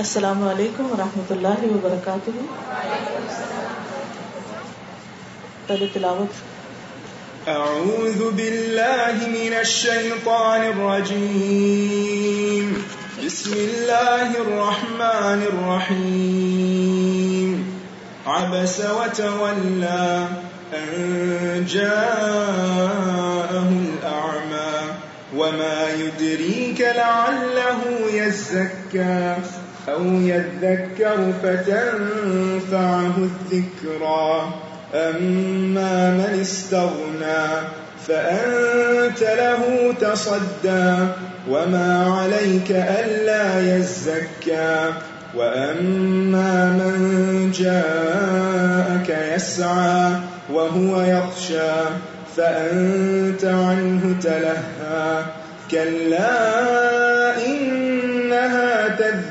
السلام علیکم ورحمۃ اللہ وبرکاتہ پہلے تلاوت اعوذ باللہ من الشیطان الرجیم بسم اللہ الرحمن الرحیم عبس وتولى ان جاءه الاعمى وما يدريك لعله يزكى أو يذكر فتنفعه الذكرى أما من استغنى فأنت له تصدى وما عليك ألا يزكى وأما من جاءك يسعى وهو يخشى فأنت عنه تلهى كلا إنها تذكى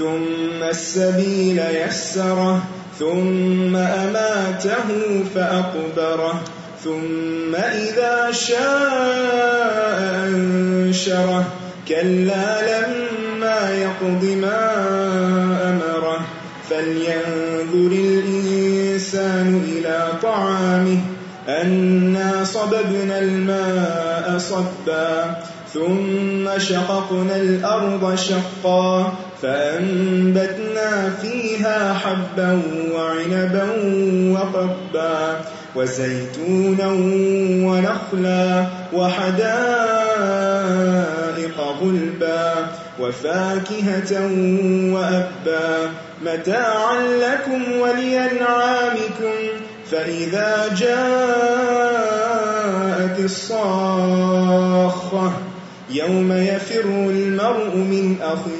ثم السبيل يسره ثم أماته فأقبره ثم إذا شاء أنشره كلا لما يقض ما أمره فلينذر الإنسان إلى طعامه أنا صببنا الماء صبا ثم شققنا الأرض شقا فأنبتنا فيها حبا وعنبا وقبا وزيتونا ونخلا وحدائق غلبا وفاكهة وأبا متاعا لكم ولينعامكم فإذا جاءت الصاخة يوم يفر المرء من أخيه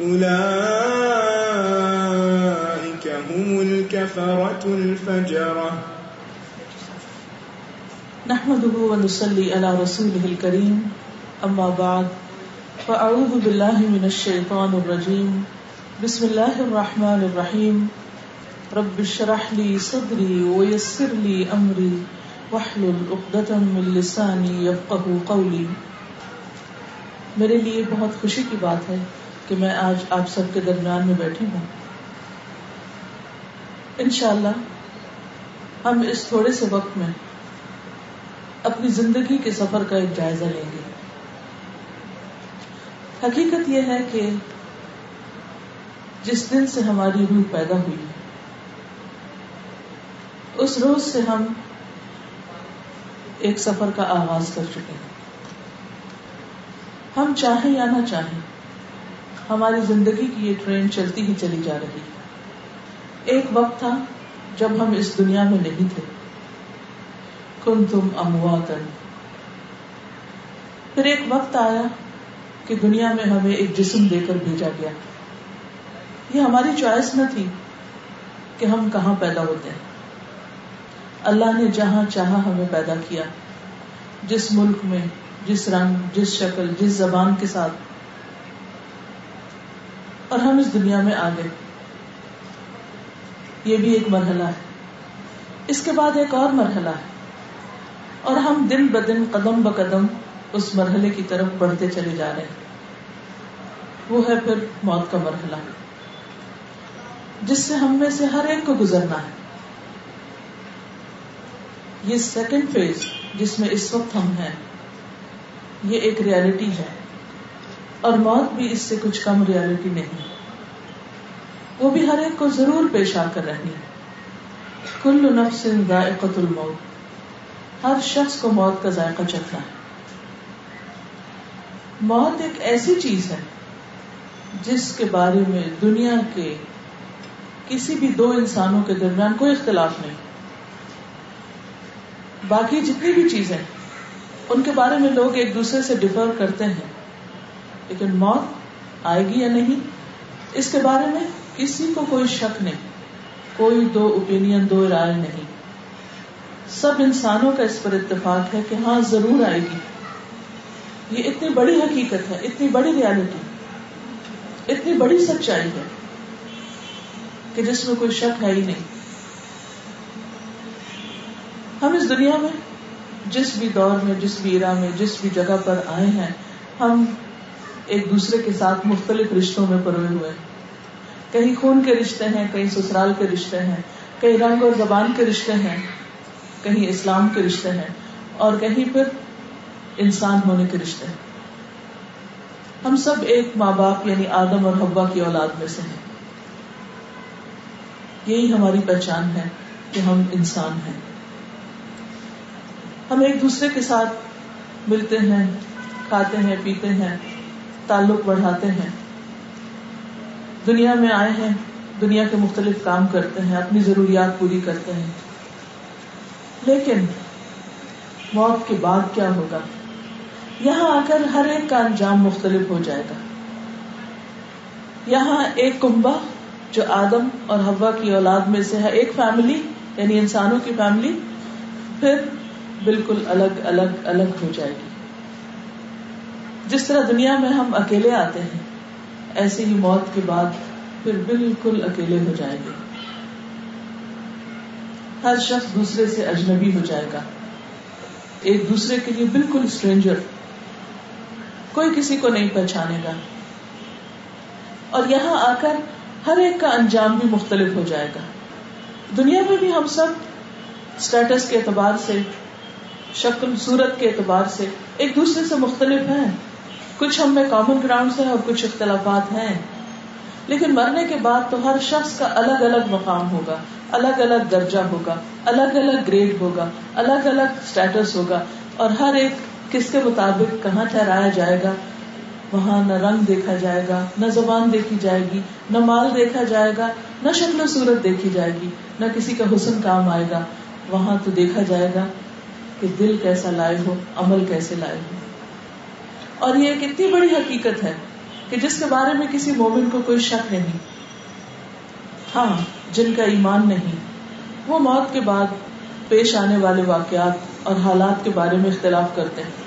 أولئك هم الكفرة الفجرة نحمده ونصلي على رسوله الكريم أما بعد فأعوذ بالله من الشيطان الرجيم بسم الله الرحمن الرحيم رب اشرح لي صدري ويسر لي أمري واحلل عقدة من لساني يفقهوا قولي میرے لیے بہت خوشی کی بات ہے کہ میں آج آپ سب کے درمیان میں بیٹھی ہوں انشاءاللہ اللہ ہم اس تھوڑے سے وقت میں اپنی زندگی کے سفر کا ایک جائزہ لیں گے حقیقت یہ ہے کہ جس دن سے ہماری روح پیدا ہوئی اس روز سے ہم ایک سفر کا آغاز کر چکے ہیں ہم چاہیں یا نہ چاہیں ہماری زندگی کی یہ ٹرین چلتی ہی چلی جا رہی ایک وقت تھا جب ہم اس دنیا میں نہیں تھے کن تم امواتن پھر ایک وقت آیا کہ دنیا میں ہمیں ایک جسم دے کر بھیجا گیا یہ ہماری چوائس نہ تھی کہ ہم کہاں پیدا ہوتے ہیں اللہ نے جہاں چاہا ہمیں پیدا کیا جس ملک میں جس رنگ جس شکل جس زبان کے ساتھ اور ہم اس دنیا میں آ گئے یہ بھی ایک مرحلہ ہے اس کے بعد ایک اور مرحلہ ہے اور ہم دن ب دن قدم بقدم اس مرحلے کی طرف بڑھتے چلے جا رہے ہیں وہ ہے پھر موت کا مرحلہ جس سے ہم میں سے ہر ایک کو گزرنا ہے یہ سیکنڈ فیز جس میں اس وقت ہم ہیں یہ ایک ریالٹی ہے اور موت بھی اس سے کچھ کم ریالٹی نہیں وہ بھی ہر ایک کو ضرور پیش آ کر رہی ہے ذائقت الموت ہر شخص کو موت کا ذائقہ چکھنا ہے موت ایک ایسی چیز ہے جس کے بارے میں دنیا کے کسی بھی دو انسانوں کے درمیان کوئی اختلاف نہیں باقی جتنی بھی چیزیں ان کے بارے میں لوگ ایک دوسرے سے ڈفر کرتے ہیں لیکن موت آئے گی یا نہیں اس کے بارے میں کسی کو کوئی شک نہیں کوئی دو دو رائے نہیں سب انسانوں کا اس پر اتفاق ہے کہ ہاں ضرور آئے گی یہ اتنی بڑی حقیقت ہے اتنی اتنی بڑی بڑی ریالٹی سچائی ہے کہ جس میں کوئی شک ہے ہی نہیں ہم اس دنیا میں جس بھی دور میں جس بھی ایرا میں جس بھی جگہ پر آئے ہیں ہم ایک دوسرے کے ساتھ مختلف رشتوں میں پروے ہوئے ہیں کہیں خون کے رشتے ہیں کہیں سسرال کے رشتے ہیں کہیں رنگ اور زبان کے رشتے ہیں کہیں اسلام کے رشتے ہیں اور کہیں پھر انسان ہونے کے رشتے ہیں ہم سب ایک ماں باپ یعنی آدم اور حبا کی اولاد میں سے ہیں یہی ہماری پہچان ہے کہ ہم انسان ہیں ہم ایک دوسرے کے ساتھ ملتے ہیں کھاتے ہیں پیتے ہیں تعلق بڑھاتے ہیں دنیا میں آئے ہیں دنیا کے مختلف کام کرتے ہیں اپنی ضروریات پوری کرتے ہیں لیکن موت کے بعد کیا ہوگا یہاں آ کر ہر ایک کا انجام مختلف ہو جائے گا یہاں ایک کنبا جو آدم اور ہوا کی اولاد میں سے ہے ایک فیملی یعنی انسانوں کی فیملی پھر بالکل الگ الگ الگ ہو جائے گی جس طرح دنیا میں ہم اکیلے آتے ہیں ایسے ہی موت کے بعد پھر بالکل اکیلے ہو جائیں گے ہر شخص دوسرے سے اجنبی ہو جائے گا ایک دوسرے کے لیے بالکل اسٹرینجر کوئی کسی کو نہیں پہچانے گا اور یہاں آ کر ہر ایک کا انجام بھی مختلف ہو جائے گا دنیا میں بھی ہم سب اسٹیٹس کے اعتبار سے شکل صورت کے اعتبار سے ایک دوسرے سے مختلف ہیں کچھ ہم میں کامن گراؤنڈ ہیں اور کچھ اختلافات ہیں لیکن مرنے کے بعد تو ہر شخص کا الگ الگ مقام ہوگا الگ الگ درجہ ہوگا الگ الگ گریڈ ہوگا الگ الگ اسٹیٹس ہوگا اور ہر ایک کس کے مطابق کہاں ٹھہرایا جائے گا وہاں نہ رنگ دیکھا جائے گا نہ زبان دیکھی جائے گی نہ مال دیکھا جائے گا نہ شکل و صورت دیکھی جائے گی نہ کسی کا حسن کام آئے گا وہاں تو دیکھا جائے گا کہ دل کیسا لائے ہو عمل کیسے لائے ہو اور یہ ایک اتنی بڑی حقیقت ہے کہ جس کے بارے میں کسی مومن کو کوئی شک نہیں ہاں جن کا ایمان نہیں وہ موت کے بعد پیش آنے والے واقعات اور حالات کے بارے میں اختلاف کرتے ہیں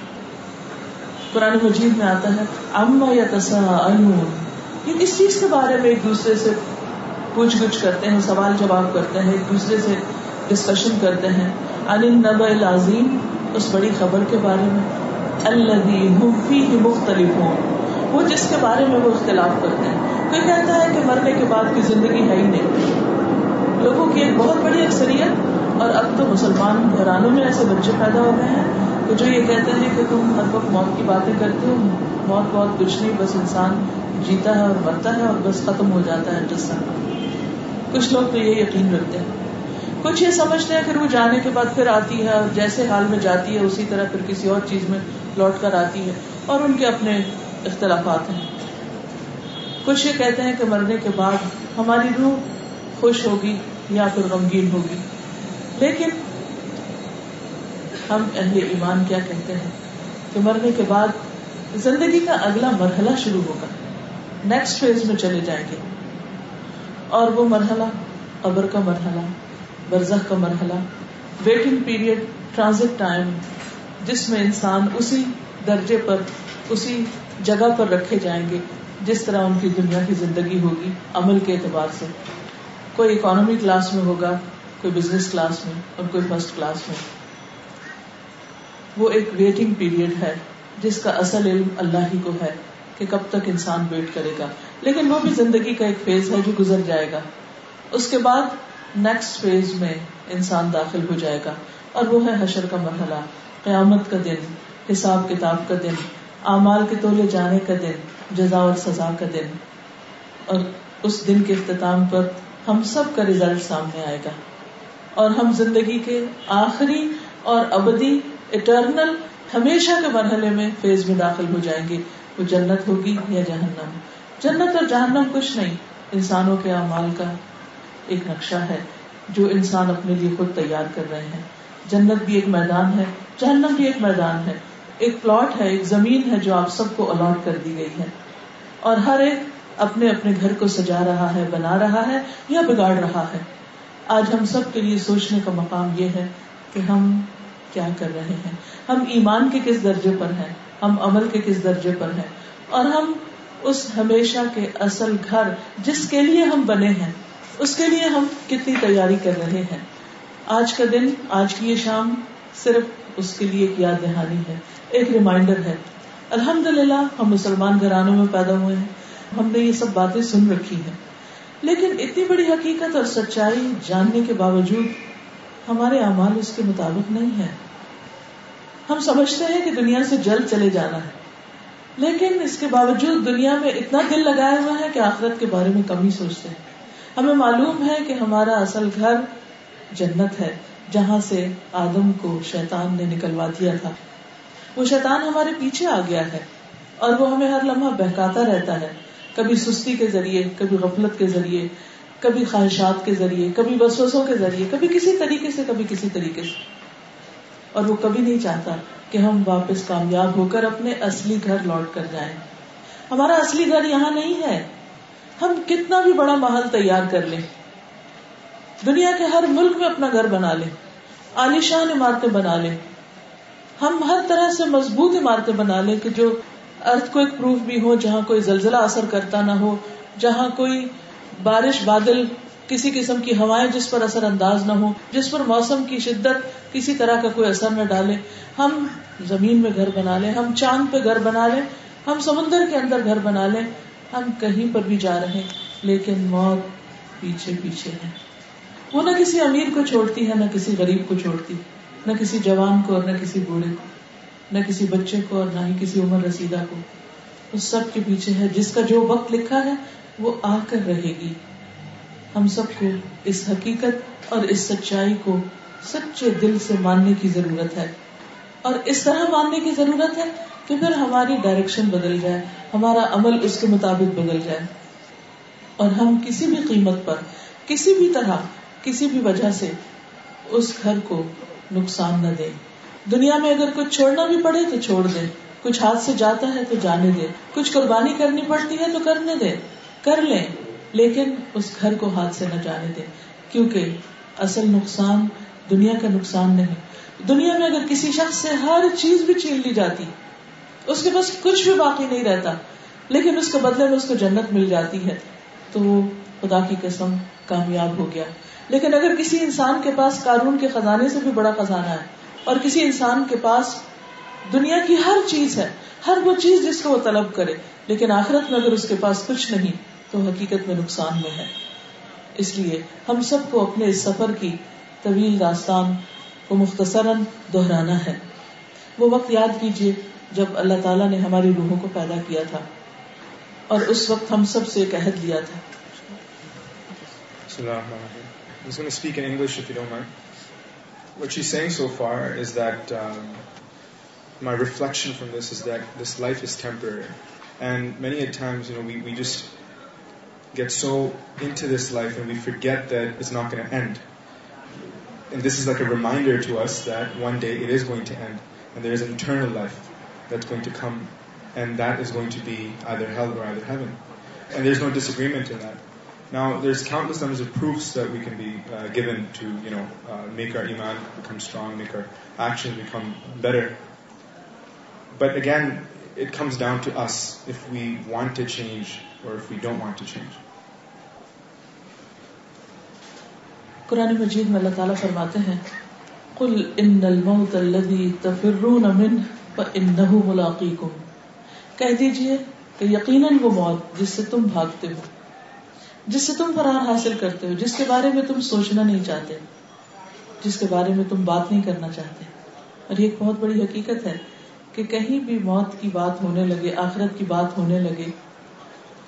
قرآن مجید میں آتا ہے اما یا یہ کس چیز کے بارے میں ایک دوسرے سے پوچھ گچھ کرتے ہیں سوال جواب کرتے ہیں ایک دوسرے سے ڈسکشن کرتے ہیں انل نب العظیم اس بڑی خبر کے بارے میں الدی مختلف وہ جس کے بارے میں وہ اختلاف کرتے ہیں کوئی کہتا ہے کہ مرنے کے بعد کی زندگی ہے ہی نہیں لوگوں کی ایک بہت بڑی اکثریت اور اب تو مسلمان گھرانوں میں ایسے بچے پیدا ہو گئے ہیں جو یہ کہتے ہیں کہ تم ہر وقت موت کی باتیں کرتے ہو موت بہت کچھ نہیں بس انسان جیتا ہے اور مرتا ہے اور بس ختم ہو جاتا ہے جس طرح کچھ لوگ تو یہ یقین رکھتے ہیں کچھ یہ سمجھتے ہیں پھر وہ جانے کے بعد پھر آتی ہے جیسے حال میں جاتی ہے اسی طرح پھر کسی اور چیز میں لوٹ کر آتی ہے اور ان کے اپنے اختلافات ہیں کچھ یہ کہتے ہیں کہ مرنے کے بعد ہماری روح خوش ہوگی یا پھر غمگین ہوگی لیکن ہم اہل ایمان کیا کہتے ہیں کہ مرنے کے بعد زندگی کا اگلا مرحلہ شروع ہوگا نیکسٹ فیز میں چلے جائیں گے اور وہ مرحلہ قبر کا مرحلہ برزخ کا مرحلہ ویٹنگ پیریڈ ٹرانزٹ ٹائم جس میں انسان اسی درجے پر اسی جگہ پر رکھے جائیں گے جس طرح ان کی دنیا کی زندگی ہوگی عمل کے اعتبار سے کوئی اکانومی کلاس میں ہوگا کوئی کوئی بزنس کلاس میں اور فرسٹ کلاس میں وہ ایک ویٹنگ پیریڈ ہے جس کا اصل علم اللہ ہی کو ہے کہ کب تک انسان ویٹ کرے گا لیکن وہ بھی زندگی کا ایک فیز ہے جو گزر جائے گا اس کے بعد نیکسٹ فیز میں انسان داخل ہو جائے گا اور وہ ہے حشر کا مرحلہ قیامت کا دن حساب کتاب کا دن اعمال کے تولے جانے کا دن جزا اور سزا کا دن اور اس دن کے اختتام پر ہم سب کا ریزلٹ سامنے آئے گا اور ہم زندگی کے آخری اور ابدی اٹرنل ہمیشہ کے مرحلے میں فیز میں داخل ہو جائیں گے وہ جنت ہوگی یا جہنم جنت اور جہنم کچھ نہیں انسانوں کے اعمال کا ایک نقشہ ہے جو انسان اپنے لیے خود تیار کر رہے ہیں جنت بھی ایک میدان ہے جہنم بھی ایک میدان ہے ایک پلاٹ ہے ایک زمین ہے جو آپ سب کو الاٹ کر دی گئی ہے اور ہر ایک اپنے اپنے گھر کو سجا رہا ہے ہے بنا رہا یا بگاڑ رہا ہے آج ہم سب کے لیے سوچنے کا مقام یہ ہے کہ ہم کیا کر رہے ہیں ہم ایمان کے کس درجے پر ہیں ہم عمل کے کس درجے پر ہیں اور ہم اس ہمیشہ کے اصل گھر جس کے لیے ہم بنے ہیں اس کے لیے ہم کتنی تیاری کر رہے ہیں آج کا دن آج کی یہ شام صرف اس کے لیے ایک یاد دہانی ہے ایک ریمائنڈر ہے الحمد للہ ہم مسلمان گھرانوں میں پیدا ہوئے ہیں ہم نے یہ سب باتیں سن رکھی ہیں لیکن اتنی بڑی حقیقت اور سچائی جاننے کے باوجود ہمارے اعمال اس کے مطابق نہیں ہے ہم سمجھتے ہیں کہ دنیا سے جلد چلے جانا ہے لیکن اس کے باوجود دنیا میں اتنا دل لگایا ہوا ہے کہ آخرت کے بارے میں کم ہی سوچتے ہیں ہمیں معلوم ہے کہ ہمارا اصل گھر جنت ہے جہاں سے آدم کو شیطان نے نکلوا دیا تھا وہ شیطان ہمارے پیچھے آ گیا ہے اور وہ ہمیں ہر لمحہ بہکاتا رہتا ہے کبھی سستی کے ذریعے کبھی غفلت کے ذریعے کبھی خواہشات کے ذریعے کبھی بسوسوں کے ذریعے کبھی کسی طریقے سے کبھی کسی طریقے سے اور وہ کبھی نہیں چاہتا کہ ہم واپس کامیاب ہو کر اپنے اصلی گھر لوٹ کر جائیں ہمارا اصلی گھر یہاں نہیں ہے ہم کتنا بھی بڑا محل تیار کر لیں دنیا کے ہر ملک میں اپنا گھر بنا لے عالیشان عمارتیں بنا لے ہم ہر طرح سے مضبوط عمارتیں بنا لیں جو ارتھ کو ایک پروف بھی ہو جہاں کوئی زلزلہ اثر کرتا نہ ہو جہاں کوئی بارش بادل کسی قسم کی ہوائیں جس پر اثر انداز نہ ہو جس پر موسم کی شدت کسی طرح کا کوئی اثر نہ ڈالے ہم زمین میں گھر بنا لے ہم چاند پہ گھر بنا لے ہم سمندر کے اندر گھر بنا لے ہم کہیں پر بھی جا رہے لیکن موت پیچھے پیچھے ہے وہ نہ کسی امیر کو چھوڑتی ہے نہ کسی غریب کو چھوڑتی نہ کسی جوان کو اور نہ کسی بوڑھے کو نہ کسی بچے کو اور نہ ہی کسی عمر رسیدہ کو اس سب کے پیچھے ہے جس کا جو وقت لکھا ہے وہ آ کر رہے گی ہم سب کو اس حقیقت اور اس سچائی کو سچے دل سے ماننے کی ضرورت ہے اور اس طرح ماننے کی ضرورت ہے کہ پھر ہماری ڈائریکشن بدل جائے ہمارا عمل اس کے مطابق بدل جائے اور ہم کسی بھی قیمت پر کسی بھی طرح کسی بھی وجہ سے اس گھر کو نقصان نہ دے دنیا میں اگر کچھ چھوڑنا بھی پڑے تو چھوڑ دے کچھ ہاتھ سے جاتا ہے تو جانے دے کچھ قربانی کرنی پڑتی ہے تو کرنے دے کر لیں لیکن اس گھر کو ہاتھ سے نہ جانے دے کیونکہ اصل نقصان دنیا کا نقصان نہیں دنیا میں اگر کسی شخص سے ہر چیز بھی چھین لی جاتی اس کے پاس کچھ بھی باقی نہیں رہتا لیکن اس کے بدلے میں اس کو جنت مل جاتی ہے تو وہ خدا کی قسم کامیاب ہو گیا لیکن اگر کسی انسان کے پاس قانون کے خزانے سے بھی بڑا خزانہ ہے اور کسی انسان کے پاس دنیا کی ہر چیز ہے ہر وہ وہ چیز جس کو طلب کرے لیکن آخرت میں اگر اس کے پاس کچھ نہیں تو حقیقت میں نقصان میں ہے اس لیے ہم سب کو اپنے اس سفر کی طویل داستان کو مختصراً دہرانا ہے وہ وقت یاد کیجیے جب اللہ تعالیٰ نے ہماری روحوں کو پیدا کیا تھا اور اس وقت ہم سب سے ایک عہد لیا تھا what so far my reflection Now, there's countless numbers of proofs that we can be uh, given to, you know, uh, make our iman become strong, make our actions become better. But again, it comes down to us if we want to change or if we don't want to change. Quran Majeed میں اللہ تعالیٰ فرماتے ہیں قل ان الموت الذي تفرون منه فانه ملاقيكم کہہ دیجئے کہ یقیناً وہ موت جس سے تم بھاگتے ہو جس سے تم فرار حاصل کرتے ہو جس کے بارے میں تم سوچنا نہیں چاہتے جس کے بارے میں تم بات نہیں کرنا چاہتے اور یہ ایک بہت بڑی حقیقت ہے کہ کہیں بھی موت کی بات ہونے لگے آخرت کی بات ہونے لگے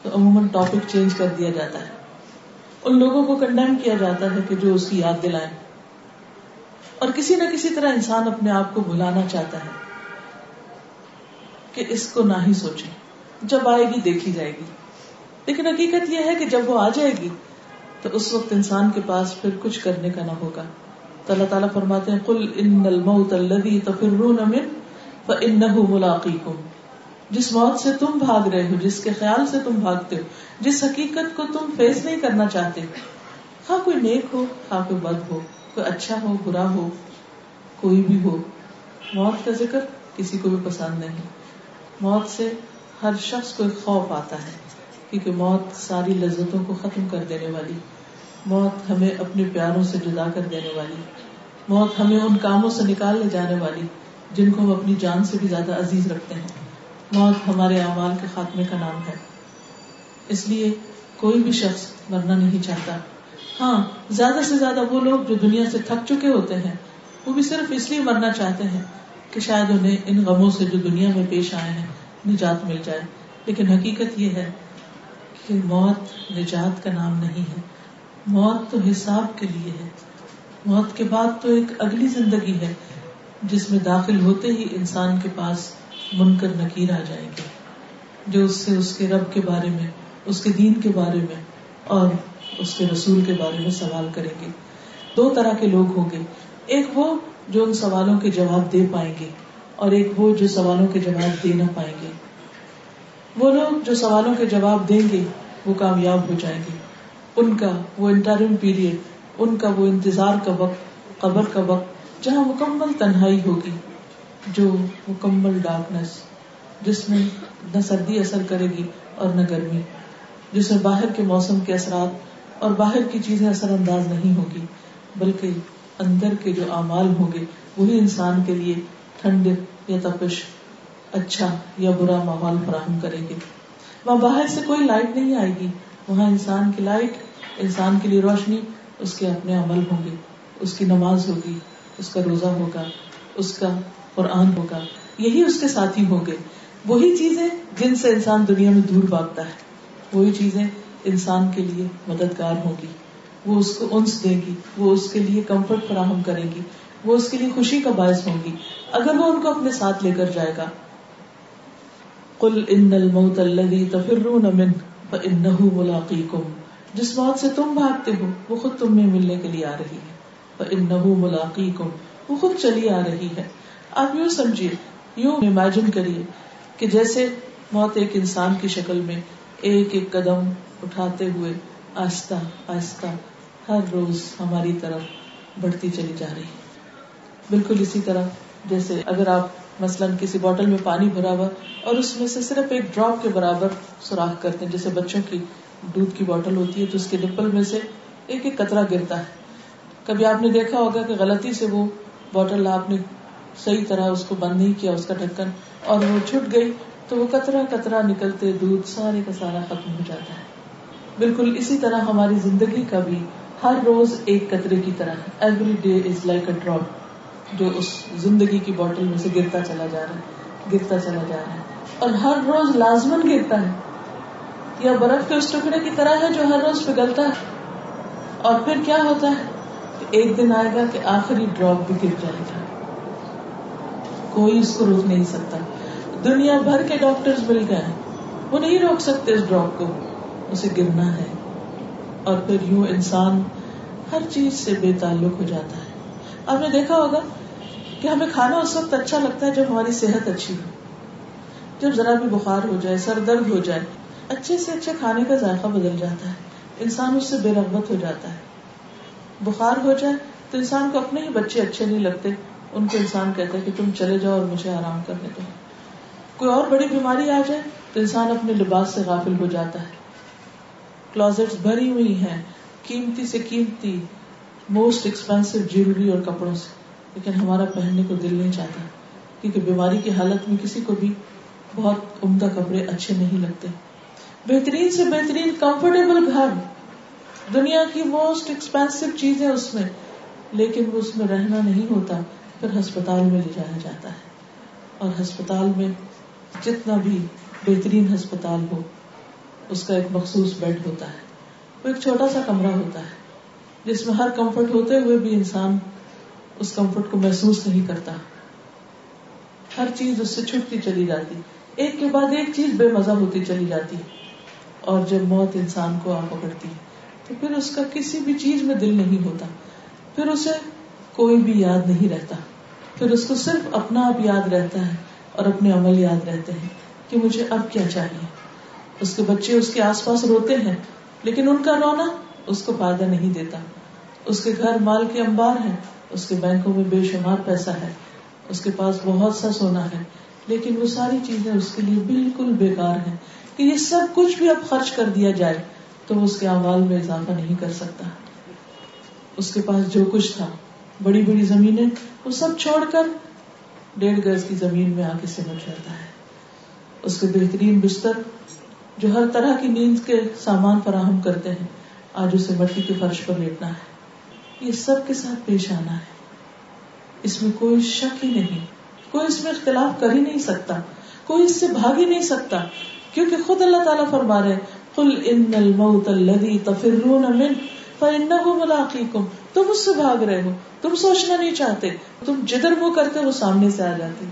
تو عموماً ٹاپک چینج کر دیا جاتا ہے ان لوگوں کو کنڈیم کیا جاتا ہے کہ جو اس کی یاد دلائیں اور کسی نہ کسی طرح انسان اپنے آپ کو بھلانا چاہتا ہے کہ اس کو نہ ہی سوچے جب آئے گی دیکھی جائے گی لیکن حقیقت یہ ہے کہ جب وہ آ جائے گی تو اس وقت انسان کے پاس پھر کچھ کرنے کا نہ ہوگا تو اللہ تعالیٰ فرماتے ہیں ان موت جس سے تم بھاگ رہے ہو جس کے خیال سے تم بھاگتے ہو جس حقیقت کو تم فیس نہیں کرنا چاہتے ہاں کوئی نیک ہو ہاں کوئی بد ہو کوئی اچھا ہو برا ہو کوئی بھی ہو موت کا ذکر کسی کو بھی پسند نہیں موت سے ہر شخص کو خوف آتا ہے کیونکہ موت ساری لذتوں کو ختم کر دینے والی موت ہمیں اپنے پیاروں سے جدا کر دینے والی موت ہمیں ان کاموں سے نکال لے جانے والی جن کو ہم اپنی جان سے بھی زیادہ عزیز رکھتے ہیں موت ہمارے اعمال کے خاتمے کا نام ہے اس لیے کوئی بھی شخص مرنا نہیں چاہتا ہاں زیادہ سے زیادہ وہ لوگ جو دنیا سے تھک چکے ہوتے ہیں وہ بھی صرف اس لیے مرنا چاہتے ہیں کہ شاید انہیں ان غموں سے جو دنیا میں پیش آئے ہیں نجات مل جائے لیکن حقیقت یہ ہے کہ موت نجات کا نام نہیں ہے موت تو حساب کے لیے ہے موت کے بعد تو ایک اگلی زندگی ہے جس میں داخل ہوتے ہی انسان کے پاس من کر نکیر آ جائے گی جو اس سے اس کے رب کے بارے میں اس کے دین کے بارے میں اور اس کے رسول کے بارے میں سوال کریں گے دو طرح کے لوگ ہوں گے ایک وہ جو ان سوالوں کے جواب دے پائیں گے اور ایک وہ جو سوالوں کے جواب دے نہ پائیں گے وہ لوگ جو سوالوں کے جواب دیں گے وہ کامیاب ہو جائیں گے ان کا وہ انٹرم پیریڈ ان کا وہ انتظار کا کا وقت وقت قبر جہاں مکمل تنہائی ہوگی جو مکمل جس میں نہ سردی اثر کرے گی اور نہ گرمی جس میں باہر کے موسم کے اثرات اور باہر کی چیزیں اثر انداز نہیں ہوگی بلکہ اندر کے جو اعمال ہوں گے وہی انسان کے لیے ٹھنڈ یا تپش اچھا یا برا ماحول فراہم کریں گے وہاں باہر سے کوئی لائٹ نہیں آئے گی وہاں انسان کی لائٹ انسان کے لیے روشنی اس اس کے اپنے عمل ہوں گے کی نماز ہوگی اس کا روزہ ہوگا اس اس کا قرآن ہوگا یہی کے ہوں گے وہی چیزیں جن سے انسان دنیا میں دور بھاگتا ہے وہی چیزیں انسان کے لیے مددگار ہوگی وہ اس کو انس دے گی وہ اس کے لیے کمفرٹ فراہم کرے گی وہ اس کے لیے خوشی کا باعث ہوگی اگر وہ ان کو اپنے ساتھ لے کر جائے گا کل ان الموت الذي تفرون منه فانه ملاقيكم جس موت سے تم بھاگتے ہو وہ خود تم میں ملنے کے لیے آ رہی ہے فانه ملاقيكم وہ خود چلی آ رہی ہے آپ یوں سمجھیے یوں امیجن کریے کہ جیسے موت ایک انسان کی شکل میں ایک ایک قدم اٹھاتے ہوئے آہستہ آہستہ ہر روز ہماری طرف بڑھتی چلی جا رہی ہے بالکل اسی طرح جیسے اگر آپ مثلاً کسی بوٹل میں پانی بھرا ہوا اور اس میں سے صرف ایک ڈراپ کے برابر سوراخ کرتے ہیں جیسے بچوں کی دودھ کی بوٹل ہوتی ہے تو اس کے ڈپل میں سے ایک ایک قطرہ کبھی آپ نے دیکھا ہوگا کہ غلطی سے وہ بوٹل آپ نے صحیح طرح اس کو بند نہیں کیا اس کا ڈھکن اور وہ چھٹ گئی تو وہ کترا کترا نکلتے دودھ سارے کا سارا ختم ہو جاتا ہے بالکل اسی طرح ہماری زندگی کا بھی ہر روز ایک قطرے کی طرح every day is like a drop جو اس زندگی کی بوٹل میں سے گرتا چلا جا رہا ہے گرتا چلا جا رہا ہے اور ہر روز لازمن گرتا ہے یا برف کے اس ٹکڑے کی طرح ہے جو ہر روز پگلتا ہے اور پھر کیا ہوتا ہے کہ ایک دن آئے گا کہ آخری ڈراپ بھی گر جائے گا کوئی اس کو روک نہیں سکتا دنیا بھر کے ڈاکٹر مل گئے وہ نہیں روک سکتے اس ڈراپ کو اسے گرنا ہے اور پھر یوں انسان ہر چیز سے بے تعلق ہو جاتا ہے آپ نے دیکھا ہوگا کہ ہمیں کھانا اس وقت اچھا لگتا ہے جب ہماری صحت اچھی ہو جب ذرا بھی بخار ہو جائے سر درد ہو جائے اچھے سے اچھے کھانے کا ذائقہ بدل جاتا ہے انسان اس سے بے رغبت ہو جاتا ہے بخار ہو جائے تو انسان کو اپنے ہی بچے اچھے نہیں لگتے ان کو انسان کہتا ہے کہ تم چلے جاؤ اور مجھے آرام کرنے دو کوئی اور بڑی بیماری آ جائے تو انسان اپنے لباس سے غافل ہو جاتا ہے کلازٹ بھری ہوئی ہیں قیمتی سے قیمتی موسٹ ایکسپینسو جیولری اور کپڑوں سے لیکن ہمارا پہننے کو دل نہیں چاہتا کیونکہ بیماری کی حالت میں کسی کو بھی بہت عمدہ کپڑے اچھے نہیں لگتے بہترین بہترین سے کمفرٹیبل گھر دنیا کی موسٹ ایکسپینسو اس اس میں میں لیکن رہنا نہیں ہوتا پھر ہسپتال میں لے جایا جاتا ہے اور ہسپتال میں جتنا بھی بہترین ہسپتال ہو اس کا ایک مخصوص بیڈ ہوتا ہے وہ ایک چھوٹا سا کمرہ ہوتا ہے جس میں ہر کمفرٹ ہوتے ہوئے بھی انسان اس کمفرٹ کو محسوس نہیں کرتا ہر چیز اس سے چھٹتی چلی جاتی ایک کے بعد ایک چیز بے مزہ ہوتی چلی جاتی اور جب موت انسان کو آ پکڑتی تو پھر اس کا کسی بھی چیز میں دل نہیں ہوتا پھر اسے کوئی بھی یاد نہیں رہتا پھر اس کو صرف اپنا آپ یاد رہتا ہے اور اپنے عمل یاد رہتے ہیں کہ مجھے اب کیا چاہیے اس کے بچے اس کے آس پاس روتے ہیں لیکن ان کا رونا اس کو فائدہ نہیں دیتا اس کے گھر مال کے انبار ہیں اس کے بینکوں میں بے شمار پیسہ ہے اس کے پاس بہت سا سونا ہے لیکن وہ ساری چیزیں اس کے لیے بالکل بےکار ہے کہ یہ سب کچھ بھی اب خرچ کر دیا جائے تو اس کے عوام میں اضافہ نہیں کر سکتا اس کے پاس جو کچھ تھا بڑی بڑی زمینیں وہ سب چھوڑ کر ڈیڑھ گز کی زمین میں آ کے سمٹ جاتا ہے اس کے بہترین بستر جو ہر طرح کی نیند کے سامان فراہم کرتے ہیں آج اسے مٹی کے فرش پر لیٹنا ہے یہ سب کے ساتھ پیش آنا ہے اس میں کوئی شک ہی نہیں کوئی اس میں اختلاف کر ہی نہیں سکتا کوئی اس سے بھاگ ہی نہیں سکتا کیونکہ خود اللہ تعالیٰ فرما رہے کل ان الموت الذي تفرون منه فانه ملاقيكم تم اس سے بھاگ رہے ہو تم سوچنا نہیں چاہتے تم جدھر منہ کرتے وہ سامنے سے آ جاتے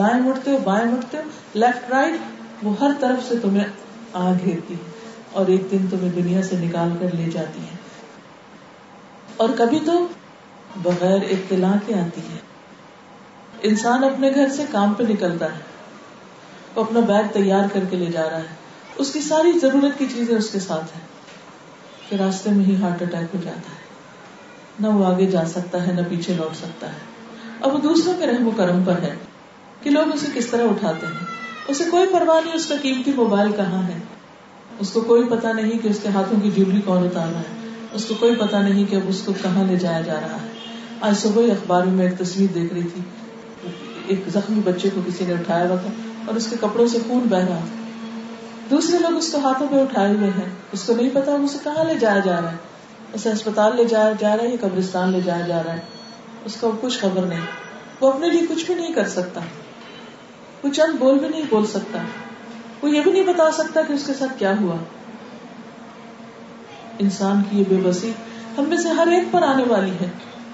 دائیں مڑتے ہو بائیں مڑتے ہو لیفٹ رائٹ وہ ہر طرف سے تمہیں آ گھیرتی اور ایک دن تمہیں دنیا سے نکال کر لے جاتی ہے اور کبھی تو بغیر اطلاع کے آتی ہے انسان اپنے گھر سے کام پہ نکلتا ہے وہ اپنا بیگ تیار کر کے لے جا رہا ہے اس کی ساری ضرورت کی چیزیں اس کے ساتھ ہیں کہ راستے میں ہی ہارٹ اٹیک ہو جاتا ہے نہ وہ آگے جا سکتا ہے نہ پیچھے لوٹ سکتا ہے اب وہ دوسروں کے رحم و کرم پر ہے کہ لوگ اسے کس طرح اٹھاتے ہیں اسے کوئی پرواہ نہیں اس کا قیمتی موبائل کہاں ہے اس کو کوئی پتا نہیں کہ اس کے ہاتھوں کی جیولری کون اتارنا ہے اس کو کوئی پتا نہیں کہ اب اس کو کہاں لے جایا جا رہا ہے آج صبح اخبار میں ایک تصویر دیکھ رہی تھی ایک زخمی بچے کو کسی نے اٹھایا ہوا تھا اور اس کے کپڑوں سے خون بہ رہا تھا دوسرے لوگ اس کو ہاتھوں پہ اٹھائے ہوئے ہیں اس کو نہیں پتا اسے کہاں لے جایا جا رہا ہے اسے اسپتال لے جایا جا رہا ہے یا قبرستان لے جایا جا رہا ہے اس کو کچھ خبر نہیں وہ اپنے لیے کچھ بھی نہیں کر سکتا وہ چند بول بھی نہیں بول سکتا وہ یہ بھی نہیں بتا سکتا کہ اس کے ساتھ کیا ہوا انسان کی یہ بے بسی ہم میں سے ہر ایک پر آنے والی ہے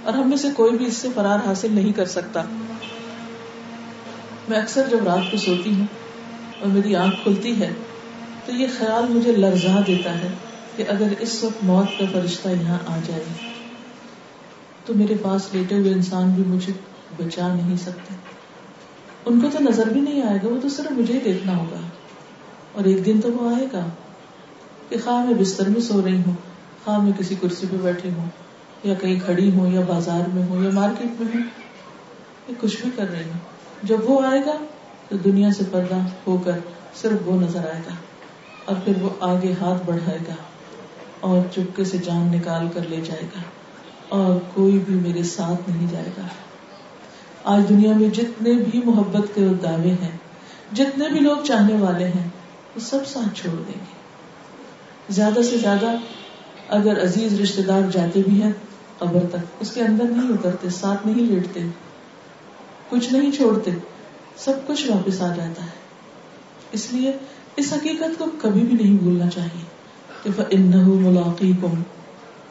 اور ہم میں سے کوئی بھی اس سے فرار حاصل نہیں کر سکتا میں اکثر جب رات کو سوتی ہوں اور میری آنکھ کھلتی ہے تو یہ خیال مجھے لرزا دیتا ہے کہ اگر اس وقت موت کا فرشتہ یہاں آ جائے تو میرے پاس لیٹے ہوئے انسان بھی مجھے بچا نہیں سکتے ان کو تو نظر بھی نہیں آئے گا وہ تو صرف مجھے دیکھنا ہوگا اور ایک دن تو وہ آئے گا کہ خواہ میں بستر میں سو رہی ہوں خواہ میں کسی کرسی پہ بیٹھی ہوں یا کہیں کھڑی ہوں یا بازار میں ہوں یا مارکیٹ میں ہوں یا کچھ بھی کر رہی ہوں جب وہ آئے گا تو دنیا سے پردہ ہو کر صرف وہ نظر آئے گا اور پھر وہ آگے ہاتھ بڑھائے گا اور چپکے سے جان نکال کر لے جائے گا اور کوئی بھی میرے ساتھ نہیں جائے گا آج دنیا میں جتنے بھی محبت کے دعوے ہیں جتنے بھی لوگ چاہنے والے ہیں وہ سب ساتھ چھوڑ دیں گے زیادہ سے زیادہ اگر عزیز رشتے دار جاتے بھی ہیں قبر تک اس کے اندر نہیں اترتے ساتھ نہیں لیٹتے کچھ نہیں چھوڑتے سب کچھ واپس آ جاتا ہے اس لیے اس حقیقت کو کبھی بھی نہیں بھولنا چاہیے کہ فَإِنَّهُ مُلَاقِيكُمْ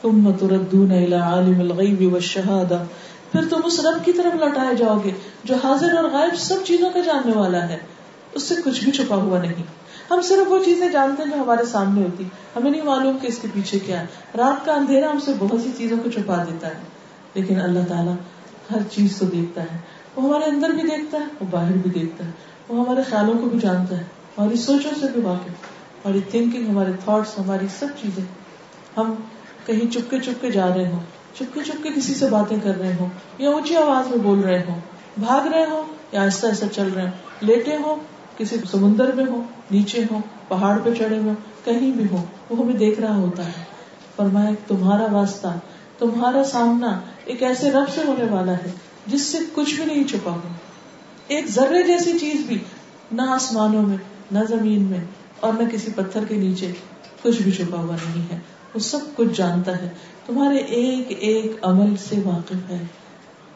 ثُمَّ تُرَدُّونَ إِلَىٰ عَالِمِ الْغَيْبِ وَالشَّهَادَةِ پھر تم اس رب کی طرف لٹائے جاؤ گے جو حاضر اور غائب سب چیزوں کا جاننے والا ہے اس سے کچھ بھی چھپا ہوا نہیں ہم صرف وہ چیزیں جانتے ہیں جو ہمارے سامنے ہوتی ہمیں نہیں معلوم کہ اس کے پیچھے کیا ہے رات کا اندھیرا ہم سے بہت سی چیزوں کو چھپا دیتا ہے لیکن اللہ تعالیٰ ہر چیز کو دیکھتا ہے وہ ہمارے اندر بھی دیکھتا ہے وہ باہر بھی دیکھتا ہے وہ ہمارے خیالوں کو بھی جانتا ہے ہماری سوچوں سے بھی واقف ہماری تھنکنگ ہمارے تھاٹس ہماری سب چیزیں ہم کہیں چپ کے چپ کے جا رہے ہوں چپکے چپ کے کسی سے باتیں کر رہے ہوں یا اونچی آواز میں بول رہے ہوں بھاگ رہے ہوں یا ایسا ایسا چل رہے ہوں لیٹے ہوں کسی سمندر میں ہو نیچے ہو پہاڑ پہ چڑھے ہو کہیں بھی ہو وہ ہمیں دیکھ رہا ہوتا ہے فرمایا تمہارا واسطہ تمہارا سامنا ایک ایسے رب سے ہونے والا ہے جس سے کچھ بھی نہیں چھپا ہو ایک ذرے جیسی چیز بھی نہ آسمانوں میں نہ زمین میں اور نہ کسی پتھر کے نیچے کچھ بھی چھپا ہوا نہیں ہے وہ سب کچھ جانتا ہے تمہارے ایک ایک عمل سے واقف ہے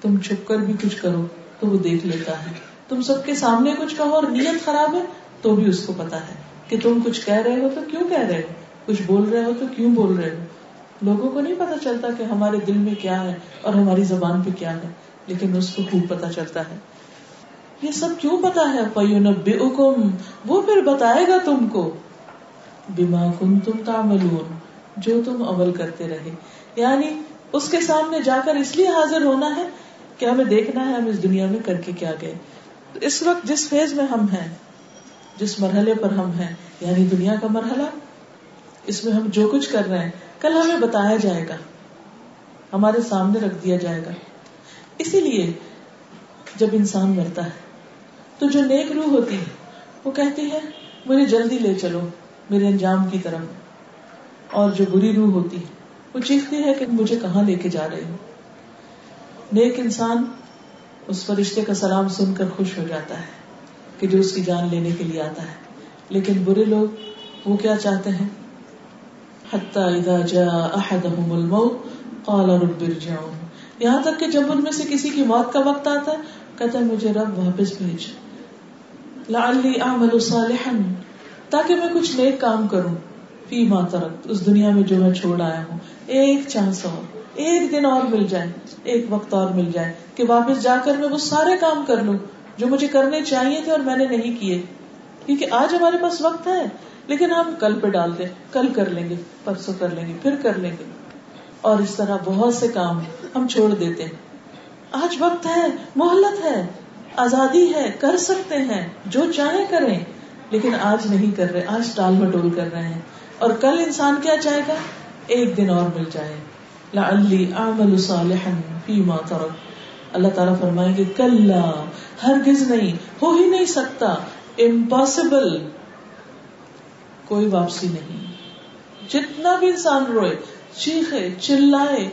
تم چھپ کر بھی کچھ کرو تو وہ دیکھ لیتا ہے تم سب کے سامنے کچھ کہو اور نیت خراب ہے تو بھی اس کو پتا ہے کہ تم کچھ کہہ رہے ہو تو کیوں کہہ رہے ہو کچھ بول رہے ہو تو کیوں بول رہے ہو لوگوں کو نہیں پتا چلتا کہ ہمارے دل میں کیا ہے اور ہماری زبان پہ کیا ہے لیکن اس کو خوب پتا پتا چلتا ہے ہے یہ سب کیوں وہ پھر بتائے گا تم کو کم تم کا جو تم عمل کرتے رہے یعنی اس کے سامنے جا کر اس لیے حاضر ہونا ہے کہ ہمیں دیکھنا ہے ہم اس دنیا میں کر کے کیا گئے اس وقت جس فیز میں ہم ہیں جس مرحلے پر ہم ہیں یعنی دنیا کا مرحلہ اس میں ہم جو کچھ کر رہے ہیں کل ہمیں بتایا جائے گا ہمارے سامنے رکھ دیا جائے گا اسی لیے جب انسان مرتا ہے تو جو نیک روح ہوتی ہے وہ کہتی ہے مجھے جلدی لے چلو میرے انجام کی طرف اور جو بری روح ہوتی ہے وہ چیختی ہے کہ مجھے کہاں لے کے جا رہے ہو نیک انسان اس فرشتے کا سلام سن کر خوش ہو جاتا ہے کہ جو اس کی جان لینے کے لیے آتا ہے لیکن برے لوگ وہ کیا چاہتے ہیں حتی اذا جاء احدهم الموت قال رب ارجعون یہاں تک کہ جب ان میں سے کسی کی موت کا وقت آتا ہے کہتا ہے مجھے رب واپس بھیج لعلی اعمل صالحا تاکہ میں کچھ نیک کام کروں فی ما ترکت اس دنیا میں جو میں چھوڑ آیا ہوں ایک چانس اور ایک دن اور مل جائے ایک وقت اور مل جائے کہ واپس جا کر میں وہ سارے کام کر لوں جو مجھے کرنے چاہیے تھے اور میں نے نہیں کیے کیونکہ آج ہمارے پاس وقت ہے لیکن ہم کل پہ ڈال دیں کل کر لیں گے پرسوں کر لیں گے پھر کر لیں گے اور اس طرح بہت سے کام ہم چھوڑ دیتے ہیں آج وقت ہے محلت ہے آزادی ہے کر سکتے ہیں جو چاہے کریں لیکن آج نہیں کر رہے آج ٹال مٹول کر رہے ہیں اور کل انسان کیا چاہے گا ایک دن اور مل جائے لہن پیما ترک اللہ تعالیٰ فرمائے گی کل ہرگز نہیں ہو ہی نہیں سکتا امپاسبل کوئی واپسی نہیں جتنا بھی انسان روئے چیخے چلائے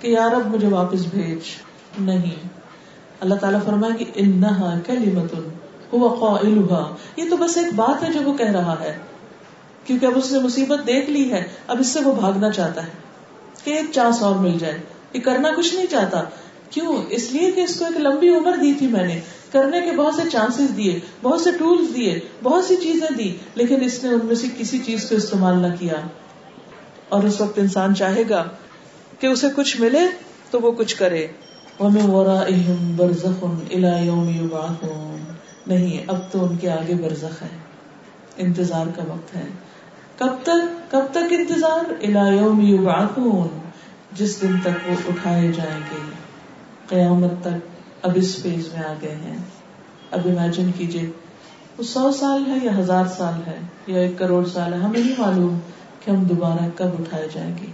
کہ یار اب مجھے واپس بھیج نہیں اللہ تعالیٰ فرمائے ہوا انہ یہ تو بس ایک بات ہے جو وہ کہہ رہا ہے کیونکہ اب اس نے مصیبت دیکھ لی ہے اب اس سے وہ بھاگنا چاہتا ہے کہ ایک چانس اور مل جائے یہ کرنا کچھ نہیں چاہتا کیوں اس لیے کہ اس کو ایک لمبی عمر دی تھی میں نے کرنے کے بہت سے چانسز دیے بہت سے دیے بہت سی چیزیں دی لیکن اس نے ان میں سے کسی چیز کو استعمال نہ کیا اور اس وقت انسان چاہے گا کہ اسے کچھ ملے تو وہ کچھ کرے نہیں اب تو ان کے آگے برزخ ہے انتظار کا وقت ہے کب تک کب تک انتظار الاوم یوگاخون جس دن تک وہ اٹھائے جائیں گے قیامت تک اب اس فیز میں آ گئے ہیں اب امیجن کیجیے وہ سو سال ہے یا ہزار سال ہے یا ایک کروڑ سال ہے ہمیں نہیں معلوم کہ ہم دوبارہ کب اٹھائے جائیں گے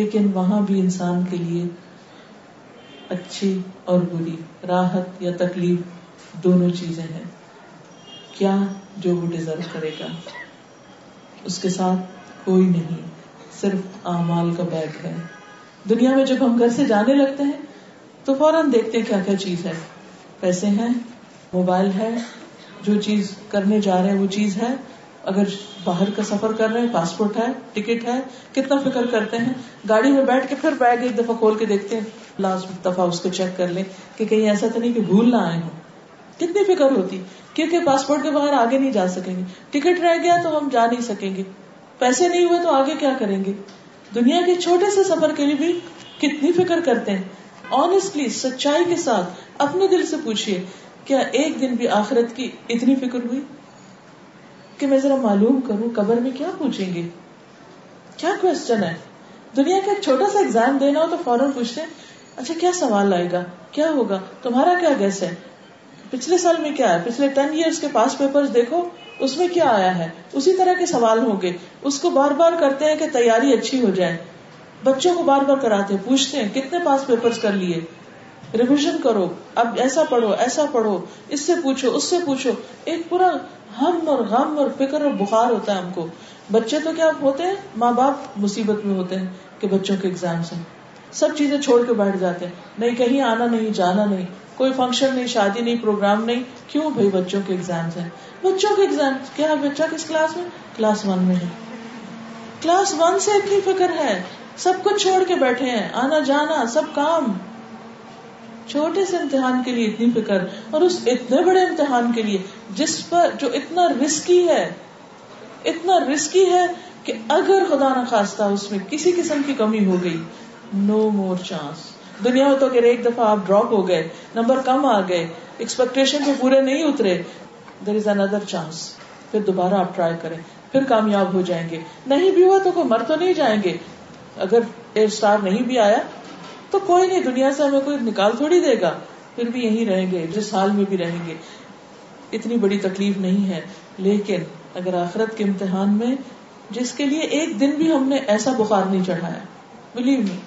لیکن وہاں بھی انسان کے لیے اچھی اور بری راحت یا تکلیف دونوں چیزیں ہیں کیا جو وہ ڈیزرو کرے گا اس کے ساتھ کوئی نہیں صرف اعمال کا بیگ ہے دنیا میں جب ہم گھر سے جانے لگتے ہیں تو فوراً دیکھتے کیا کیا چیز ہے پیسے ہیں موبائل ہے جو چیز کرنے جا رہے ہیں وہ چیز ہے اگر باہر کا سفر کر رہے ہیں پاسپورٹ ہے ٹکٹ ہے کتنا فکر کرتے ہیں گاڑی میں بیٹھ کے پھر بیگ ایک دفعہ کھول کے دیکھتے ہیں لاسٹ دفعہ اس کو چیک کر لیں کہ کہیں ایسا تو نہیں کہ بھول نہ آئے ہوں کتنی فکر ہوتی کیونکہ پاسپورٹ کے باہر آگے نہیں جا سکیں گے ٹکٹ رہ گیا تو ہم جا نہیں سکیں گے پیسے نہیں ہوئے تو آگے کیا کریں گے دنیا کے چھوٹے سے سفر کے لیے بھی کتنی فکر کرتے ہیں آنےسٹلی سچائی کے ساتھ اپنے دل سے پوچھیے کیا ایک دن بھی آخرت کی اتنی فکر ہوئی کہ میں ذرا معلوم کروں قبر میں کیا پوچھیں گے کیا کوشچن ہے دنیا کا ایک چھوٹا سا ایگزام دینا ہو تو فوراً پوچھتے ہیں اچھا کیا سوال آئے گا کیا ہوگا تمہارا کیا گیس ہے پچھلے سال میں کیا ہے پچھلے ٹین ایئرس کے پاس پیپر دیکھو اس میں کیا آیا ہے اسی طرح کے سوال ہوں گے اس کو بار بار کرتے ہیں کہ تیاری اچھی ہو جائے بچوں کو بار بار کراتے ہیں پوچھتے ہیں کتنے پاس پیپر کر لیے ریویژن کرو اب ایسا پڑھو ایسا پڑھو اس سے پوچھو اس سے پوچھو ایک پورا ہم اور غم اور فکر اور بخار ہوتا ہے ہم کو بچے تو کیا ہوتے ہیں ماں باپ مصیبت میں ہوتے ہیں کہ بچوں کے ایگزامس ہیں سب چیزیں چھوڑ کے بیٹھ جاتے ہیں نہیں کہیں آنا نہیں جانا نہیں کوئی فنکشن نہیں شادی نہیں پروگرام نہیں کیوں بھائی بچوں کے ہیں بچوں کے ایگزام کیا بچہ کس کلاس میں کلاس ون میں ہے کلاس ون سے اتنی فکر ہے سب کچھ چھوڑ کے بیٹھے ہیں آنا جانا سب کام چھوٹے سے امتحان کے لیے اتنی فکر اور اس اتنے بڑے امتحان کے لیے جس پر جو اتنا رسکی ہے اتنا رسکی ہے کہ اگر خدا نخواستہ اس میں کسی قسم کی کمی ہو گئی نو مور چانس دنیا میں تو اگر ایک دفعہ آپ ڈراپ ہو گئے نمبر کم آ گئے ایکسپیکٹیشن پہ پورے نہیں اترے دیر از اندر چانس پھر دوبارہ آپ ٹرائی کریں پھر کامیاب ہو جائیں گے نہیں بھی ہوا تو کوئی مر تو نہیں جائیں گے اگر ایئر اسٹار نہیں بھی آیا تو کوئی نہیں دنیا سے ہمیں کوئی نکال تھوڑی دے گا پھر بھی یہی رہیں گے جس حال میں بھی رہیں گے اتنی بڑی تکلیف نہیں ہے لیکن اگر آخرت کے امتحان میں جس کے لیے ایک دن بھی ہم نے ایسا بخار نہیں چڑھایا بلیو نہیں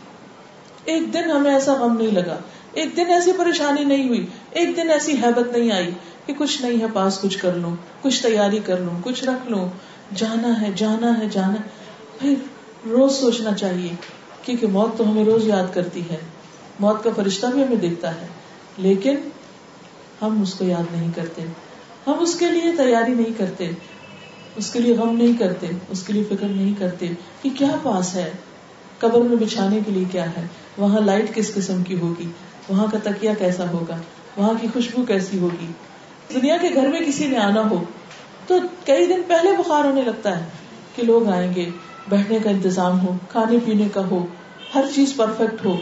ایک دن ہمیں ایسا غم نہیں لگا ایک دن ایسی پریشانی نہیں ہوئی ایک دن ایسی حیبت نہیں آئی کہ کچھ نہیں ہے پاس کچھ کر لوں کچھ تیاری کر لوں کچھ رکھ لوں جانا ہے جانا ہے جانا روز سوچنا چاہیے کیونکہ موت تو ہمیں روز یاد کرتی ہے موت کا فرشتہ بھی ہمیں دیکھتا ہے لیکن ہم اس کو یاد نہیں کرتے ہم اس کے لیے تیاری نہیں کرتے اس کے لیے غم نہیں کرتے اس کے لیے فکر نہیں کرتے کہ کیا پاس ہے قبر میں بچھانے کے لیے کیا ہے وہاں لائٹ کس قسم کی ہوگی وہاں کا تکیا کیسا ہوگا وہاں کی خوشبو کیسی ہوگی دنیا کے گھر میں کسی نے آنا ہو تو کئی دن پہلے بخار ہونے لگتا ہے کہ لوگ آئیں گے بیٹھنے کا انتظام ہو کھانے پینے کا ہو ہر چیز پرفیکٹ ہو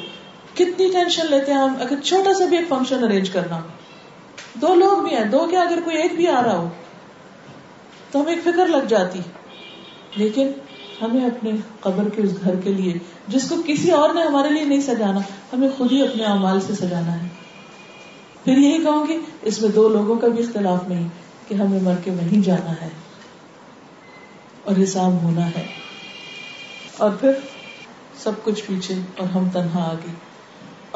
کتنی ٹینشن لیتے ہیں ہم اگر چھوٹا سا بھی ایک فنکشن ارینج کرنا دو لوگ بھی ہیں دو کیا اگر کوئی ایک بھی آ رہا ہو تو ہمیں ایک فکر لگ جاتی لیکن ہمیں اپنے قبر کے اس گھر کے لیے جس کو کسی اور نے ہمارے لیے نہیں سجانا ہمیں خود ہی اپنے اعمال سے سجانا ہے پھر یہی کہوں گی اس میں دو لوگوں کا بھی اختلاف نہیں کہ ہمیں مر کے وہیں جانا ہے اور حساب ہونا ہے اور پھر سب کچھ پیچھے اور ہم تنہا آگے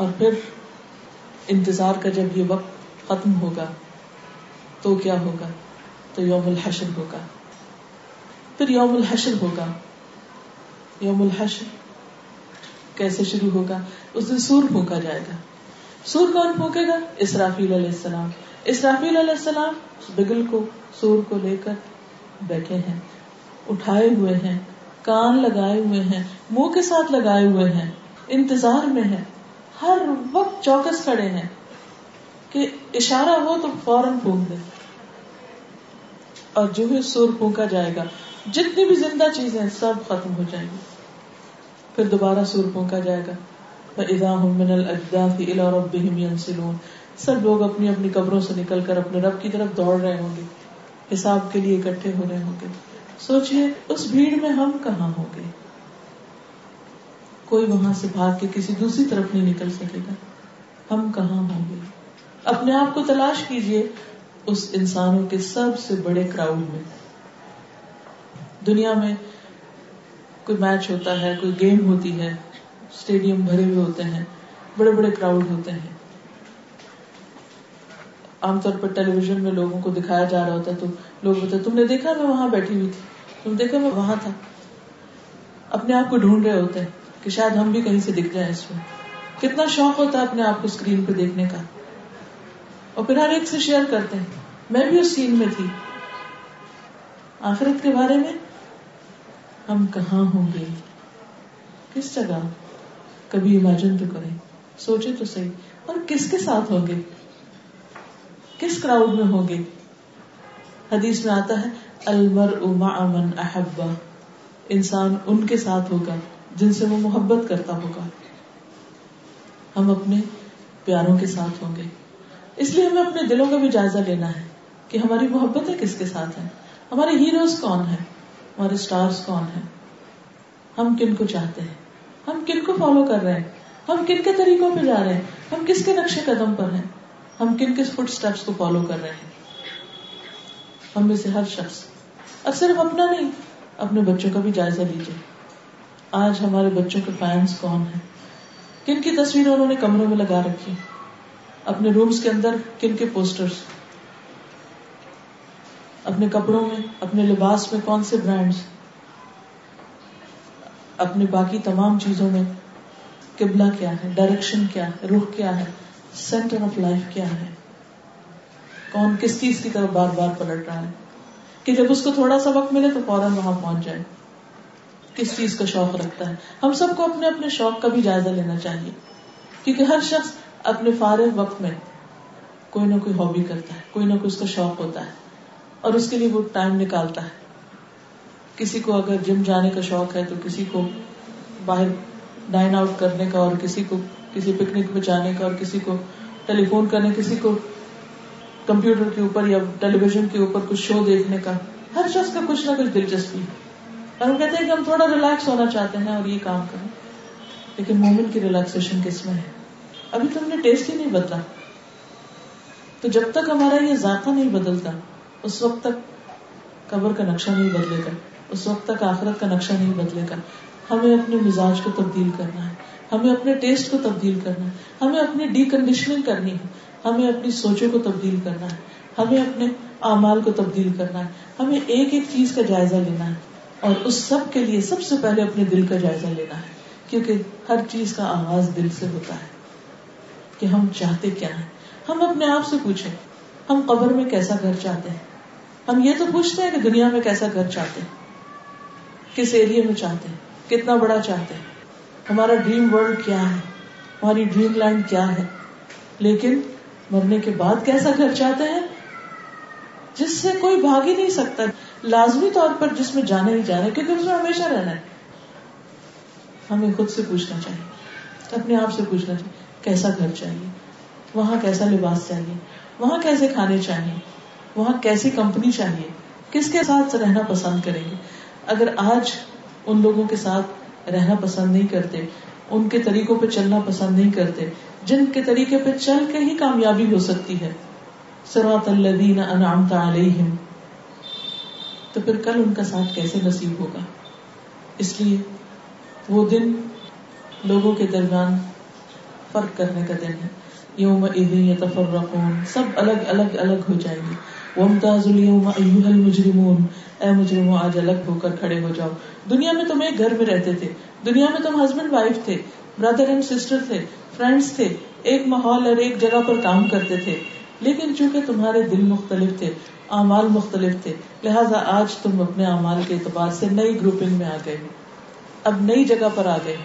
اور پھر انتظار کا جب یہ وقت ختم ہوگا تو کیا ہوگا تو یوم الحشر ہوگا پھر یوم الحشر ہوگا یوم الحشر کیسے شروع ہوگا اس دن سور پھونکا جائے گا سور کون پھونکے گا اسرافیل علیہ السلام اسرافیل علیہ السلام بگل کو سور کو لے کر بیٹھے ہیں اٹھائے ہوئے ہیں کان لگائے ہوئے ہیں منہ کے ساتھ لگائے ہوئے ہیں انتظار میں ہیں ہر وقت چوکس کھڑے ہیں کہ اشارہ ہو تو فوراً پھونک دے اور جو بھی سور پھونکا جائے گا جتنی بھی زندہ چیزیں سب ختم ہو جائیں گی پھر دوبارہ سور پھونکا جائے گا من الى ربهم ينسلون سب لوگ اپنی اپنی قبروں سے نکل کر اپنے رب کی طرف دوڑ رہے ہوں گے حساب کے لیے اکٹھے ہو رہے ہوں گے سوچئے اس بھیڑ میں ہم کہاں ہوں گے کوئی وہاں سے بھاگ کے کسی دوسری طرف نہیں نکل سکے گا ہم کہاں ہوں گے اپنے آپ کو تلاش کیجئے اس انسانوں کے سب سے بڑے کراؤڈ میں دنیا میں کوئی میچ ہوتا ہے کوئی گیم ہوتی ہے اسٹیڈیم بھرے ہوئے ہوتے ہیں بڑے بڑے کراؤڈ ہوتے ہیں عام طور پر ٹیلی ویژن میں لوگوں کو دکھایا جا رہا ہوتا ہے تو لوگ تم تم نے دیکھا دیکھا میں میں وہاں وہاں بیٹھی ہوئی تھی تھا اپنے آپ کو ڈھونڈ رہے ہوتے ہیں کہ شاید ہم بھی کہیں سے دکھ جائیں اس میں کتنا شوق ہوتا ہے اپنے آپ کو اسکرین پہ دیکھنے کا اور پھر ہر ایک سے شیئر کرتے ہیں میں بھی اس سین میں تھی آخرت کے بارے میں ہم کہاں ہوں گے کس جگہ کبھی امیجن تو کریں سوچے تو صحیح اور کس کے ساتھ ہوں گے کس کراؤڈ میں ہوں گے حدیث میں آتا ہے المر اما امن احبا انسان ان کے ساتھ ہوگا جن سے وہ محبت کرتا ہوگا ہم اپنے پیاروں کے ساتھ ہوں گے اس لیے ہمیں اپنے دلوں کا بھی جائزہ لینا ہے کہ ہماری محبتیں کس کے ساتھ ہیں ہمارے ہیروز کون ہیں ہمارے اسٹارس کون ہیں ہم کن کو چاہتے ہیں ہم کن کو فالو کر رہے ہیں ہم کن کے طریقوں پہ جا رہے ہیں ہم کس کے نقشے قدم پر ہیں ہم کن کے فٹ اسٹیپس کو فالو کر رہے ہیں ہم میں سے ہر شخص اور صرف اپنا نہیں اپنے بچوں کا بھی جائزہ لیجیے آج ہمارے بچوں کے فینس کون ہیں کن کی تصویریں انہوں نے کمروں میں لگا رکھی اپنے رومس کے اندر کن کے پوسٹرز اپنے کپڑوں میں اپنے لباس میں کون سے برانڈ اپنے باقی تمام چیزوں میں قبلہ کیا ہے ڈائریکشن کیا ہے روح کیا ہے سینٹر آف لائف کیا ہے کون کس چیز کی طرف بار بار پلٹ رہا ہے کہ جب اس کو تھوڑا سا وقت ملے تو فوراً وہاں پہنچ جائے کس چیز کا شوق رکھتا ہے ہم سب کو اپنے اپنے شوق کا بھی جائزہ لینا چاہیے کیونکہ ہر شخص اپنے فارغ وقت میں کوئی نہ کوئی ہابی کرتا ہے کوئی نہ کوئی اس کا شوق ہوتا ہے اور اس کے لیے وہ ٹائم نکالتا ہے کسی کو اگر جم جانے کا شوق ہے تو کسی کو باہر ڈائن آؤٹ کرنے کا اور کسی کو کسی پکنک پہ جانے کا اور کسی کو ٹیلی فون کرنے کسی کو کمپیوٹر کے اوپر یا ٹیلی ویژن کے اوپر کچھ شو دیکھنے کا ہر شخص کا کچھ نہ کچھ دلچسپی ہے اور ہم کہتے ہیں کہ ہم تھوڑا ریلیکس ہونا چاہتے ہیں اور یہ کام کریں لیکن مومن کی ریلیکسن کس میں ہے ابھی تو ہم نے ٹیسٹ ہی نہیں بدلا تو جب تک ہمارا یہ ذائقہ نہیں بدلتا اس وقت تک قبر کا نقشہ نہیں بدلے گا اس وقت تک آخرت کا نقشہ نہیں بدلے گا ہمیں اپنے مزاج کو تبدیل کرنا ہے ہمیں اپنے ٹیسٹ کو تبدیل کرنا ہے ہمیں اپنی ڈی کنڈیشننگ کرنی ہے ہمیں اپنی سوچوں کو تبدیل کرنا ہے ہمیں اپنے اعمال کو تبدیل کرنا ہے ہمیں ایک ایک چیز کا جائزہ لینا ہے اور اس سب کے لیے سب سے پہلے اپنے دل کا جائزہ لینا ہے کیونکہ ہر چیز کا آغاز دل سے ہوتا ہے کہ ہم چاہتے کیا ہیں ہم اپنے آپ سے پوچھیں ہم قبر میں کیسا گھر چاہتے ہیں ہم یہ تو پوچھتے ہیں کہ دنیا میں کیسا گھر چاہتے ہیں کس ایریا میں چاہتے ہیں کتنا بڑا چاہتے ہیں ہمارا ڈریم ورلڈ کیا ہے ہماری ڈریم لینڈ کیا ہے لیکن مرنے کے بعد کیسا گھر چاہتے ہیں جس سے کوئی بھاگ ہی نہیں سکتا لازمی طور پر جس میں جانے ہی جانا کیونکہ اس میں ہمیشہ رہنا ہے ہمیں خود سے پوچھنا چاہیے اپنے آپ سے پوچھنا چاہیے کیسا گھر چاہیے وہاں کیسا لباس چاہیے وہاں کیسے کھانے چاہیے وہاں کیسی کمپنی چاہیے کس کے ساتھ رہنا پسند کریں گے اگر آج ان لوگوں کے ساتھ رہنا پسند نہیں کرتے ان کے طریقوں پہ چلنا پسند نہیں کرتے جن کے طریقے پہ چل کے ہی کامیابی ہو سکتی ہے تو پھر کل ان کا ساتھ کیسے نصیب ہوگا اس لیے وہ دن لوگوں کے درمیان فرق کرنے کا دن ہے یوم عید یا سب الگ الگ الگ ہو جائیں گے کھڑے ہو جاؤ دنیا میں تم ایک گھر میں رہتے تھے دنیا میں تم ہسبینڈ وائف تھے تھے تھے اینڈ سسٹر فرینڈس ایک ماحول اور ایک جگہ پر کام کرتے تھے لیکن چونکہ تمہارے دل مختلف تھے امال مختلف تھے لہٰذا آج تم اپنے اعمال کے اعتبار سے نئی گروپنگ میں آ گئے اب نئی جگہ پر آ گئے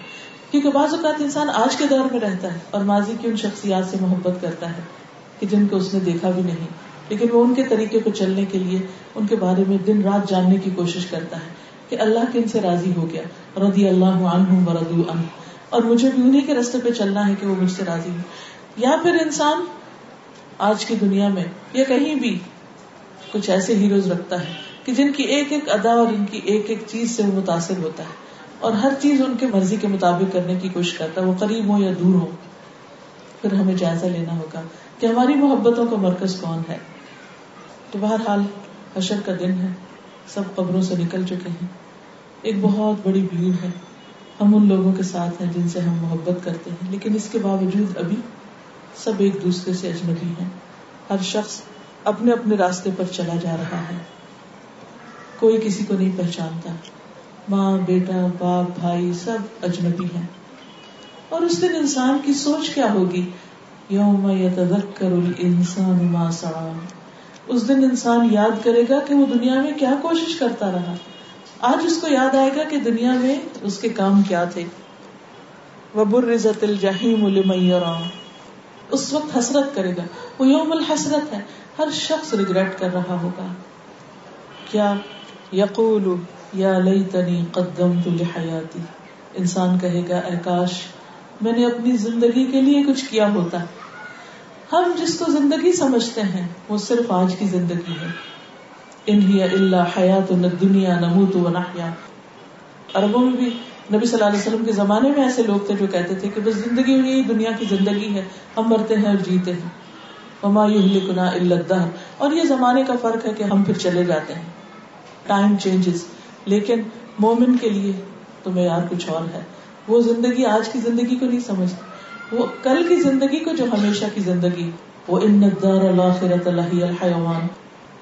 کیونکہ بعض اوقات انسان آج کے دور میں رہتا ہے اور ماضی کی ان شخصیات سے محبت کرتا ہے کہ جن کو اس نے دیکھا بھی نہیں لیکن وہ ان کے طریقے کو چلنے کے لیے ان کے بارے میں دن رات جاننے کی کوشش کرتا ہے کہ اللہ کن سے راضی ہو گیا رضی اللہ عنہ عنہ اور مجھے بھی انہیں کے رستے پہ چلنا ہے کہ وہ مجھ سے راضی ہو یا پھر انسان آج کی دنیا میں یا کہیں بھی کچھ ایسے ہیروز رکھتا ہے کہ جن کی ایک ایک ادا اور ان کی ایک ایک چیز سے وہ متاثر ہوتا ہے اور ہر چیز ان کے مرضی کے مطابق کرنے کی کوشش کرتا ہے وہ قریب ہو یا دور ہو پھر ہمیں جائزہ لینا ہوگا کہ ہماری محبتوں کا مرکز کون ہے تو بہرحال حشر کا دن ہے سب قبروں سے نکل چکے ہیں ایک بہت بڑی بھیڑ ہے ہم ان لوگوں کے ساتھ ہیں جن سے ہم محبت کرتے ہیں لیکن اس کے باوجود ابھی سب ایک دوسرے سے اجنبی ہیں ہر شخص اپنے اپنے راستے پر چلا جا رہا ہے کوئی کسی کو نہیں پہچانتا ماں بیٹا باپ بھائی سب اجنبی ہیں اور اس دن انسان کی سوچ کیا ہوگی یوم یتذکر الانسان ما کر اس دن انسان یاد کرے گا کہ وہ دنیا میں کیا کوشش کرتا رہا آج اس کو یاد آئے گا کہ دنیا میں اس کے کام کیا تھے وبر عزت الجہیم المیوران اس وقت حسرت کرے گا وہ یوم الحسرت ہے ہر شخص ریگریٹ کر رہا ہوگا کیا یقول یا لیتنی قدمت لحیاتی انسان کہے گا اے کاش میں نے اپنی زندگی کے لیے کچھ کیا ہوتا ہے ہم جس کو زندگی سمجھتے ہیں وہ صرف آج کی زندگی ہے انہیا اللہ حیات دنیا میں بھی نبی صلی اللہ علیہ وسلم کے زمانے میں ایسے لوگ تھے جو کہتے تھے کہ بس زندگی دنیا کی زندگی ہے ہم مرتے ہیں اور جیتے ہیں الا امل اور یہ زمانے کا فرق ہے کہ ہم پھر چلے جاتے ہیں ٹائم چینجز لیکن مومن کے لیے تو معیار کچھ اور ہے وہ زندگی آج کی زندگی کو نہیں سمجھتا وہ کل کی زندگی کو جو ہمیشہ کی زندگی وہ ان دار الآخرت اللہ الحیوان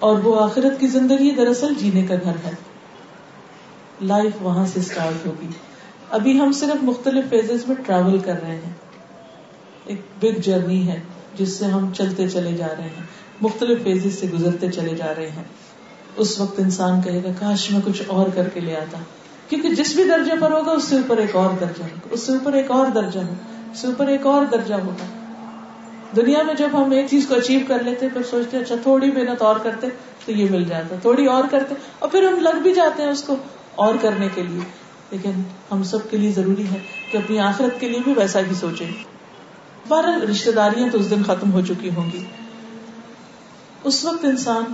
اور وہ آخرت کی زندگی دراصل جینے کا گھر ہے لائف وہاں سے اسٹارٹ ہوگی ابھی ہم صرف مختلف فیزز میں ٹریول کر رہے ہیں ایک بگ جرنی ہے جس سے ہم چلتے چلے جا رہے ہیں مختلف فیزز سے گزرتے چلے جا رہے ہیں اس وقت انسان کہے گا کاش میں کچھ اور کر کے لے آتا کیونکہ جس بھی درجے پر ہوگا اس سے اوپر ایک اور درجہ اس سے اوپر ایک اور درجہ ہوگا اس اوپر ایک اور درجہ ہوگا دنیا میں جب ہم ایک چیز کو اچیو کر لیتے پھر سوچتے اچھا تھوڑی محنت اور کرتے تو یہ مل جاتا تھوڑی اور کرتے اور پھر ہم لگ بھی جاتے ہیں اس کو اور کرنے کے لیے لیکن ہم سب کے لیے ضروری ہے کہ اپنی آخرت کے لیے بھی ویسا ہی سوچیں بارہ رشتے داریاں تو اس دن ختم ہو چکی ہوں گی اس وقت انسان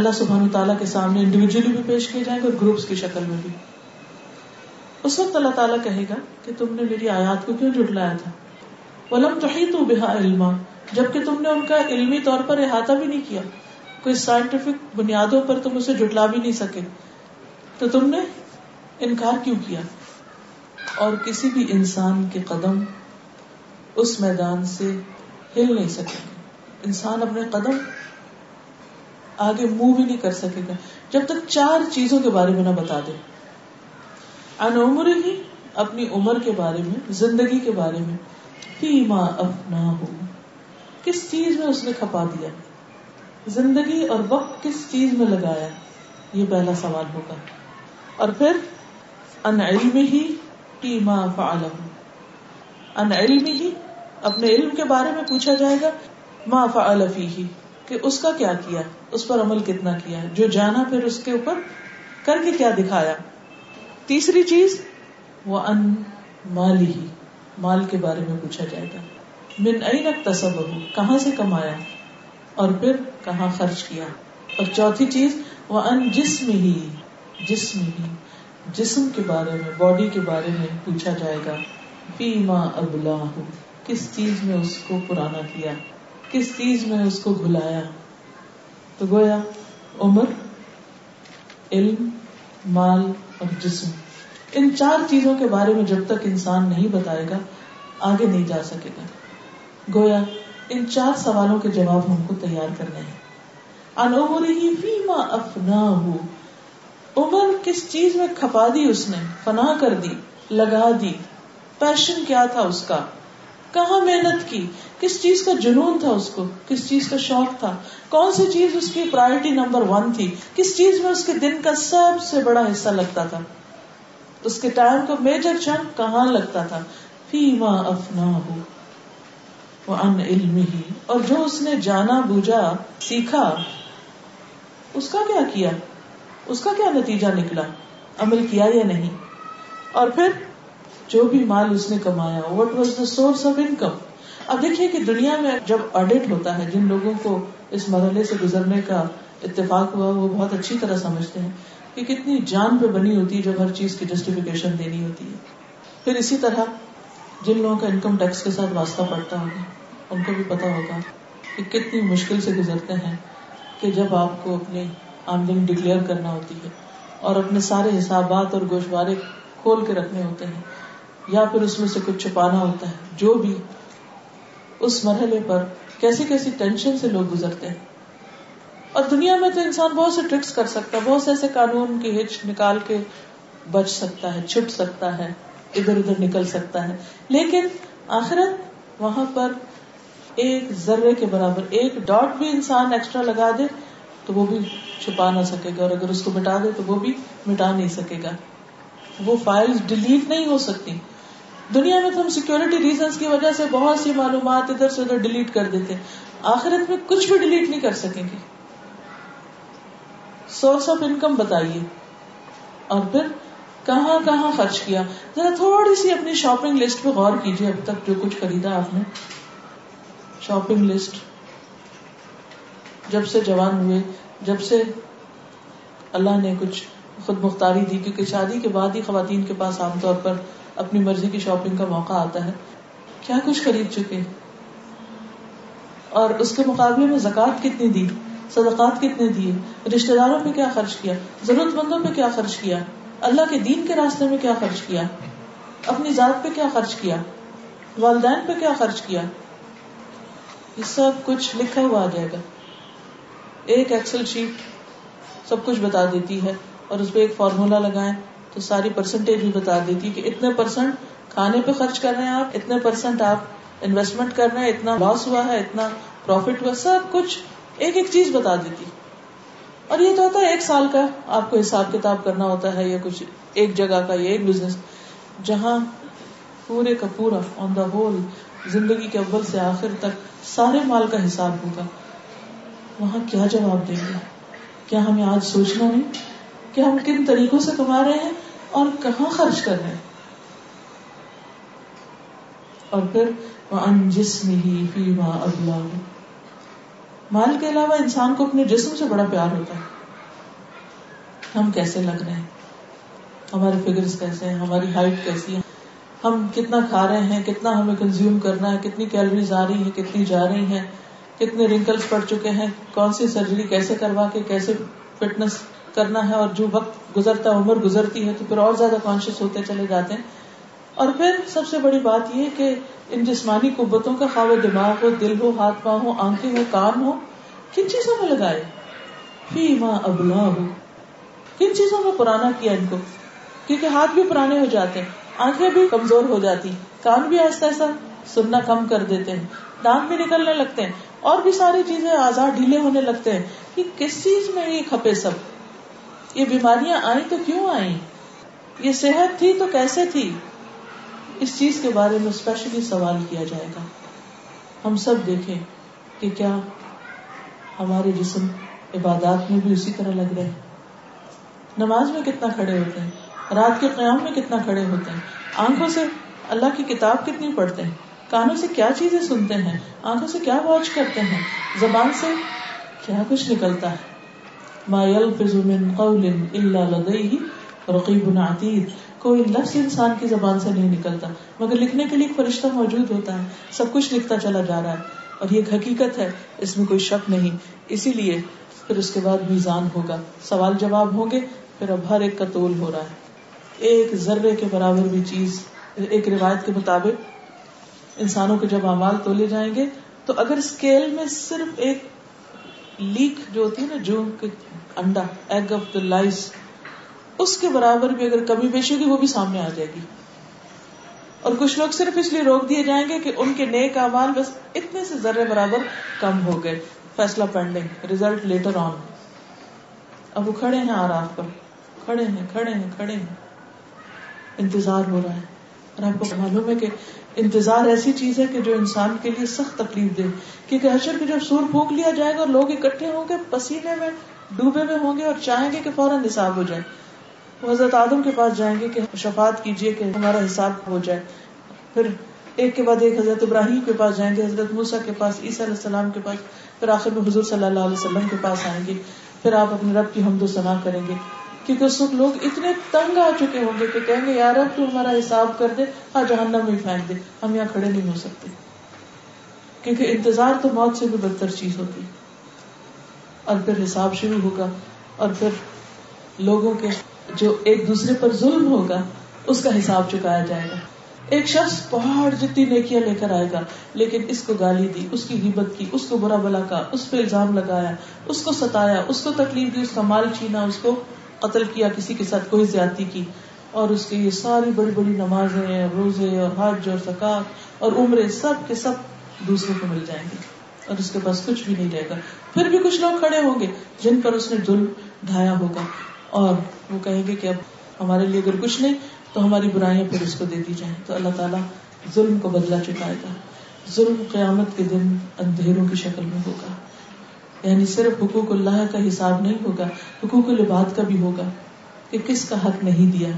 اللہ سبحان تعالیٰ کے سامنے انڈیویجلی بھی پیش کیے جائیں گے اور گروپس کی شکل میں بھی اس وقت اللہ تعالیٰ کہے گا کہ تم نے میری آیات کو کیوں جھٹلایا تھا ولم تو بحا علما جبکہ تم نے ان کا علمی طور پر احاطہ بھی نہیں کیا کوئی سائنٹیفک بنیادوں پر تم اسے جھٹلا بھی نہیں سکے تو تم نے انکار کیوں کیا اور کسی بھی انسان کے قدم اس میدان سے ہل نہیں سکے گا انسان اپنے قدم آگے منہ بھی نہیں کر سکے گا جب تک چار چیزوں کے بارے میں نہ بتا دے ان عمر ہی اپنی عمر کے بارے میں زندگی کے بارے میں فیما اپنا ہو کس چیز میں اس نے کھپا دیا زندگی اور وقت کس چیز میں لگایا یہ پہلا سوال ہوگا اور پھر ان علم ہی فیما فعل ہو ان علم ہی اپنے علم کے بارے میں پوچھا جائے گا ما فعل فیہ کہ اس کا کیا کیا اس پر عمل کتنا کیا جو جانا پھر اس کے اوپر کر کے کیا دکھایا تیسری چیز وہ ان مالی ہی مال کے بارے میں پوچھا جائے گا من این تصب کہاں سے کمایا اور پھر کہاں خرچ کیا اور چوتھی چیز وہ ان جسم ہی جسم ہی جسم کے بارے میں باڈی کے بارے میں پوچھا جائے گا پیما ابلا کس چیز میں اس کو پرانا کیا کس چیز میں اس کو بھلایا تو گویا عمر علم مال اور جسم ان چار چیزوں کے بارے میں جب تک انسان نہیں بتائے گا آگے نہیں جا سکے گا گویا ان چار سوالوں کے جواب ہم کو تیار کرنے ہیں انو رہی فیم افنا ہو فنا کر دی لگا دی پیشن کیا تھا اس کا کہاں محنت کی کس چیز کا جنون تھا اس کو کس چیز کا شوق تھا کون سی چیز اس کی پرائرٹی نمبر ون تھی کس چیز میں اس کے دن کا سب سے بڑا حصہ لگتا تھا اس کے ٹائم کا میجر کہاں لگتا تھا فیما افنا ہو وہ ان علم ہی اور جو اس نے جانا بوجھا سیکھا اس کا کیا کیا اس کا کیا نتیجہ نکلا عمل کیا یا نہیں اور پھر جو بھی مال اس نے کمایا what was the source of income اب دیکھیے کہ دنیا میں جب آڈیٹ ہوتا ہے جن لوگوں کو اس مرحلے سے گزرنے کا اتفاق ہوا وہ بہت اچھی طرح سمجھتے ہیں کہ کتنی جان پہ بنی ہوتی ہے جب ہر چیز کی دینی ہوتی ہے پھر اسی طرح جن لوگوں کا انکم ٹیکس کے ساتھ واسطہ پڑتا ہوگا ان کو بھی پتا ہوگا کہ کتنی مشکل سے گزرتے ہیں کہ جب آپ کو اپنی آمدنی ڈکلیئر کرنا ہوتی ہے اور اپنے سارے حسابات اور گوشوارے کھول کے رکھنے ہوتے ہیں یا پھر اس میں سے کچھ چھپانا ہوتا ہے جو بھی اس مرحلے پر کیسی کیسی ٹینشن سے لوگ گزرتے ہیں اور دنیا میں تو انسان بہت سے ٹرکس کر سکتا ہے بہت سے ایسے قانون کی ہچ نکال کے بچ سکتا ہے چھپ سکتا ہے ادھر ادھر نکل سکتا ہے لیکن آخرت وہاں پر ایک ذرے کے برابر ایک ڈاٹ بھی انسان ایکسٹرا لگا دے تو وہ بھی چھپا نہ سکے گا اور اگر اس کو مٹا دے تو وہ بھی مٹا نہیں سکے گا وہ فائل ڈیلیٹ نہیں ہو سکتی دنیا میں تو ہم سیکورٹی ریزنس کی وجہ سے بہت سی معلومات ادھر سے ادھر ڈیلیٹ کر دیتے آخرت میں کچھ بھی ڈیلیٹ نہیں کر سکیں گے سورس آف انکم بتائیے اور پھر کہاں کہاں خرچ کیا ذرا تھوڑی سی اپنی شاپنگ لسٹ پہ غور کیجیے اب تک جو کچھ خریدا آپ نے شاپنگ لسٹ جب سے جوان ہوئے جب سے اللہ نے کچھ خود مختاری دی کیونکہ شادی کے بعد ہی خواتین کے پاس عام طور پر اپنی مرضی کی شاپنگ کا موقع آتا ہے کیا کچھ خرید چکے اور اس کے مقابلے میں زکوات کتنی دی صدقات کتنے دیے رشتے داروں پہ کیا خرچ کیا ضرورت مندوں پہ کیا خرچ کیا اللہ کے دین کے راستے میں کیا خرچ کیا اپنی ذات پہ کیا خرچ کیا والدین پہ کیا خرچ کیا یہ سب کچھ لکھا ہوا آ جائے گا ایک ایکسل شیٹ سب کچھ بتا دیتی ہے اور اس پہ ایک فارمولا لگائیں تو ساری پرسنٹیج بھی بتا دیتی کہ اتنے پرسینٹ کھانے پہ خرچ کر رہے ہیں آپ آپ اتنے انویسٹمنٹ کر رہے ہیں اتنا لاس ہوا ہے اتنا پروفیٹ سب کچھ ایک ایک چیز بتا دیتی اور یہ تو ہوتا ہے ایک سال کا آپ کو حساب کتاب کرنا ہوتا ہے یا کچھ ایک جگہ کا یا ایک بزنس جہاں پورے کا پورا آن دا ہول زندگی کے اول سے آخر تک سارے مال کا حساب ہوگا وہاں کیا جواب دیں گے کیا ہمیں آج سوچنا نہیں کہ ہم کن طریقوں سے کما رہے ہیں اور کہاں خرچ کر رہے ہیں اور پھر ان جسم ہی فی ما ابلا مال کے علاوہ انسان کو اپنے جسم سے بڑا پیار ہوتا ہے ہم کیسے لگ رہے ہیں ہمارے فگرز کیسے ہیں ہماری ہائٹ کیسی ہے ہم کتنا کھا رہے ہیں کتنا ہمیں کنزیوم کرنا ہے کتنی کیلوریز آ رہی ہیں کتنی جا رہی ہیں کتنے رنکلس پڑ چکے ہیں کون سی سرجری کیسے کروا کے کیسے فٹنس کرنا ہے اور جو وقت گزرتا عمر گزرتی ہے تو پھر اور زیادہ کانشیس ہوتے چلے جاتے ہیں اور پھر سب سے بڑی بات یہ کہ ان جسمانی قوتوں کا خواب دماغ ہو دل ہو ہاتھ کام ہو کن کن چیزوں چیزوں میں میں لگائے فی ماں ابلا ہو پرانا کیا ان کو کیونکہ ہاتھ بھی پرانے ہو جاتے ہیں آنکھیں بھی کمزور ہو جاتی کان بھی ایسا ایسا سننا کم کر دیتے ہیں دانت بھی نکلنے لگتے ہیں اور بھی ساری چیزیں آزاد ڈھیلے ہونے لگتے ہیں کہ کس چیز میں یہ کھپے سب یہ بیماریاں آئیں تو کیوں آئیں یہ صحت تھی تو کیسے تھی اس چیز کے بارے میں اسپیشلی سوال کیا جائے گا ہم سب دیکھیں کہ کیا ہمارے جسم عبادات میں بھی اسی طرح لگ رہے ہیں نماز میں کتنا کھڑے ہوتے ہیں رات کے قیام میں کتنا کھڑے ہوتے ہیں آنکھوں سے اللہ کی کتاب کتنی پڑھتے ہیں کانوں سے کیا چیزیں سنتے ہیں آنکھوں سے کیا واچ کرتے ہیں زبان سے کیا کچھ نکلتا ہے ما يلفظ من قول الا لديه رقيب عتيد کوئی لفظ انسان کی زبان سے نہیں نکلتا مگر لکھنے کے لیے فرشتہ موجود ہوتا ہے سب کچھ لکھتا چلا جا رہا ہے اور یہ ایک حقیقت ہے اس میں کوئی شک نہیں اسی لیے پھر اس کے بعد میزان ہوگا سوال جواب ہوں گے پھر اب ہر ایک کا تول ہو رہا ہے ایک ذرے کے برابر بھی چیز ایک روایت کے مطابق انسانوں کے جب اعمال تولے جائیں گے تو اگر اسکیل میں صرف ایک لیک جو ہوتی ہے نا جو انڈا ایگ آف دا لائز اس کے برابر بھی اگر کمی بیشی ہوگی وہ بھی سامنے آ جائے گی اور کچھ لوگ صرف اس لیے روک دیے جائیں گے کہ ان کے نیک اعمال بس اتنے سے ذرے برابر کم ہو گئے فیصلہ پینڈنگ ریزلٹ لیٹر آن اب وہ کھڑے ہیں آر آپ پر کھڑے ہیں کھڑے ہیں کھڑے ہیں انتظار ہو رہا ہے اور آپ کو معلوم ہے کہ انتظار ایسی چیز ہے کہ جو انسان کے لیے سخت تکلیف دے کیونکہ گا کو لوگ اکٹھے ہوں گے پسینے میں ڈوبے میں ہوں گے اور چاہیں گے کہ فوراً حساب ہو جائے وہ حضرت آدم کے پاس جائیں گے کہ شفات کیجیے کہ ہمارا حساب ہو جائے پھر ایک کے بعد ایک حضرت ابراہیم کے پاس جائیں گے حضرت موسا کے پاس عیسیٰ علیہ السلام کے پاس پھر آخر میں حضور صلی اللہ علیہ وسلم کے پاس آئیں گے پھر آپ اپنے رب کی حمد و ثنا کریں گے کیونکہ اس وقت لوگ اتنے تنگ آ چکے ہوں گے کہ کہیں گے یار اب تو ہمارا حساب کر دے ہاں جہانا میں پھینک دے ہم یہاں کھڑے نہیں ہو سکتے کیونکہ انتظار تو موت سے بھی بدتر چیز ہوتی اور پھر پھر حساب شروع ہوگا اور لوگوں کے جو ایک دوسرے پر ظلم ہوگا اس کا حساب چکایا جائے گا ایک شخص پہاڑ جتنی نیکیاں لے کر آئے گا لیکن اس کو گالی دی اس کی حبت کی اس کو برا بلا کا اس پہ الزام لگایا اس کو ستایا اس کو تکلیف دی اس کا مال چھینا اس کو قتل کیا کسی کے ساتھ کوئی زیادتی کی اور اس کی یہ ساری بڑی بڑی نمازیں روزے اور حج اور سکا اور عمرے سب کے سب دوسروں کو مل جائیں گے اور اس کے پاس کچھ بھی نہیں رہے گا پھر بھی کچھ لوگ کھڑے ہوں گے جن پر اس نے ظلم ڈھایا ہوگا اور وہ کہیں گے کہ اب ہمارے لیے اگر کچھ نہیں تو ہماری برائیاں پھر اس کو دے دی جائیں تو اللہ تعالیٰ ظلم کو بدلا چکائے گا ظلم قیامت کے دن اندھیروں کی شکل میں ہوگا یعنی صرف حقوق اللہ کا حساب نہیں ہوگا حقوق الباد کا بھی ہوگا کہ کس کا حق نہیں دیا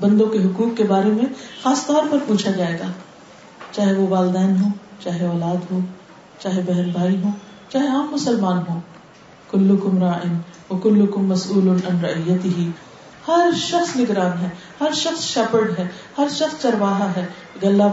بندوں کے حقوق کے بارے میں خاص طور پر پوچھا جائے گا چاہے وہ والدین ہو چاہے اولاد ہو چاہے بہن بھائی ہو چاہے عام مسلمان ہو کلو کم رائن کلو کم مسول رعیت ہی ہر شخص نگران ہے ہر شخص شپرڈ ہے ہر شخص چرواہا ہے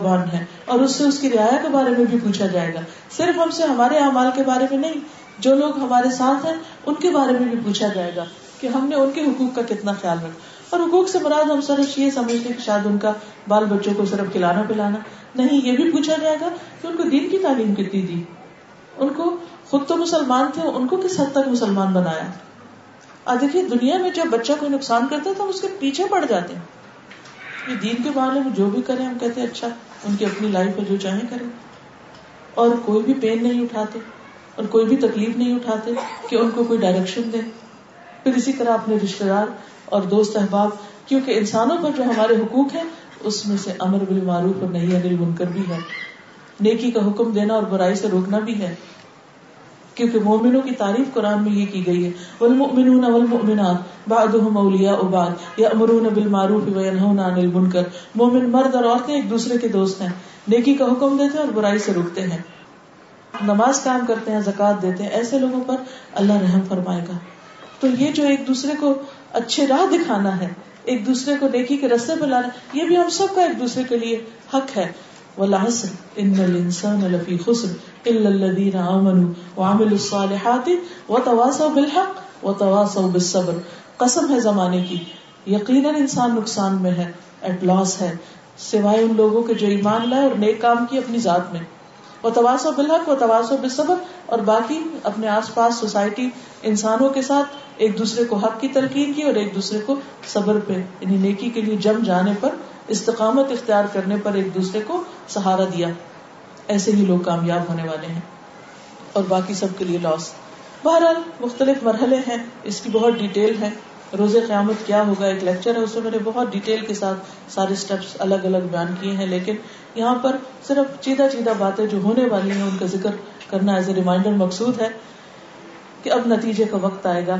بان ہے اور اس اس سے سے کی رعایا کے کے بارے بارے میں میں بھی پوچھا جائے گا صرف ہم ہمارے اعمال نہیں جو لوگ ہمارے ساتھ ہیں ان کے بارے میں بھی پوچھا جائے گا کہ ہم نے ان کے حقوق کا کتنا خیال رکھا اور حقوق سے مراد ہم صرف یہ سمجھتے کہ شاید ان کا بال بچوں کو صرف کھلانا پلانا نہیں یہ بھی پوچھا جائے گا کہ ان کو دین کی تعلیم کتنی دی ان کو خود تو مسلمان تھے ان کو کس حد تک مسلمان بنایا اور دیکھیے دنیا میں جب بچہ کوئی نقصان کرتا ہے تو ہم اس کے پیچھے پڑ جاتے ہیں یہ دین کے بارے میں جو بھی کریں ہم کہتے ہیں اچھا ان کی اپنی لائف میں جو چاہیں کریں اور کوئی بھی پین نہیں اٹھاتے اور کوئی بھی تکلیف نہیں اٹھاتے کہ ان کو کوئی ڈائریکشن دے پھر اسی طرح اپنے رشتے دار اور دوست احباب کیونکہ انسانوں پر جو ہمارے حقوق ہیں اس میں سے امر بالمعروف اور نہیں انل منکر بھی ہے نیکی کا حکم دینا اور برائی سے روکنا بھی ہے کیونکہ مومنوں کی تعریف قرآن میں یہ کی گئی ہے والمؤمنون والمؤمنات بعضهم اولیاء بعض یامرون بالمعروف وینهون عن المنکر مومن مرد اور عورتیں ایک دوسرے کے دوست ہیں نیکی کا حکم دیتے ہیں اور برائی سے روکتے ہیں نماز قائم کرتے ہیں زکات دیتے ہیں ایسے لوگوں پر اللہ رحم فرمائے گا تو یہ جو ایک دوسرے کو اچھے راہ دکھانا ہے ایک دوسرے کو نیکی کے رستے پہ لانا یہ بھی ہم سب کا ایک دوسرے کے لیے حق ہے وہ لاسن ان الانسان لفی خسر ہے زمانے کی یقیناً ہے ایٹ لاس ہے سوائے ان لوگوں کے جو ایمان لائے اور نیک کام کی اپنی ذات میں وہ تواسو بلحق وہ تواسو بالصبر اور باقی اپنے آس پاس سوسائٹی انسانوں کے ساتھ ایک دوسرے کو حق کی تلقین کی اور ایک دوسرے کو صبر پہ یعنی نیکی کے لیے جم جانے پر استقامت اختیار کرنے پر ایک دوسرے کو سہارا دیا ایسے ہی لوگ کامیاب ہونے والے ہیں اور باقی سب کے لیے لاس بہرحال مختلف مرحلے ہیں اس کی بہت ڈیٹیل ہے روز قیامت کیا ہوگا ایک لیکچر ہے اس میں میں نے بہت ڈیٹیل کے ساتھ سارے الگ الگ بیان کیے ہیں لیکن یہاں پر صرف چیدہ چیدہ باتیں جو ہونے والی ہیں ان کا ذکر کرنا ایز اے ریمائنڈر مقصود ہے کہ اب نتیجے کا وقت آئے گا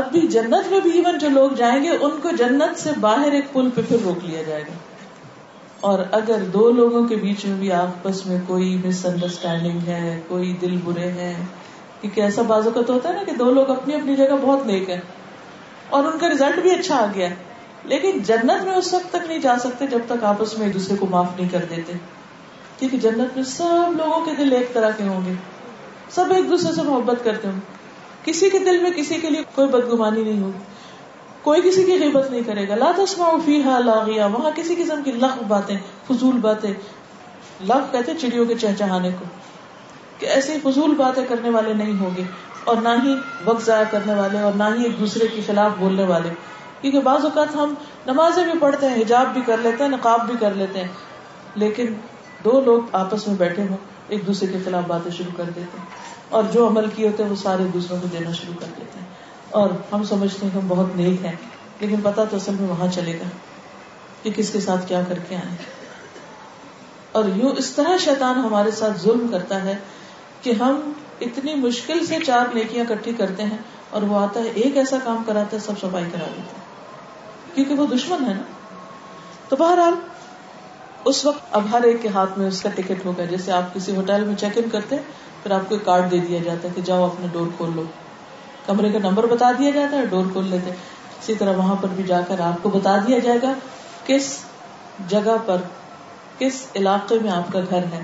اب بھی جنت میں بھی ایون جو لوگ جائیں گے ان کو جنت سے باہر ایک پل پہ پھر روک لیا جائے گا اور اگر دو لوگوں کے بیچ میں بھی آپس میں کوئی کوئی مس انڈرسٹینڈنگ ہے دل برے ہیں کیونکہ ایسا بازو کا تو ہوتا ہے نا کہ دو لوگ اپنی اپنی جگہ بہت نیک ہیں اور ان کا ریزلٹ بھی اچھا آ گیا لیکن جنت میں اس وقت تک نہیں جا سکتے جب تک آپس میں ایک دوسرے کو معاف نہیں کر دیتے کیونکہ جنت میں سب لوگوں کے دل ایک طرح کے ہوں گے سب ایک دوسرے سے محبت کرتے ہوں کسی کے دل میں کسی کے لیے کوئی بدگمانی نہیں ہوگی کوئی کسی کی غیبت نہیں کرے گا لا تسمع فیہا لاغیا وہاں کسی قسم کی لغ باتیں فضول باتیں لغ کہتے چڑیوں کے چہچہانے کو کہ ایسی فضول باتیں کرنے والے نہیں ہوں گے اور نہ ہی وقت ضائع کرنے والے اور نہ ہی ایک دوسرے کے خلاف بولنے والے کیونکہ بعض اوقات ہم نمازیں بھی پڑھتے ہیں حجاب بھی کر لیتے ہیں نقاب بھی کر لیتے ہیں لیکن دو لوگ آپس میں بیٹھے ہوں ایک دوسرے کے خلاف باتیں شروع کر دیتے ہیں اور جو عمل کیے ہوتے ہیں وہ سارے دوسروں کو دینا شروع کر دیتے ہیں اور ہم سمجھتے ہیں کہ ہم بہت نیک ہیں لیکن پتا تو اصل میں وہاں چلے گا کہ کس کے ساتھ کیا کر کے آئے اور یوں اس طرح شیطان ہمارے ساتھ ظلم کرتا ہے کہ ہم اتنی مشکل سے چار نیکیاں کٹھی کرتے ہیں اور وہ آتا ہے ایک ایسا کام کراتا ہے سب صفائی کرا دیتا ہے کیونکہ وہ دشمن ہے نا تو بہرحال اس وقت اب ہر ایک کے ہاتھ میں اس کا ٹکٹ ہوگا جیسے آپ کسی ہوٹل میں چیک ان کرتے ہیں پھر آپ کو کارڈ دے دیا جاتا ہے کہ جاؤ اپنے ڈور کھول لو کمرے کا نمبر بتا دیا جاتا ہے ڈور کھول لیتے اسی طرح وہاں پر بھی جا کر آپ کو بتا دیا جائے گا کس جگہ پر کس علاقے میں آپ کا گھر ہے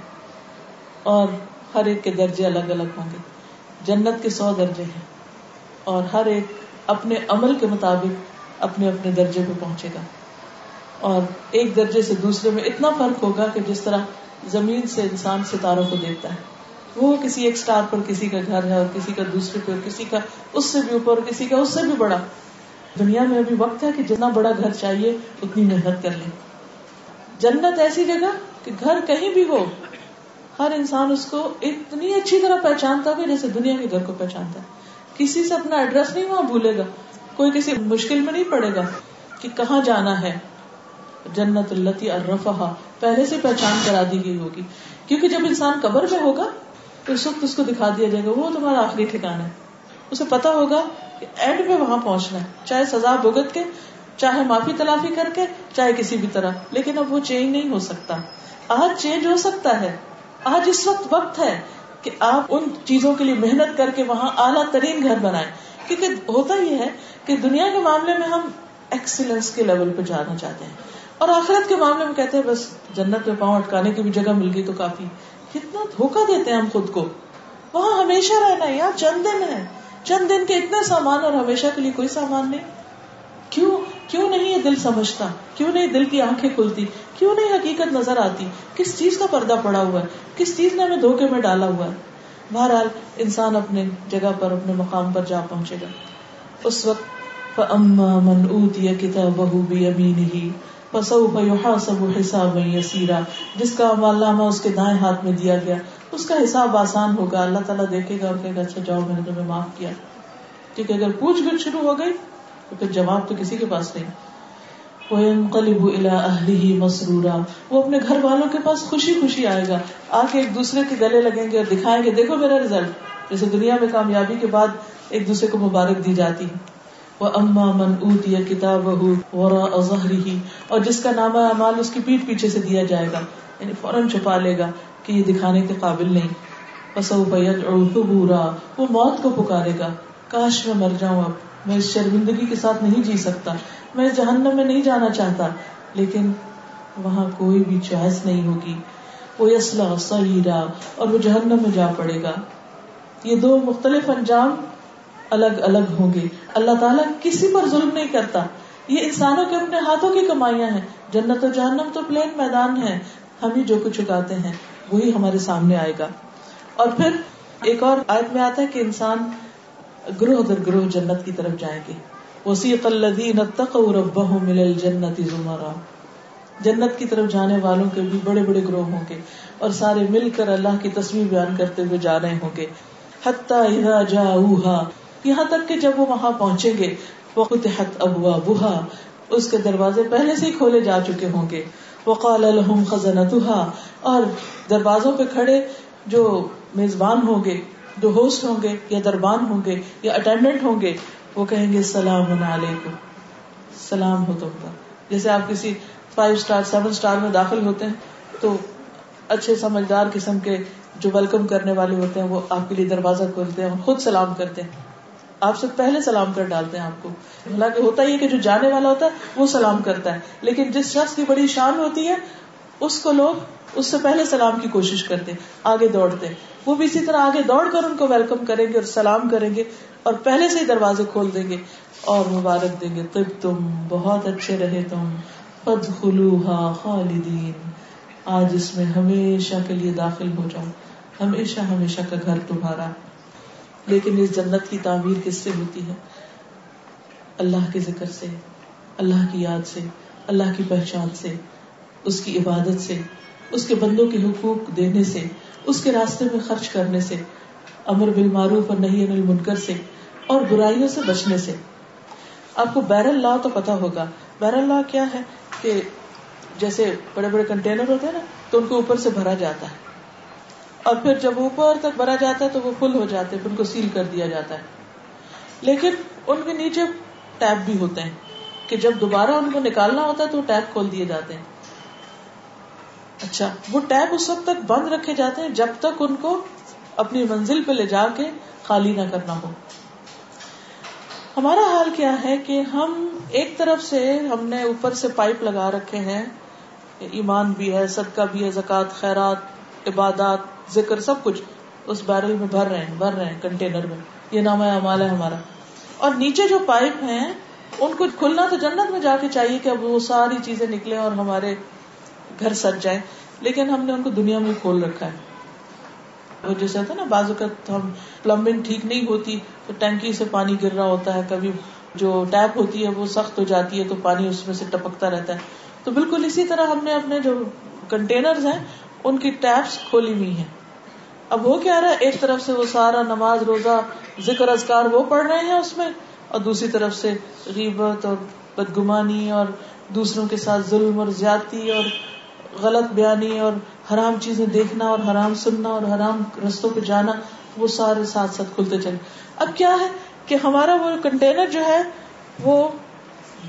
اور ہر ایک کے درجے الگ الگ ہوں گے جنت کے سو درجے ہیں اور ہر ایک اپنے عمل کے مطابق اپنے اپنے درجے پہ پہنچے گا اور ایک درجے سے دوسرے میں اتنا فرق ہوگا کہ جس طرح زمین سے انسان ستاروں کو دیکھتا ہے وہ کسی ایک اسٹار پر کسی کا گھر ہے اور کسی کا دوسرے پہ کسی کا اس سے بھی اوپر کسی کا اس سے بھی بڑا دنیا میں ابھی وقت ہے کہ جتنا بڑا گھر چاہیے اتنی محنت کر لیں جنت ایسی جگہ کہ گھر کہیں بھی ہو ہر انسان اس کو اتنی اچھی طرح پہچانتا ہوگا جیسے دنیا کے گھر کو پہچانتا ہے کسی سے اپنا ایڈریس نہیں وہاں بھولے گا کوئی کسی مشکل میں نہیں پڑے گا کہ کہاں جانا ہے جنت التی ارفا پہلے سے پہچان کرا دی گئی ہوگی کیونکہ جب انسان قبر میں ہوگا اس وقت اس کو دکھا دیا جائے گا وہ تمہارا آخری ٹھکانا ہے اسے پتا ہوگا کہ اینڈ میں وہاں پہنچنا ہے چاہے سزا بھگت کے چاہے معافی تلافی کر کے چاہے کسی بھی طرح لیکن اب وہ چینج نہیں ہو سکتا آج چینج ہو سکتا ہے آج اس وقت وقت ہے کہ آپ ان چیزوں کے لیے محنت کر کے وہاں اعلیٰ ترین گھر بنائے کیونکہ ہوتا یہ ہے کہ دنیا کے معاملے میں ہم ایکسیلنس کے لیول پہ جانا چاہتے ہیں اور آخرت کے معاملے میں کہتے ہیں بس جنت میں پاؤں اٹکانے کی بھی جگہ مل گئی تو کافی کتنا دھوکا دیتے ہیں ہم خود کو وہاں ہمیشہ رہنا ہے یار چند دن ہے چند دن کے اتنے سامان اور ہمیشہ کے لیے کوئی سامان نہیں کیوں کیوں نہیں یہ دل سمجھتا کیوں نہیں دل کی آنکھیں کھلتی کیوں نہیں حقیقت نظر آتی کس چیز کا پردہ پڑا ہوا ہے کس چیز نے ہمیں دھوکے میں ڈالا ہوا ہے بہرحال انسان اپنے جگہ پر اپنے مقام پر جا پہنچے گا اس وقت فَأَمَّا مَنْ أُوتِيَ كِتَابَهُ بِيَمِينِهِ سب حساب سیرا جس کا اس کے دائیں ہاتھ میں دیا گیا اس کا حساب آسان ہوگا اللہ تعالیٰ دیکھے گا کہ اچھا جواب تو کسی کے پاس نہیں کو مسرورہ وہ اپنے گھر والوں کے پاس خوشی خوشی آئے گا آ کے ایک دوسرے کے گلے لگیں گے اور دکھائیں گے دیکھو میرا ریزلٹ جیسے دنیا میں کامیابی کے بعد ایک دوسرے کو مبارک دی جاتی ہے وہ اما من اوت کتاب ورا اظہری ہی اور جس کا نام امال اس کی پیٹ پیچھے سے دیا جائے گا یعنی فوراً چھپا لے گا کہ یہ دکھانے کے قابل نہیں بس وہ بیت اور وہ موت کو پکارے گا کاش میں مر جاؤں اب میں اس شرمندگی کے ساتھ نہیں جی سکتا میں اس جہنم میں نہیں جانا چاہتا لیکن وہاں کوئی بھی چوائس نہیں ہوگی وہ یسلا سہیرا اور وہ جہنم میں جا پڑے گا یہ دو مختلف انجام الگ الگ ہوں گی اللہ تعالیٰ کسی پر ظلم نہیں کرتا یہ انسانوں کے اپنے ہاتھوں کی کمائیاں ہیں جنت و جہنم تو پلین میدان ہے ہم ہی جو کچھ اگاتے ہیں وہی ہمارے سامنے آئے گا اور پھر ایک اور آیت میں آتا ہے کہ انسان گروہ در گروہ جنت کی طرف وسیق الذین اتقوا اللہ الى الجنت جنت جنت کی طرف جانے والوں کے بھی بڑے بڑے گروہ ہوں گے اور سارے مل کر اللہ کی تصویر بیان کرتے ہوئے جا رہے ہوں گے اذا اوہا یہاں تک کہ جب وہ وہاں پہنچیں گے وہ تحت ابوا بوہا اس کے دروازے پہلے سے ہی کھولے جا چکے ہوں گے وہ قالحم خزنت اور دروازوں پہ کھڑے جو میزبان ہوں گے جو ہوسٹ ہوں گے یا دربان ہوں گے یا اٹینڈنٹ ہوں گے وہ کہیں گے سلام علیکم سلام ہو تم کا جیسے آپ کسی فائیو اسٹار سیون اسٹار میں داخل ہوتے ہیں تو اچھے سمجھدار قسم کے جو ویلکم کرنے والے ہوتے ہیں وہ آپ کے لیے دروازہ کھولتے ہیں خود سلام کرتے ہیں آپ سے پہلے سلام کر ڈالتے ہیں آپ کو حالانکہ ہوتا ہی ہے کہ جو جانے والا ہوتا ہے وہ سلام کرتا ہے لیکن جس شخص کی بڑی شان ہوتی ہے اس اس کو لوگ سے پہلے سلام کی کوشش کرتے آگے دوڑتے وہ بھی اسی طرح آگے دوڑ کر ان کو ویلکم کریں گے اور سلام کریں گے اور پہلے سے ہی دروازے کھول دیں گے اور مبارک دیں گے تم بہت اچھے رہے تم خدو ہا خالدین آج اس میں ہمیشہ کے لیے داخل ہو جاؤ ہمیشہ ہمیشہ کا گھر تمہارا لیکن اس جنت کی تعمیر کس سے ہوتی ہے اللہ کے ذکر سے اللہ کی یاد سے اللہ کی پہچان سے اس کی عبادت سے اس کے بندوں کے حقوق دینے سے اس کے راستے میں خرچ کرنے سے امر اور نہیں سے اور برائیوں سے بچنے سے آپ کو بیر اللہ تو پتا ہوگا بیر اللہ کیا ہے کہ جیسے بڑے بڑے کنٹینر ہوتے ہیں نا تو ان کو اوپر سے بھرا جاتا ہے اور پھر جب اوپر تک بھرا جاتا ہے تو وہ فل ہو جاتے پھر ان کو سیل کر دیا جاتا ہے لیکن ان کے نیچے ٹیپ بھی ہوتے ہیں کہ جب دوبارہ ان کو نکالنا ہوتا ہے تو ٹیپ کھول دیے جاتے ہیں اچھا وہ ٹیپ اس وقت تک بند رکھے جاتے ہیں جب تک ان کو اپنی منزل پہ لے جا کے خالی نہ کرنا ہو ہمارا حال کیا ہے کہ ہم ایک طرف سے ہم نے اوپر سے پائپ لگا رکھے ہیں ایمان بھی ہے صدقہ بھی ہے زکات خیرات عبادات ذکر سب کچھ اس بیرل میں بھر رہے ہیں بھر رہے ہیں کنٹینر میں یہ نام امال ہے ہمارا اور نیچے جو پائپ ہیں ان کو کھلنا تو جنت میں جا کے چاہیے کہ اب وہ ساری چیزیں نکلے اور ہمارے گھر سج جائے لیکن ہم نے ان کو دنیا میں کھول رکھا ہے وہ جیسا تھا نا بعض اوقات ہم پلمبنگ ٹھیک نہیں ہوتی تو ٹینکی سے پانی گر رہا ہوتا ہے کبھی جو ٹیپ ہوتی ہے وہ سخت ہو جاتی ہے تو پانی اس میں سے ٹپکتا رہتا ہے تو بالکل اسی طرح ہم نے اپنے جو کنٹینر ہیں ان کی ٹیپس کھولی ہوئی ہیں اب وہ کیا رہا ایک طرف سے وہ سارا نماز روزہ ذکر اذکار وہ پڑھ رہے ہیں اس میں اور دوسری طرف سے غیبت اور بدگمانی اور دوسروں کے ساتھ ظلم اور زیادتی اور غلط بیانی اور حرام چیزیں دیکھنا اور حرام سننا اور حرام رستوں پہ جانا وہ سارے ساتھ ساتھ کھلتے چلے اب کیا ہے کہ ہمارا وہ کنٹینر جو ہے وہ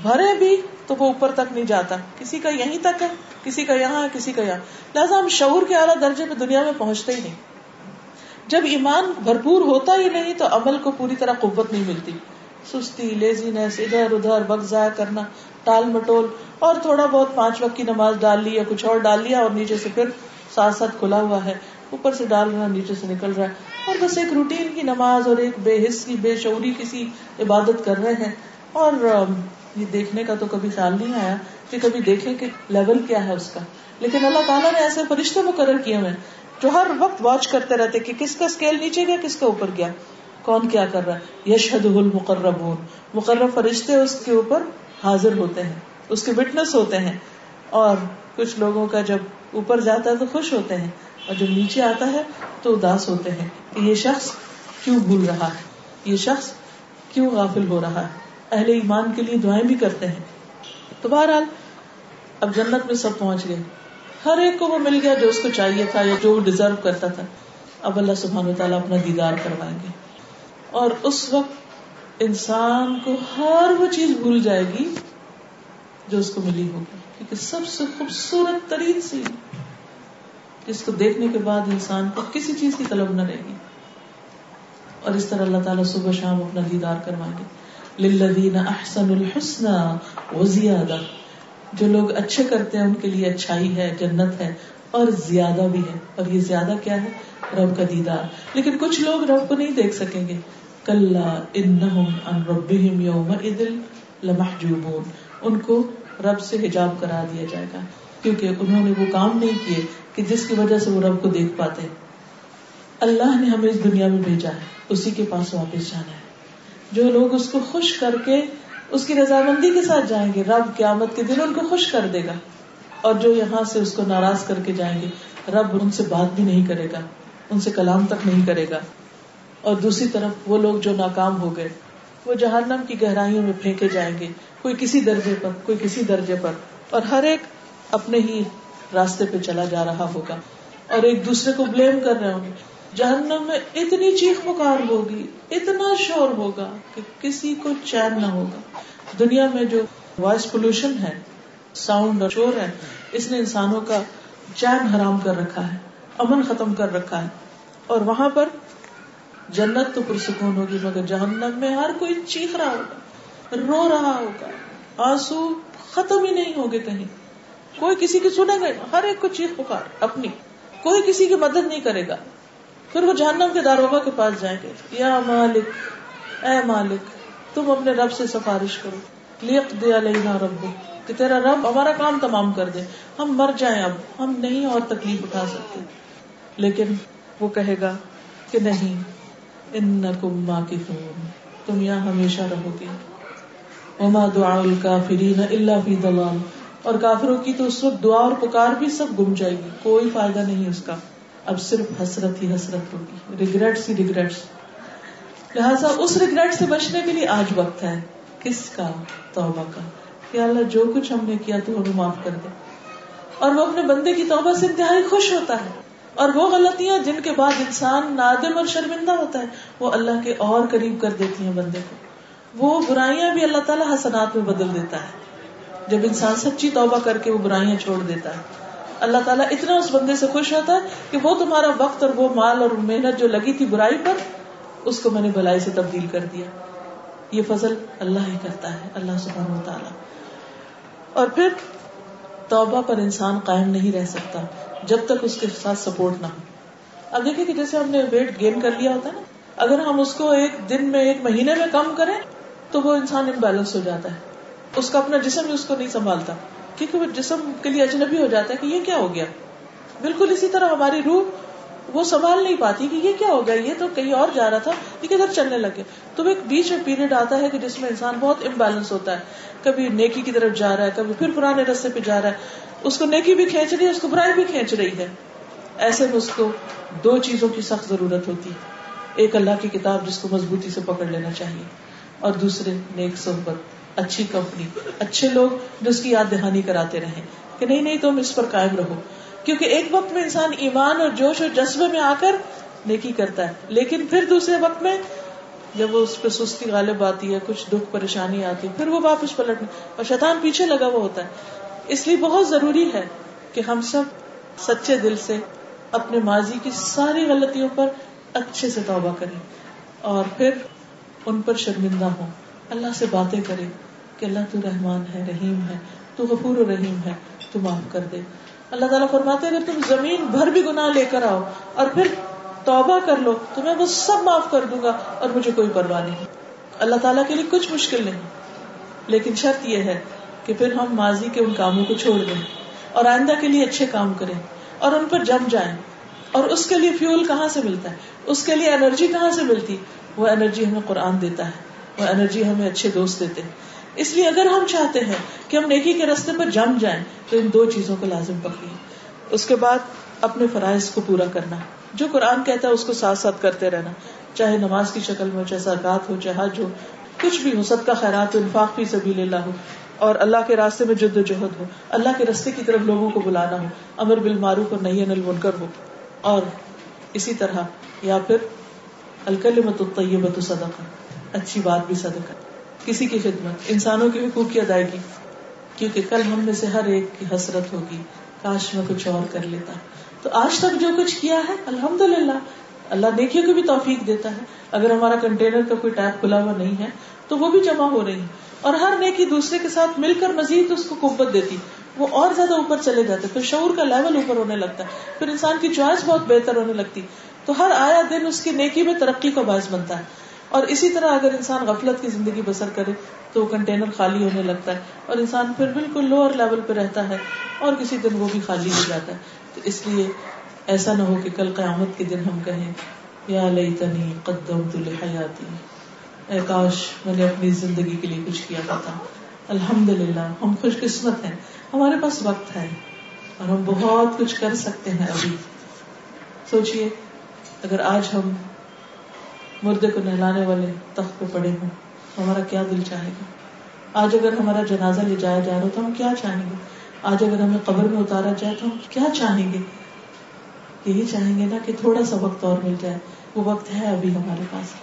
بھرے بھی تو وہ اوپر تک نہیں جاتا کسی کا یہیں تک ہے کسی کا یہاں ہے کسی کا یہاں لہٰذا ہم شعور کے اعلیٰ درجے میں دنیا میں پہنچتے ہی نہیں جب ایمان بھرپور ہوتا ہی نہیں تو عمل کو پوری طرح قوت نہیں ملتی سستی لیزی نیس ادھر ادھر وقت ضائع کرنا ٹال مٹول اور تھوڑا بہت پانچ وقت کی نماز ڈال لی یا کچھ اور ڈال لیا اور نیچے سے پھر ساتھ ساتھ کھلا ہوا ہے اوپر سے ڈال رہا نیچے سے نکل رہا ہے اور بس ایک روٹین کی نماز اور ایک بے حص کی بے شعوری کسی عبادت کر رہے ہیں اور یہ دیکھنے کا تو کبھی خیال نہیں آیا کہ کبھی دیکھیں کہ لیول کیا ہے اس کا لیکن اللہ تعالیٰ نے ایسے فرشتے مقرر کیے ہوئے جو ہر وقت واچ کرتے رہتے کہ کس کا اسکیل نیچے گیا کس کا اوپر گیا کون کیا کر رہا ہے یشد ہو مقرب اس مقرر فرشتے حاضر ہوتے ہیں اس کے وٹنس ہوتے ہیں اور کچھ لوگوں کا جب اوپر جاتا ہے تو خوش ہوتے ہیں اور جب نیچے آتا ہے تو اداس ہوتے ہیں کہ یہ شخص کیوں بھول رہا ہے یہ شخص کیوں غافل ہو رہا ہے اہل ایمان کے لیے دعائیں بھی کرتے ہیں تو بہرحال اب جنت میں سب پہنچ گئے ہر ایک کو وہ مل گیا جو اس کو چاہیے تھا یا جو وہ ڈیزرو کرتا تھا اب اللہ سبحان اپنا دیدار کروائیں گے اور اس اس وقت انسان کو کو ہر وہ چیز بھول جائے گی جو ملی ہوگی کیونکہ سب سے خوبصورت ترین سی جس کو دیکھنے کے بعد انسان کو کسی چیز کی طلب نہ رہے گی اور اس طرح اللہ تعالیٰ صبح شام اپنا دیدار کروائیں گے لل احسن الحسن وزیادہ جو لوگ اچھے کرتے ہیں ان کے لیے اچھائی ہے جنت ہے اور زیادہ بھی ہے اور یہ زیادہ کیا ہے رب کا دیدار لیکن کچھ لوگ رب کو نہیں دیکھ سکیں گے کل لمحجوبون ان کو رب سے حجاب کرا دیا جائے گا کیونکہ انہوں نے وہ کام نہیں کیے کہ جس کی وجہ سے وہ رب کو دیکھ پاتے اللہ نے ہمیں اس دنیا میں بھیجا ہے اسی کے پاس واپس جانا ہے جو لوگ اس کو خوش کر کے اس کی رضامندی کے ساتھ جائیں گے رب قیامت کے دن ان کو کو خوش کر دے گا اور جو یہاں سے اس ناراض کر کے جائیں گے رب ان ان سے سے بات بھی نہیں نہیں کرے کرے گا گا کلام تک اور دوسری طرف وہ لوگ جو ناکام ہو گئے وہ جہنم کی گہرائیوں میں پھینکے جائیں گے کوئی کسی درجے پر کوئی کسی درجے پر اور ہر ایک اپنے ہی راستے پہ چلا جا رہا ہوگا اور ایک دوسرے کو بلیم کر رہے ہوں گے جہنم میں اتنی چیخ پکار ہوگی اتنا شور ہوگا کہ کسی کو چین نہ ہوگا دنیا میں جو وائس پولوشن ہے ساؤنڈ اور شور ہے اس نے انسانوں کا چین حرام کر رکھا ہے امن ختم کر رکھا ہے اور وہاں پر جنت تو پرسکون ہوگی مگر جہنم میں ہر کوئی چیخ رہا ہوگا رو رہا ہوگا آنسو ختم ہی نہیں ہوگے کہیں کوئی کسی کی سنے گا ہر ایک کو چیخ پکار اپنی کوئی کسی کی مدد نہیں کرے گا پھر وہ جہنم کے داروبا کے پاس جائیں گے یا مالک اے مالک تم اپنے رب سے سفارش کرو دیا لینا رب رب کہ تیرا ہمارا کام تمام کر دے ہم مر جائیں اب ہم نہیں اور نہیں انکم ماکفون تم یہاں ہمیشہ رہو گے وما دعل کا الا فی اللہ اور کافروں کی تو اس وقت دعا اور پکار بھی سب گم جائے گی کوئی فائدہ نہیں اس کا اب صرف حسرت ہی حسرت ہوگی ریگریٹس ہی ریگریٹس لہٰذا اس ریگریٹ سے بچنے کے لیے آج وقت ہے کس کا توبہ کا کہ اللہ جو کچھ ہم نے کیا تو ہمیں معاف کر دے اور وہ اپنے بندے کی توبہ سے انتہائی خوش ہوتا ہے اور وہ غلطیاں جن کے بعد انسان نادم اور شرمندہ ہوتا ہے وہ اللہ کے اور قریب کر دیتی ہیں بندے کو وہ برائیاں بھی اللہ تعالیٰ حسنات میں بدل دیتا ہے جب انسان سچی توبہ کر کے وہ برائیاں چھوڑ دیتا ہے اللہ تعالیٰ اتنا اس بندے سے خوش ہوتا ہے کہ وہ تمہارا وقت اور وہ مال اور محنت جو لگی تھی برائی پر اس کو میں نے بلائی سے تبدیل کر دیا یہ فضل اللہ ہی کرتا ہے اللہ سب تعالیٰ اور پھر توبہ پر انسان قائم نہیں رہ سکتا جب تک اس کے ساتھ سپورٹ نہ ہو اب دیکھیں کہ جیسے ہم نے ویٹ گین کر لیا ہوتا ہے نا اگر ہم اس کو ایک دن میں ایک مہینے میں کم کریں تو وہ انسان امبیلنس ہو جاتا ہے اس کا اپنا جسم بھی اس کو نہیں سنبھالتا کیونکہ وہ جسم کے لیے اجنبی ہو جاتا ہے کہ یہ کیا ہو گیا بالکل اسی طرح ہماری روح وہ سنبھال نہیں پاتی کہ یہ کیا ہو گیا یہ تو کہیں اور جا رہا تھا چلنے لگے تو ایک بیچ میں پیریڈ آتا ہے کہ جس میں انسان بہت امبیلنس ہوتا ہے کبھی نیکی کی طرف جا رہا ہے کبھی پھر پرانے رستے پہ جا رہا ہے اس کو نیکی بھی کھینچ رہی ہے اس کو برائی بھی کھینچ رہی ہے ایسے میں اس کو دو چیزوں کی سخت ضرورت ہوتی ہے ایک اللہ کی کتاب جس کو مضبوطی سے پکڑ لینا چاہیے اور دوسرے نیک صحبت اچھی کمپنی اچھے لوگ جو اس کی یاد دہانی کراتے رہے کہ نہیں نہیں تم اس پر قائم رہو کیونکہ ایک وقت میں انسان ایمان اور جوش اور جذبے میں آ کر نیکی کرتا ہے لیکن پھر دوسرے وقت میں جب وہ اس پہ سستی غالب آتی ہے کچھ دکھ پریشانی آتی ہے پھر وہ واپس پلٹنے اور شیطان پیچھے لگا ہوا ہوتا ہے اس لیے بہت ضروری ہے کہ ہم سب سچے دل سے اپنے ماضی کی ساری غلطیوں پر اچھے سے توبہ کریں اور پھر ان پر شرمندہ ہوں اللہ سے باتیں کریں کہ اللہ تو رحمان ہے رحیم ہے تو غفور و رحیم ہے تو معاف کر دے اللہ تعالیٰ فرماتے اگر تم زمین بھر بھی گناہ لے کر آؤ اور پھر توبہ کر لو تو میں وہ سب معاف کر دوں گا اور مجھے کوئی پرواہ نہیں اللہ تعالیٰ کے لیے کچھ مشکل نہیں لیکن شرط یہ ہے کہ پھر ہم ماضی کے ان کاموں کو چھوڑ دیں اور آئندہ کے لیے اچھے کام کریں اور ان پر جم جائیں اور اس کے لیے فیول کہاں سے ملتا ہے اس کے لیے انرجی کہاں سے ملتی وہ انرجی ہمیں قرآن دیتا ہے وہ انرجی ہمیں اچھے دوست دیتے ہیں اس لیے اگر ہم چاہتے ہیں کہ ہم نیکی کے رستے پر جم جائیں تو ان دو چیزوں کو لازم پکڑی اس کے بعد اپنے فرائض کو پورا کرنا جو قرآن کہتا ہے اس کو ساتھ ساتھ کرتے رہنا چاہے نماز کی شکل میں ہو چاہے زکات ہو چاہے حج ہو کچھ بھی ہو سب کا خیرات ہو انفاق بھی سبھی اللہ ہو اور اللہ کے راستے میں جد و جہد ہو اللہ کے رستے کی طرف لوگوں کو بلانا ہو امر اور نہیں انل منکر ہو اور اسی طرح یا پھر الکل الطیبت صدقہ اچھی بات بھی صدقہ کسی کی خدمت انسانوں کی حقوق کی ادائیگی کیونکہ کل ہم میں سے ہر ایک کی حسرت ہوگی کاش میں کچھ اور کر لیتا تو آج تک جو کچھ کیا ہے الحمد للہ اللہ دیکھیے کو بھی توفیق دیتا ہے اگر ہمارا کنٹینر کا کوئی ٹائپ کھلا ہوا نہیں ہے تو وہ بھی جمع ہو رہی ہے اور ہر نیکی دوسرے کے ساتھ مل کر مزید اس کو قوت دیتی وہ اور زیادہ اوپر چلے جاتے پھر شعور کا لیول اوپر ہونے لگتا ہے پھر انسان کی چوائس بہت بہتر ہونے لگتی تو ہر آیا دن اس کی نیکی میں ترقی کا باعث بنتا ہے اور اسی طرح اگر انسان غفلت کی زندگی بسر کرے تو وہ کنٹینر خالی ہونے لگتا ہے اور انسان پھر بالکل لوور لیول پہ رہتا ہے اور کسی دن وہ بھی خالی ہو جاتا ہے تو اس لیے ایسا نہ ہو کہ کل قیامت کے دن ہم کہیں یا لئی تنی قدم تو لحیاتی اے کاش میں نے اپنی زندگی کے لیے کچھ کیا ہوتا الحمد للہ ہم خوش قسمت ہیں ہمارے پاس وقت ہے اور ہم بہت کچھ کر سکتے ہیں ابھی سوچیے اگر آج ہم مردے کو نہلانے والے تخت پہ پڑے ہوں ہمارا کیا دل چاہے گا آج اگر ہمارا جنازہ لے جایا جا رہا تو ہم کیا چاہیں گے آج اگر ہمیں قبر میں اتارا جائے تو ہم کیا چاہیں گے یہی چاہیں گے نا کہ تھوڑا سا وقت اور مل جائے وہ وقت ہے ابھی ہمارے پاس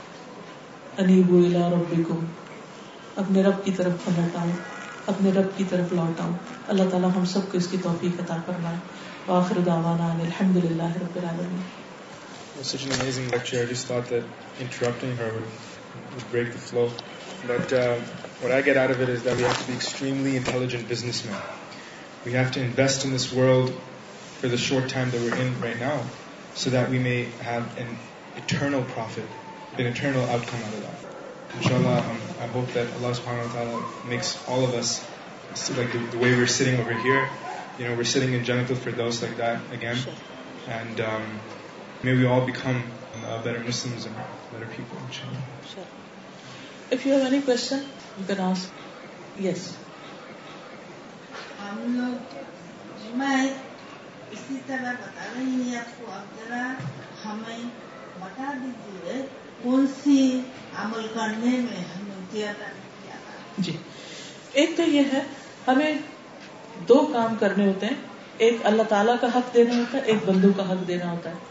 انیبو الا ربی کو اپنے رب کی طرف پلٹ آؤں اپنے رب کی طرف لوٹ آؤں اللہ تعالیٰ ہم سب کو اس کی توفیق عطا فرمائے واخر دعوانا الحمد للہ رب العالمین was such an amazing lecture. I just thought that interrupting her would, would break the flow. But uh, what I get out of it is that we have to be extremely intelligent businessmen. We have to invest in this world for the short time that we're in right now so that we may have an eternal profit, an eternal outcome out of that. Inshallah, um, I hope that Allah subhanahu wa ta'ala makes all of us, like the, the way we're sitting over here, you know, we're sitting in Jannah for those like that again. And um, May we all become uh, better Muslims and better people, inshallah. Sure. If you have any question, you can ask. Yes. ہم لوگ میں اسی طرح بتا رہی ہوں آپ کو اب ذرا ہمیں بتا دیجیے کون سی عمل کرنے میں ہمیں کیا جی ایک تو یہ ہے ہمیں دو کام کرنے ہوتے ہیں ایک اللہ تعالیٰ کا حق دینا ہوتا ہے ایک بندو کا حق دینا ہوتا ہے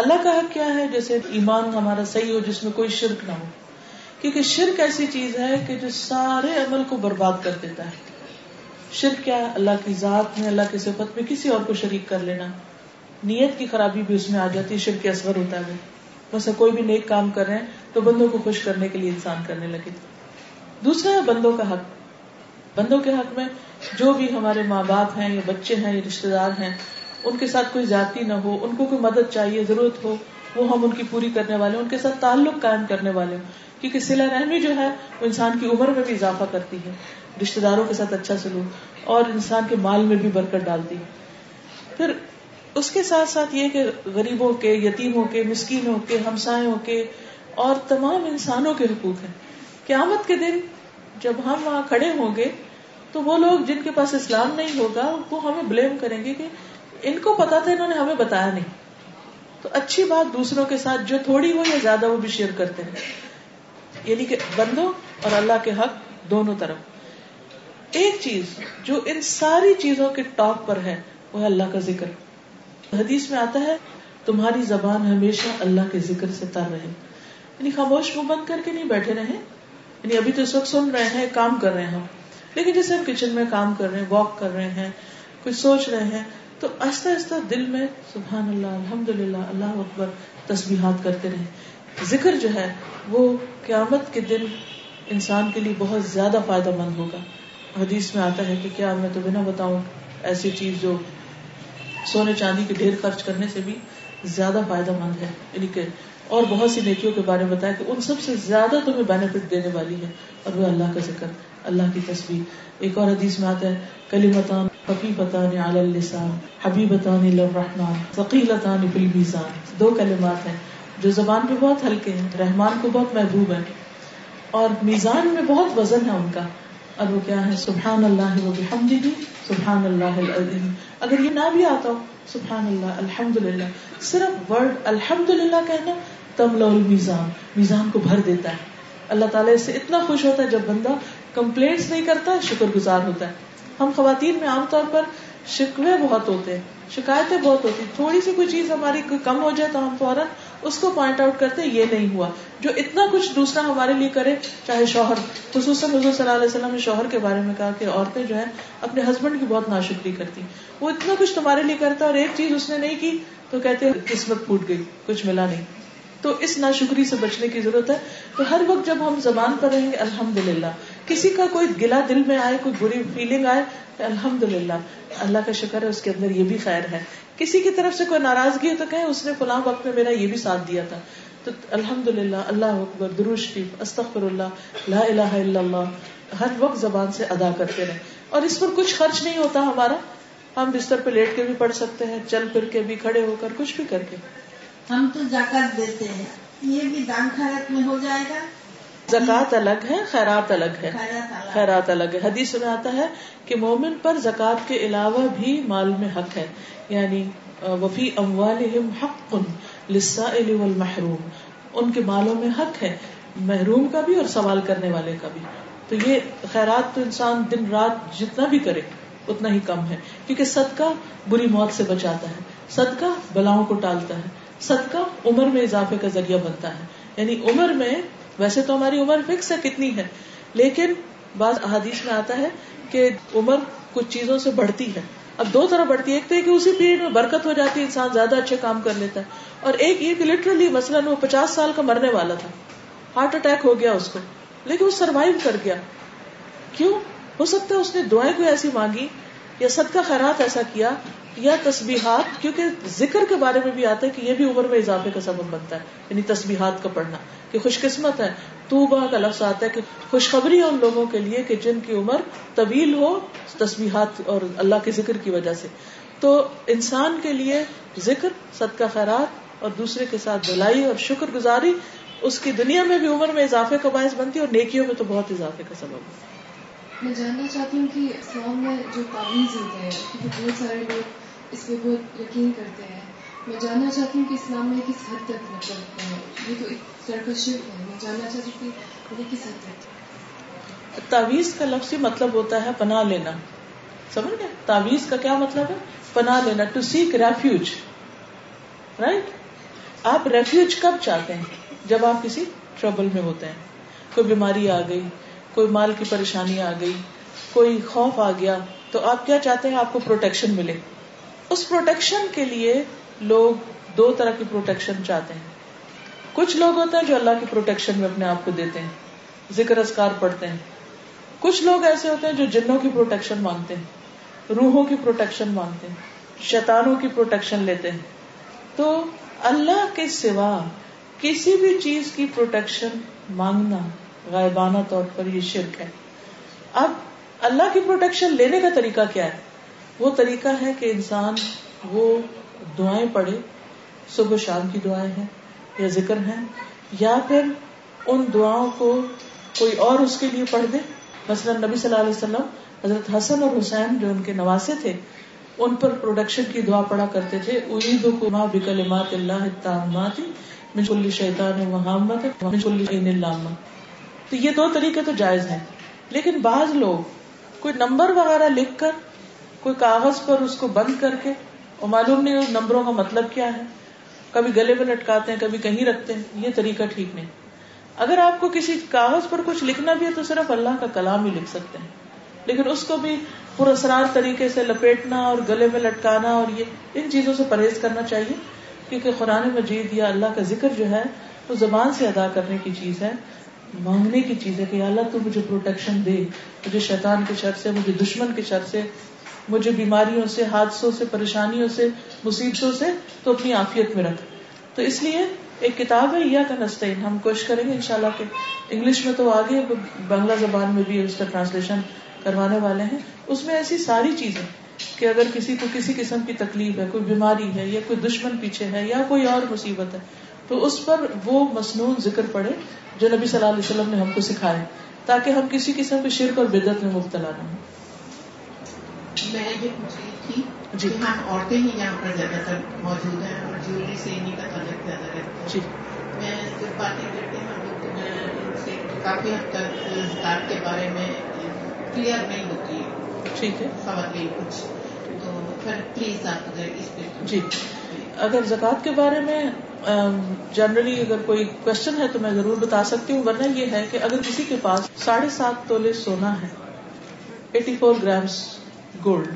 اللہ کا حق کیا ہے جیسے ایمان ہمارا صحیح ہو جس میں کوئی شرک نہ ہو کیونکہ شرک ایسی چیز ہے کہ جو سارے عمل کو برباد کر دیتا ہے شرک کیا اللہ کی ذات میں اللہ کی صفت میں کسی اور کو شریک کر لینا نیت کی خرابی بھی اس میں آ جاتی ہے شرک اثر ہوتا ہے ویسے کوئی بھی نیک کام کر رہے ہیں تو بندوں کو خوش کرنے کے لیے انسان کرنے لگے دوسرا ہے بندوں کا حق بندوں کے حق میں جو بھی ہمارے ماں باپ ہیں یا بچے ہیں یا رشتے دار ہیں ان کے ساتھ کوئی زیادتی نہ ہو ان کو کوئی مدد چاہیے ضرورت ہو وہ ہم ان کی پوری کرنے والے ان کے ساتھ تعلق قائم کرنے والے ہوں کیونکہ سلا رحمی جو ہے وہ انسان کی عمر میں بھی اضافہ کرتی ہے رشتے داروں کے ساتھ اچھا سلوک اور انسان کے مال میں بھی برکت ڈالتی ہے پھر اس کے ساتھ ساتھ یہ کہ غریبوں کے یتیموں کے مسکینوں کے ہمسایوں کے اور تمام انسانوں کے حقوق ہیں قیامت کے دن جب ہم وہاں کھڑے ہوں گے تو وہ لوگ جن کے پاس اسلام نہیں ہوگا وہ ہمیں بلیم کریں گے کہ ان کو پتا تھا انہوں نے ہمیں بتایا نہیں تو اچھی بات دوسروں کے ساتھ جو تھوڑی ہو یا زیادہ وہ بھی شیئر کرتے ہیں یعنی کہ بندوں اور اللہ کے حق دونوں طرف ایک چیز جو ان ساری چیزوں کے ٹاپ پر ہے وہ ہے اللہ کا ذکر حدیث میں آتا ہے تمہاری زبان ہمیشہ اللہ کے ذکر سے تر رہے یعنی خاموش منہ بند کر کے نہیں بیٹھے رہے یعنی ابھی تو اس وقت سن رہے ہیں کام کر رہے ہیں ہم لیکن جیسے ہم کچن میں کام کر رہے ہیں واک کر رہے ہیں کچھ سوچ رہے ہیں تو آہستہ آہستہ دل میں سبحان اللہ الحمد للہ اللہ اکبر تصویرات کرتے رہے ذکر جو ہے وہ قیامت کے دن انسان کے لیے بہت زیادہ فائدہ مند ہوگا حدیث میں آتا ہے کہ کیا میں بتاؤں ایسی چیز جو سونے چاندی کے ڈھیر خرچ کرنے سے بھی زیادہ فائدہ مند ہے یعنی کہ اور بہت سی نیکیوں کے بارے میں بتایا کہ ان سب سے زیادہ تمہیں بینیفٹ دینے والی ہے اور وہ اللہ کا ذکر اللہ کی تصویر ایک اور حدیث میں آتا ہے کلی متان حبیبر ثقیلتان فی المیزان دو کلمات ہیں جو زبان پہ بہت ہلکے ہیں رحمان کو بہت محبوب ہیں اور میزان میں بہت وزن ہے ان کا اور وہ کیا ہے سبحان اللہ سبحان اللہ العظیم اگر یہ نہ بھی آتا ہو سبحان اللہ الحمد للہ صرف ورڈ الحمد للہ کہنا تم المیزان میزان کو بھر دیتا ہے اللہ تعالیٰ اس سے اتنا خوش ہوتا ہے جب بندہ کمپلینٹس نہیں کرتا شکر گزار ہوتا ہے ہم خواتین میں عام طور پر شکوے بہت ہوتے ہیں شکایتیں بہت ہوتی تھوڑی سی کوئی چیز ہماری کم ہو جائے تو ہم فوراً اس کو پوائنٹ آؤٹ کرتے یہ نہیں ہوا جو اتنا کچھ دوسرا ہمارے لیے کرے چاہے شوہر خصوصاً حضور صلی اللہ علیہ وسلم نے شوہر کے بارے میں کہا کہ عورتیں جو ہیں اپنے ہسبینڈ کی بہت ناشکری کرتی وہ اتنا کچھ تمہارے لیے کرتا اور ایک چیز اس نے نہیں کی تو کہتے قسمت پھوٹ گئی کچھ ملا نہیں تو اس ناشکری سے بچنے کی ضرورت ہے تو ہر وقت جب ہم زبان پر رہیں گے الحمد للہ کسی کا کوئی گلا دل میں آئے کوئی بری فیلنگ آئے الحمد للہ اللہ کا شکر ہے اس کے اندر یہ بھی خیر ہے کسی کی طرف سے کوئی ناراضگی ہو تو کہیں اس نے فلاں وقت میں میرا یہ بھی ساتھ دیا تھا تو الحمد للہ اللہ اکبر دروشری استخر اللہ اللہ اللہ ہر وقت زبان سے ادا کرتے رہے اور اس پر کچھ خرچ نہیں ہوتا ہمارا ہم بستر پہ لیٹ کے بھی پڑھ سکتے ہیں چل پھر کے بھی کھڑے ہو کر کچھ بھی کر کے ہم تو زکات دیتے ہیں یہ بھی دان خیرت میں ہو جائے گا زکات الگ ہے خیرات الگ ہے خیرات الگ ہے حدیث میں آتا ہے کہ مومن پر زکات کے علاوہ بھی مال میں حق ہے یعنی وفی اموالہم حق والمحروم ان کے مالوں میں حق ہے محروم کا بھی اور سوال کرنے والے کا بھی تو یہ خیرات تو انسان دن رات جتنا بھی کرے اتنا ہی کم ہے کیونکہ صدقہ بری موت سے بچاتا ہے صدقہ بلاؤں کو ٹالتا ہے صدقہ عمر میں اضافے کا ذریعہ بنتا ہے یعنی عمر میں ویسے تو ہماری عمر فکس ہے کتنی ہے لیکن بعض میں آتا ہے کہ عمر کچھ چیزوں سے بڑھتی ہے اب دو طرح بڑھتی ہے ایک تو اسی پیریڈ میں برکت ہو جاتی ہے انسان زیادہ اچھے کام کر لیتا ہے اور ایک یہ کہ لٹرلی مثلاً وہ پچاس سال کا مرنے والا تھا ہارٹ اٹیک ہو گیا اس کو لیکن وہ سروائو کر گیا کیوں ہو سکتا ہے اس نے دعائیں کوئی ایسی مانگی یا سد کا خیرات ایسا کیا یا تصبیحات کیونکہ ذکر کے بارے میں بھی آتا ہے کہ یہ بھی عمر میں اضافے کا سبب بنتا ہے یعنی تصبیحات کا پڑھنا کہ خوش قسمت ہے تو کا لفظ آتا ہے کہ خوشخبری ہے ان لوگوں کے لیے کہ جن کی عمر طویل ہو تسبیحات اور اللہ کے ذکر کی وجہ سے تو انسان کے لیے ذکر صدقہ خیرات اور دوسرے کے ساتھ بھلائی اور شکر گزاری اس کی دنیا میں بھی عمر میں اضافے کا باعث بنتی ہے اور نیکیوں میں تو بہت اضافے کا سبب ہے میں جاننا چاہتی ہوں کہ اسلام میں جو تعویز ہوتے ہیں کیونکہ بہت سارے لوگ اس پہ بہت یقین کرتے ہیں میں جاننا چاہتی ہوں کہ اسلام میں کس حد تک مطلب ہے یہ تو ایک طرح کا شرک ہے میں جاننا چاہتی ہوں کہ یہ کس حد تک تعویز کا لفظ ہی مطلب ہوتا ہے پناہ لینا سمجھ گئے تعویز کا کیا مطلب ہے پناہ لینا ٹو سیک ریفیوج رائٹ آپ ریفیوج کب چاہتے ہیں جب آپ کسی ٹربل میں ہوتے ہیں کوئی بیماری آ گئی کوئی مال کی پریشانی آ گئی کوئی خوف آ گیا تو آپ کیا چاہتے ہیں آپ کو پروٹیکشن ملے اس پروٹیکشن کے لیے لوگ دو طرح کی پروٹیکشن چاہتے ہیں کچھ لوگ ہوتے ہیں جو اللہ کی پروٹیکشن میں اپنے آپ کو دیتے ہیں ذکر اذکار پڑھتے ہیں کچھ لوگ ایسے ہوتے ہیں جو جنوں کی پروٹیکشن مانگتے ہیں روحوں کی پروٹیکشن مانگتے ہیں شیتانوں کی پروٹیکشن لیتے ہیں تو اللہ کے سوا کسی بھی چیز کی پروٹیکشن مانگنا غائبانہ طور پر یہ شرک ہے اب اللہ کی پروٹیکشن لینے کا طریقہ کیا ہے وہ طریقہ ہے کہ انسان وہ دعائیں پڑھے صبح شام کی دعائیں ہیں یا ذکر ہیں یا پھر ان دعاؤں کو کوئی اور اس کے لیے پڑھ دے مثلا نبی صلی اللہ علیہ وسلم حضرت حسن اور حسین جو ان کے نواسے تھے ان پر پروڈکشن کی دعا پڑا کرتے تھے ائیل اللہ اللہ شیطان محمد من اللہ تو یہ دو طریقے تو جائز ہیں لیکن بعض لوگ کوئی نمبر وغیرہ لکھ کر کوئی کاغذ پر اس کو بند کر کے اور معلوم نہیں نمبروں کا مطلب کیا ہے کبھی گلے میں لٹکاتے ہیں کبھی کہیں رکھتے ہیں یہ طریقہ ٹھیک نہیں اگر آپ کو کسی کاغذ پر کچھ لکھنا بھی ہے تو صرف اللہ کا کلام ہی لکھ سکتے ہیں لیکن اس کو بھی پر اثرات طریقے سے لپیٹنا اور گلے میں لٹکانا اور یہ ان چیزوں سے پرہیز کرنا چاہیے کیونکہ قرآن مجید یا اللہ کا ذکر جو ہے وہ زبان سے ادا کرنے کی چیز ہے مانگنے کی چیز ہے کہ اللہ تو مجھے پروٹیکشن دے مجھے شیطان کے شر سے مجھے دشمن کے شر سے مجھے بیماریوں سے حادثوں سے پریشانیوں سے مصیبتوں سے تو اپنی آفیت میں رکھ تو اس لیے ایک کتاب ہے یا کنستین ہم کوشش کریں گے ان شاء اللہ کے انگلش میں تو آگے بنگلہ زبان میں بھی اس کا ٹرانسلیشن کروانے والے ہیں اس میں ایسی ساری چیزیں کہ اگر کسی کو کسی قسم کی تکلیف ہے کوئی بیماری ہے یا کوئی دشمن پیچھے ہے یا کوئی اور مصیبت ہے تو اس پر وہ مصنون ذکر پڑے جو نبی صلی اللہ علیہ وسلم نے ہم کو سکھائے تاکہ ہم کسی قسم کے شرک اور بدت میں مبتلا نہ ہوں میں یہ جی۔ عورتیں ہی یہاں پر زیادہ تر موجود ہیں جی میں کافی حد تک نہیں ہوتی ٹھیک ہے جی اگر زکوٰۃ کے بارے میں جنرلی um, اگر کوئی کوشچن ہے تو میں ضرور بتا سکتی ہوں ورنہ یہ ہے کہ اگر کسی کے پاس ساڑھے سات تولے سونا ہے ایٹی فور گرامس گولڈ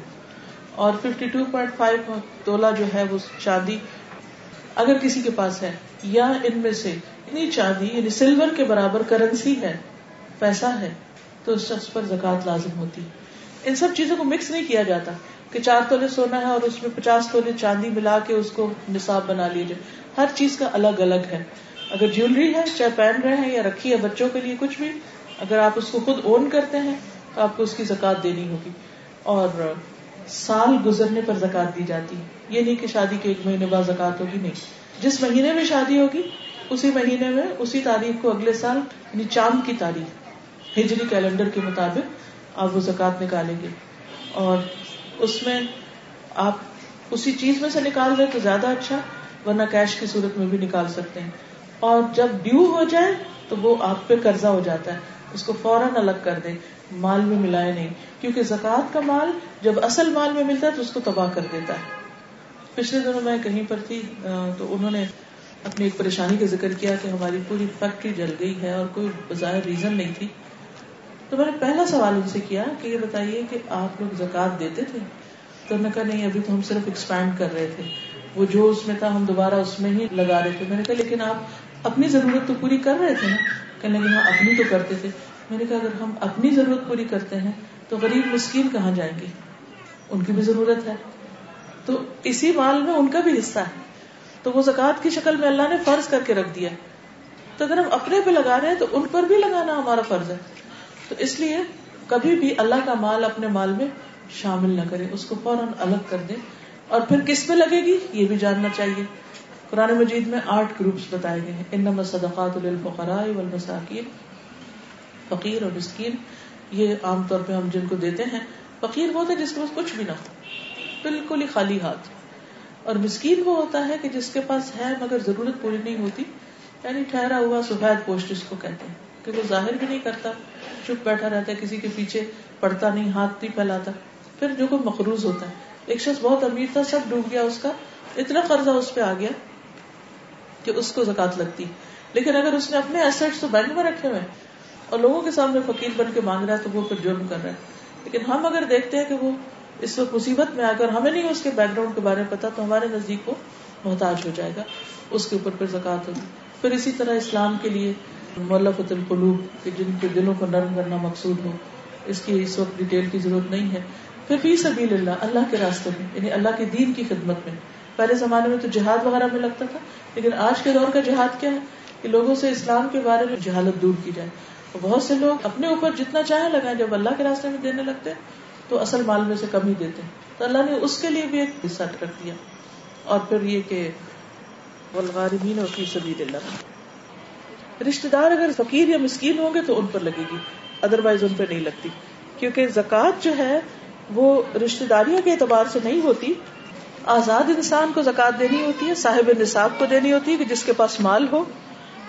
اور ففٹی ٹو پوائنٹ فائیو تولا جو ہے وہ چاندی اگر کسی کے پاس ہے یا ان میں سے اتنی چاندی یعنی سلور کے برابر کرنسی ہے پیسہ ہے تو اس شخص پر زکات لازم ہوتی ان سب چیزوں کو مکس نہیں کیا جاتا کہ چار تولے سونا ہے اور اس میں پچاس تولے چاندی ملا کے اس کو نصاب بنا لیجیے ہر چیز کا الگ الگ ہے اگر جیولری ہے چاہے پہن رہے ہیں یا رکھی ہے بچوں کے لیے کچھ بھی اگر آپ اس کو خود اون کرتے ہیں تو آپ کو اس کی زکات دینی ہوگی اور سال گزرنے پر زکات دی جاتی ہے یہ نہیں کہ شادی کے ایک مہینے بعد زکات ہوگی نہیں جس مہینے میں شادی ہوگی اسی مہینے میں اسی تاریخ کو اگلے سال یعنی چاند کی تاریخ ہجری کیلنڈر کے مطابق آپ وہ زکات نکالیں گے اور اس میں آپ اسی چیز میں سے نکال رہے تو زیادہ اچھا ورنہ کیش کی صورت میں بھی نکال سکتے ہیں اور جب ڈیو ہو جائے تو وہ آپ پہ قرضہ ہو جاتا ہے اس کو فوراً الگ کر دیں مال میں ملائے نہیں کیونکہ زکوات کا مال جب اصل مال میں ملتا ہے تو اس کو تباہ کر دیتا ہے پچھلے دنوں میں کہیں پر تھی تو انہوں نے اپنی ایک پریشانی کا ذکر کیا کہ ہماری پوری فیکٹری جل گئی ہے اور کوئی بظاہر ریزن نہیں تھی تو میں نے پہلا سوال ان سے کیا کہ یہ بتائیے کہ آپ لوگ زکوٰۃ دیتے تھے تو انہوں نے کہا نہیں ابھی تو ہم صرف ایکسپینڈ کر رہے تھے وہ جو اس میں تھا ہم دوبارہ اس میں ہی لگا رہے تھے میں نے کہا لیکن آپ اپنی ضرورت تو پوری کر رہے تھے نا کہنے ہاں اپنی تو کرتے تھے میں نے کہا اگر ہم اپنی ضرورت پوری کرتے ہیں تو غریب مسکین کہاں جائیں گے ان کی بھی ضرورت ہے تو اسی مال میں ان کا بھی حصہ ہے تو وہ زکوٰۃ کی شکل میں اللہ نے فرض کر کے رکھ دیا تو اگر ہم اپنے پہ لگا رہے ہیں تو ان پر بھی لگانا ہمارا فرض ہے تو اس لیے کبھی بھی اللہ کا مال اپنے مال میں شامل نہ کرے اس کو فوراً الگ کر دیں اور پھر کس پہ لگے گی یہ بھی جاننا چاہیے قرآن مجید میں آٹھ گروپس بتائے گئے ہیں انما صدقات والمساکین فقیر اور مسکین یہ عام طور پہ ہم جن کو دیتے ہیں فقیر وہ ہوتا ہے جس کے پاس کچھ بھی نہ ہو بالکل ہی خالی ہاتھ اور مسکین وہ ہوتا ہے کہ جس کے پاس ہے مگر ضرورت پوری نہیں ہوتی یعنی ٹھہرا ہوا سفید پوسٹ اس کو کہتے ہیں کہ وہ ظاہر بھی نہیں کرتا چپ بیٹھا رہتا ہے کسی کے پیچھے پڑتا نہیں ہاتھ نہیں پھیلاتا پھر جو کوئی مقروض ہوتا ہے ایک شخص بہت امیر تھا سب ڈوب گیا اس کا اتنا قرضہ اس پہ آ گیا کہ اس کو زکات لگتی لیکن اگر اس نے اپنے تو بینک میں رکھے ہوئے اور لوگوں کے سامنے فقیر بن کے مانگ رہا ہے تو وہ پھر جرم کر رہا ہے لیکن ہم اگر دیکھتے ہیں کہ وہ اس وقت مصیبت میں آ کر ہمیں نہیں اس کے کے بیک گراؤنڈ بارے میں پتا تو ہمارے نزدیک کو محتاج ہو جائے گا اس کے اوپر پھر زکات ہوگی پھر اسی طرح اسلام کے لیے القلوب کہ جن کے دلوں کو نرم کرنا مقصود ہو اس کی اس وقت ڈیٹیل کی ضرورت نہیں ہے پھر فی سبیل اللہ اللہ کے راستے میں یعنی اللہ کے دین کی خدمت میں پہلے زمانے میں تو جہاد وغیرہ میں لگتا تھا لیکن آج کے دور کا جہاد کیا ہے کہ لوگوں سے اسلام کے بارے میں جہالت دور کی جائے بہت سے لوگ اپنے اوپر جتنا چاہے لگائیں جب اللہ کے راستے میں دینے لگتے تو اصل مال میں سے کم ہی دیتے ہیں تو اللہ نے اس کے لیے بھی ایک حصہ رکھ دیا اور پھر یہ کہ اور فی اللہ رشتے دار اگر فقیر یا مسکین ہوں گے تو ان پر لگے گی ادر وائز ان پہ نہیں لگتی کیونکہ زکوٰۃ جو ہے وہ رشتے داریوں کے اعتبار سے نہیں ہوتی آزاد انسان کو زکات دینی ہوتی ہے صاحب نصاب کو دینی ہوتی ہے کہ جس کے پاس مال ہو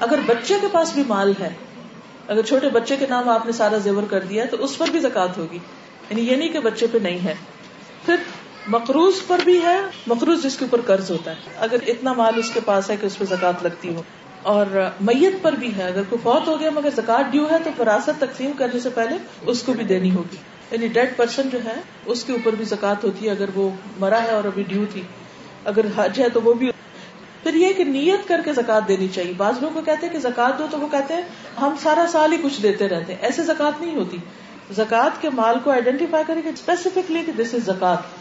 اگر بچے کے پاس بھی مال ہے اگر چھوٹے بچے کے نام آپ نے سارا زیور کر دیا تو اس پر بھی زکات ہوگی یعنی یہ نہیں کہ بچے پہ نہیں ہے پھر مقروض پر بھی ہے مقروض جس کے اوپر قرض ہوتا ہے اگر اتنا مال اس کے پاس ہے کہ اس پہ زکات لگتی ہو اور میت پر بھی ہے اگر کوئی فوت ہو گیا مگر زکات ڈیو ہے تو فراست تقسیم کرنے سے پہلے اس کو بھی دینی ہوگی یعنی ڈیڈ پرسن جو ہے اس کے اوپر بھی زکات ہوتی ہے اگر وہ مرا ہے اور ابھی ڈیو تھی اگر حج ہے تو وہ بھی پھر یہ کہ نیت کر کے زکات دینی چاہیے بعض لوگوں کو کہتے ہیں کہ زکات دو تو وہ کہتے ہیں ہم سارا سال ہی کچھ دیتے رہتے ایسے زکات نہیں ہوتی زکات کے مال کو آئیڈینٹیفائی کرے گے اسپیسیفکلی کہ دس از زکات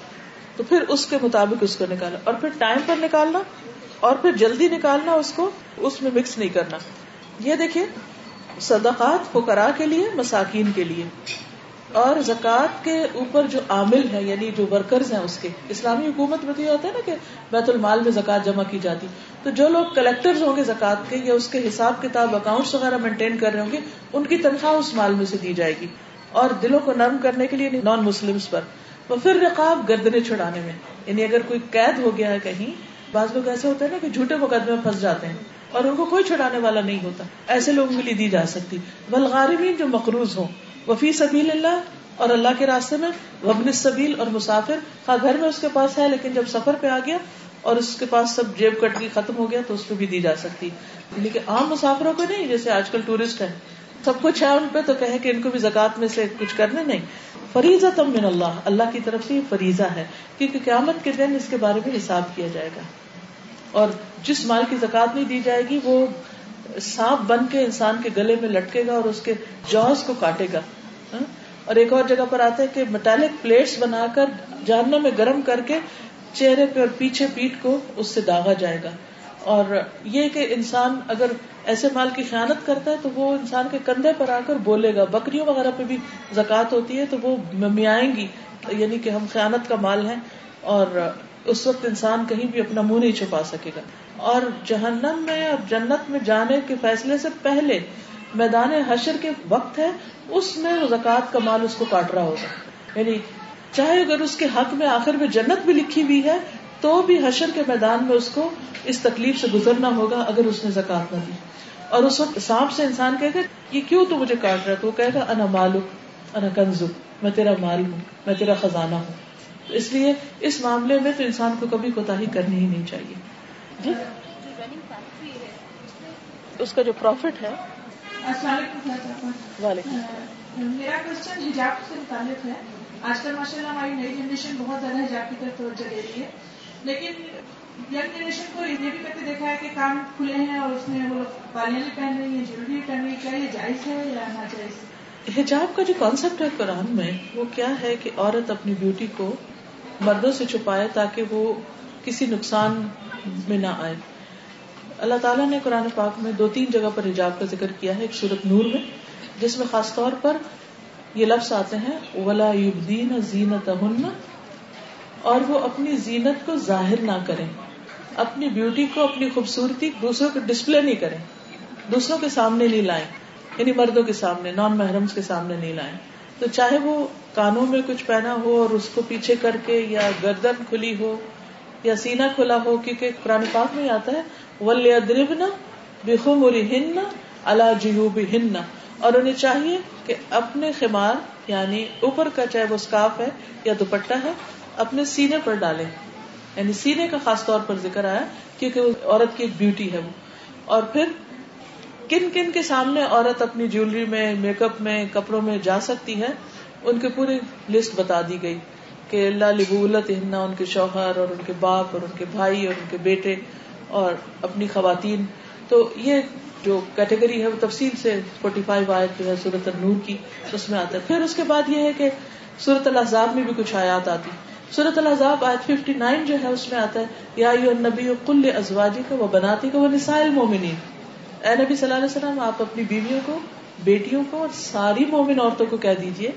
تو پھر اس کے مطابق اس کو نکالنا اور پھر ٹائم پر نکالنا اور پھر جلدی نکالنا اس کو اس میں مکس نہیں کرنا یہ دیکھیے صدقات فقراء کے لیے مساکین کے لیے اور زکوٰۃ کے اوپر جو عامل ہے یعنی جو ورکرز ہیں اس کے اسلامی حکومت میں تو یہ ہوتا ہے نا کہ بیت المال میں زکوٰۃ جمع کی جاتی تو جو لوگ کلیکٹرز ہوں گے زکوات کے یا اس کے حساب کتاب اکاؤنٹس وغیرہ مینٹین کر رہے ہوں گے ان کی تنخواہ اس مال میں سے دی جائے گی اور دلوں کو نرم کرنے کے لیے نان یعنی مسلمس پر وہ پھر رقاب گردنے چھڑانے میں یعنی اگر کوئی قید ہو گیا ہے کہیں بعض لوگ ایسے ہوتے ہیں نا کہ جھوٹے مقدمے پھنس جاتے ہیں اور ان کو کوئی چھڑانے والا نہیں ہوتا ایسے لوگوں کے لیے دی جا سکتی بلغارمین جو مقروض ہوں وفی سبیل اللہ اور اللہ کے راستے میں وبن سبیل اور مسافر ہاں گھر میں اس کے پاس ہے لیکن جب سفر پہ آ گیا اور اس کے پاس سب جیب کٹ کے ختم ہو گیا تو اس پہ بھی دی جا سکتی لیکن یعنی عام مسافروں کو نہیں جیسے آج کل ٹورسٹ ہیں سب کچھ ہے ان پہ تو کہ ان کو بھی زکات میں سے کچھ کرنے نہیں فریضہ تم من اللہ اللہ کی طرف سے یہ فریضہ ہے کیونکہ قیامت کے دن اس کے بارے میں حساب کیا جائے گا اور جس مال کی زکات نہیں دی جائے گی وہ سانپ بن کے انسان کے گلے میں لٹکے گا اور اس کے جوز کو کاٹے گا ہاں؟ اور ایک اور جگہ پر آتا ہے کہ میٹالک پلیٹس بنا کر جاننے میں گرم کر کے چہرے پہ اور پیچھے پیٹ کو اس سے داغا جائے گا اور یہ کہ انسان اگر ایسے مال کی خیانت کرتا ہے تو وہ انسان کے کندھے پر آ کر بولے گا بکریوں وغیرہ پہ بھی زکات ہوتی ہے تو وہ میاں گی یعنی کہ ہم خیانت کا مال ہیں اور اس وقت انسان کہیں بھی اپنا منہ نہیں چھپا سکے گا اور جہنم میں اور جنت میں جانے کے فیصلے سے پہلے میدان حشر کے وقت ہے اس میں زکات کا مال اس کو کاٹ رہا ہوگا یعنی چاہے اگر اس کے حق میں آخر میں جنت بھی لکھی ہوئی ہے تو بھی حشر کے میدان میں اس کو اس تکلیف سے گزرنا ہوگا اگر اس نے زکات نہ دی اور اس وقت سانپ سے انسان کہے گا یہ کیوں تو مجھے کاٹ رہا تو وہ کہے گا انا مالک انا کنزک میں تیرا مال ہوں میں تیرا خزانہ ہوں اس لیے اس معاملے میں تو انسان کو کبھی کوتا ہی کرنی ہی نہیں چاہیے جی اس کا جو پروفٹ ہے میرا کوشچن حجاب سے متعلق ہے آج کل ماشاء اللہ ہماری نئی جنریشن بہت زیادہ حجاب کی طرف توجہ دے رہی ہے لیکن یگ جنریشن کو یہ بھی کرتے دیکھا ہے کہ کام کھلے ہیں اور اس میں وہ لوگ بالیاں بھی پہن رہی ہیں جیولری بھی پہن رہی ہے کیا یہ جائز ہے یا نہ جائز حجاب کا جو کانسیپٹ ہے قرآن میں وہ کیا ہے کہ عورت اپنی بیوٹی کو مردوں سے چھپائے تاکہ وہ کسی نقصان میں نہ آئے اللہ تعالیٰ نے قرآن پاک میں دو تین جگہ پر حجاب کا ذکر کیا ہے ایک سورت نور میں جس میں خاص طور پر یہ لفظ آتے ہیں ولا زینت اور وہ اپنی زینت کو ظاہر نہ کریں اپنی بیوٹی کو اپنی خوبصورتی دوسروں کو ڈسپلے نہیں کریں دوسروں کے سامنے نہیں لائیں یعنی مردوں کے سامنے نان محرم کے سامنے نہیں لائیں تو چاہے وہ کانوں میں کچھ پہنا ہو اور اس کو پیچھے کر کے یا گردن کھلی ہو یا سینا کھلا ہو کیونکہ قرآن پاک میں آتا ہے اللہ اور انہیں چاہیے کہ اپنے خمار یعنی اوپر کا چاہے وہ اسکارف ہے یا دوپٹہ ہے اپنے سینے پر ڈالے یعنی سینے کا خاص طور پر ذکر آیا کیونکہ وہ عورت کی ایک بیوٹی ہے وہ اور پھر کن کن کے سامنے عورت اپنی جیولری میں میک اپ میں کپڑوں میں جا سکتی ہے ان کی پوری لسٹ بتا دی گئی کہ اللہ لبولت ان کے شوہر اور ان کے باپ اور ان کے بھائی اور ان کے بیٹے اور اپنی خواتین تو یہ جو کیٹیگری ہے وہ تفصیل سے فورٹی فائیو آیت جو ہے النور کی اس اس میں آتا ہے پھر کے بعد یہ ہے کہ سورت الحضاب میں بھی کچھ آیات آتی سورت الحضاب آیت ففٹی نائن جو ہے اس میں آتا ہے یا نبی کل ازواجی کا وہ بناتی کا وہ نسائل مومنین اے نبی صلی اللہ علیہ وسلم آپ اپنی بیویوں کو بیٹیوں کو اور ساری مومن عورتوں کو کہہ دیجیے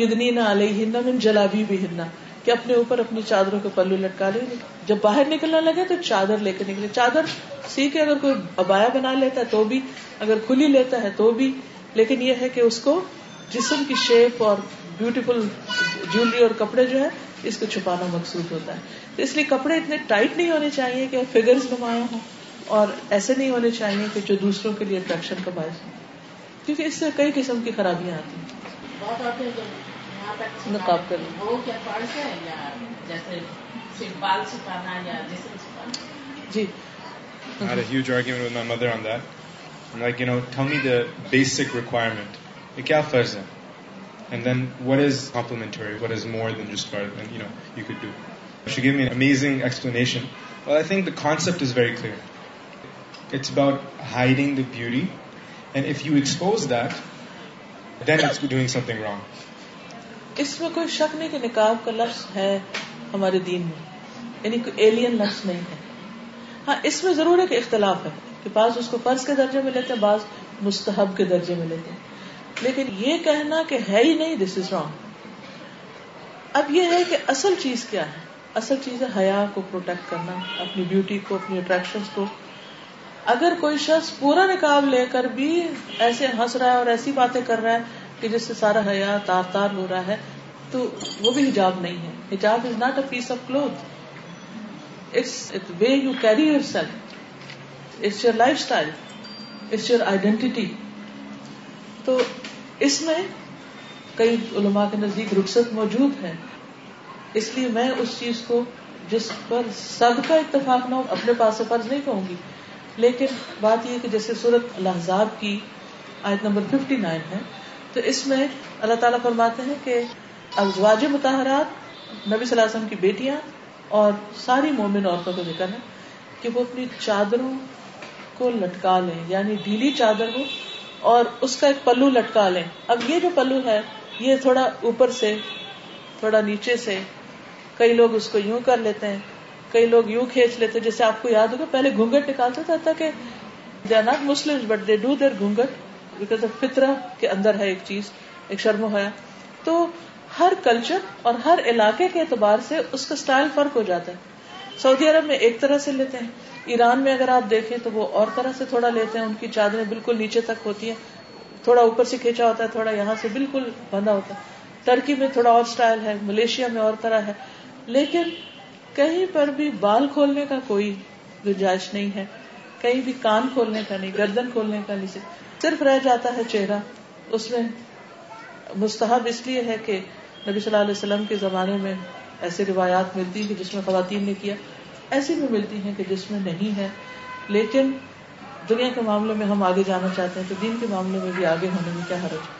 یوگنی نہ جلابی بھی ہننا کہ اپنے اوپر اپنی چادروں کے پلو لٹکا لیں گے جب باہر نکلنا لگے تو چادر لے کے نکلے چادر کے اگر کوئی ابایا بنا لیتا ہے تو بھی اگر کھلی لیتا ہے تو بھی لیکن یہ ہے کہ اس کو جسم کی شیپ اور بیوٹیفل جولری اور کپڑے جو ہے اس کو چھپانا مقصود ہوتا ہے اس لیے کپڑے اتنے ٹائٹ نہیں ہونے چاہیے کہ فیگر نمایاں ہوں اور ایسے نہیں ہونے چاہیے کہ جو دوسروں کے لیے اٹریکشن کا باعث ہو کیونکہ اس سے کئی قسم کی خرابیاں آتی ہیں مدرو تھا basic requirement what is more give amazing the concept is very clear it's about hiding the bad if you expose then it's کو ڈوئنگ سم تھنگ رانگ اس میں کوئی شک نہیں کہ نکاب کا لفظ ہے ہمارے دین میں یعنی کوئی ایلین لفظ نہیں ہے ہاں اس میں ضرور ایک اختلاف ہے کہ بعض اس کو فرض کے درجے میں لیتے بعض مستحب کے درجے میں لیتے لیکن یہ کہنا کہ ہے ہی نہیں دس از رانگ اب یہ ہے کہ اصل چیز کیا ہے اصل چیز ہے حیا کو پروٹیکٹ کرنا اپنی بیوٹی کو اپنی اٹریکشن کو اگر کوئی شخص پورا نکاب لے کر بھی ایسے ہنس رہا ہے اور ایسی باتیں کر رہا ہے کہ جس سے سارا حیا تار تار ہو رہا ہے تو وہ بھی حجاب نہیں ہے حجاب is not a piece of cloth way you carry yourself it's your lifestyle it's your identity تو اس میں کئی علما کے نزدیک رخصت موجود ہے اس لیے میں اس چیز کو جس پر سب کا اتفاق نہ ہو اپنے پاس سے فرض نہیں کہوں گی لیکن بات یہ کہ جیسے سورت الحضاب کی آیت نمبر ففٹی نائن ہے تو اس میں اللہ تعالیٰ فرماتے ہیں کہ ازواج متحرات نبی صلی اللہ علیہ وسلم کی بیٹیاں اور ساری مومن عورتوں کا ذکر ہے کہ وہ اپنی چادروں کو لٹکا لیں یعنی ڈھیلی چادر ہو اور اس کا ایک پلو لٹکا لیں اب یہ جو پلو ہے یہ تھوڑا اوپر سے تھوڑا نیچے سے کئی لوگ اس کو یوں کر لیتے ہیں کئی لوگ یوں کھینچ لیتے جیسے آپ کو یاد ہوگا پہلے گھونگٹ نکالتا تھا not Muslim but they do their گھونگٹ فطرا کے اندر ہے ایک چیز ایک شرم شرمہیا تو ہر کلچر اور ہر علاقے کے اعتبار سے اس کا فرق ہو جاتا ہے سعودی عرب میں ایک طرح سے لیتے ہیں ایران میں اگر آپ دیکھیں تو وہ اور طرح سے تھوڑا لیتے ہیں ان کی چادریں بالکل نیچے تک ہوتی ہیں تھوڑا اوپر سے کھینچا ہوتا ہے تھوڑا یہاں سے بالکل بندھا ہوتا ہے ٹرکی میں تھوڑا اور اسٹائل ہے ملیشیا میں اور طرح ہے لیکن کہیں پر بھی بال کھولنے کا کوئی گنجائش نہیں ہے کہیں بھی کان کھولنے کا نہیں گردن کھولنے کا نہیں صرف رہ جاتا ہے چہرہ اس میں مستحب اس لیے ہے کہ نبی صلی اللہ علیہ وسلم کے زمانے میں ایسے روایات ملتی ہیں جس میں خواتین نے کیا ایسی بھی ملتی ہیں کہ جس میں نہیں ہے لیکن دنیا کے معاملے میں ہم آگے جانا چاہتے ہیں تو دین کے معاملے میں بھی آگے ہونے میں کیا حرج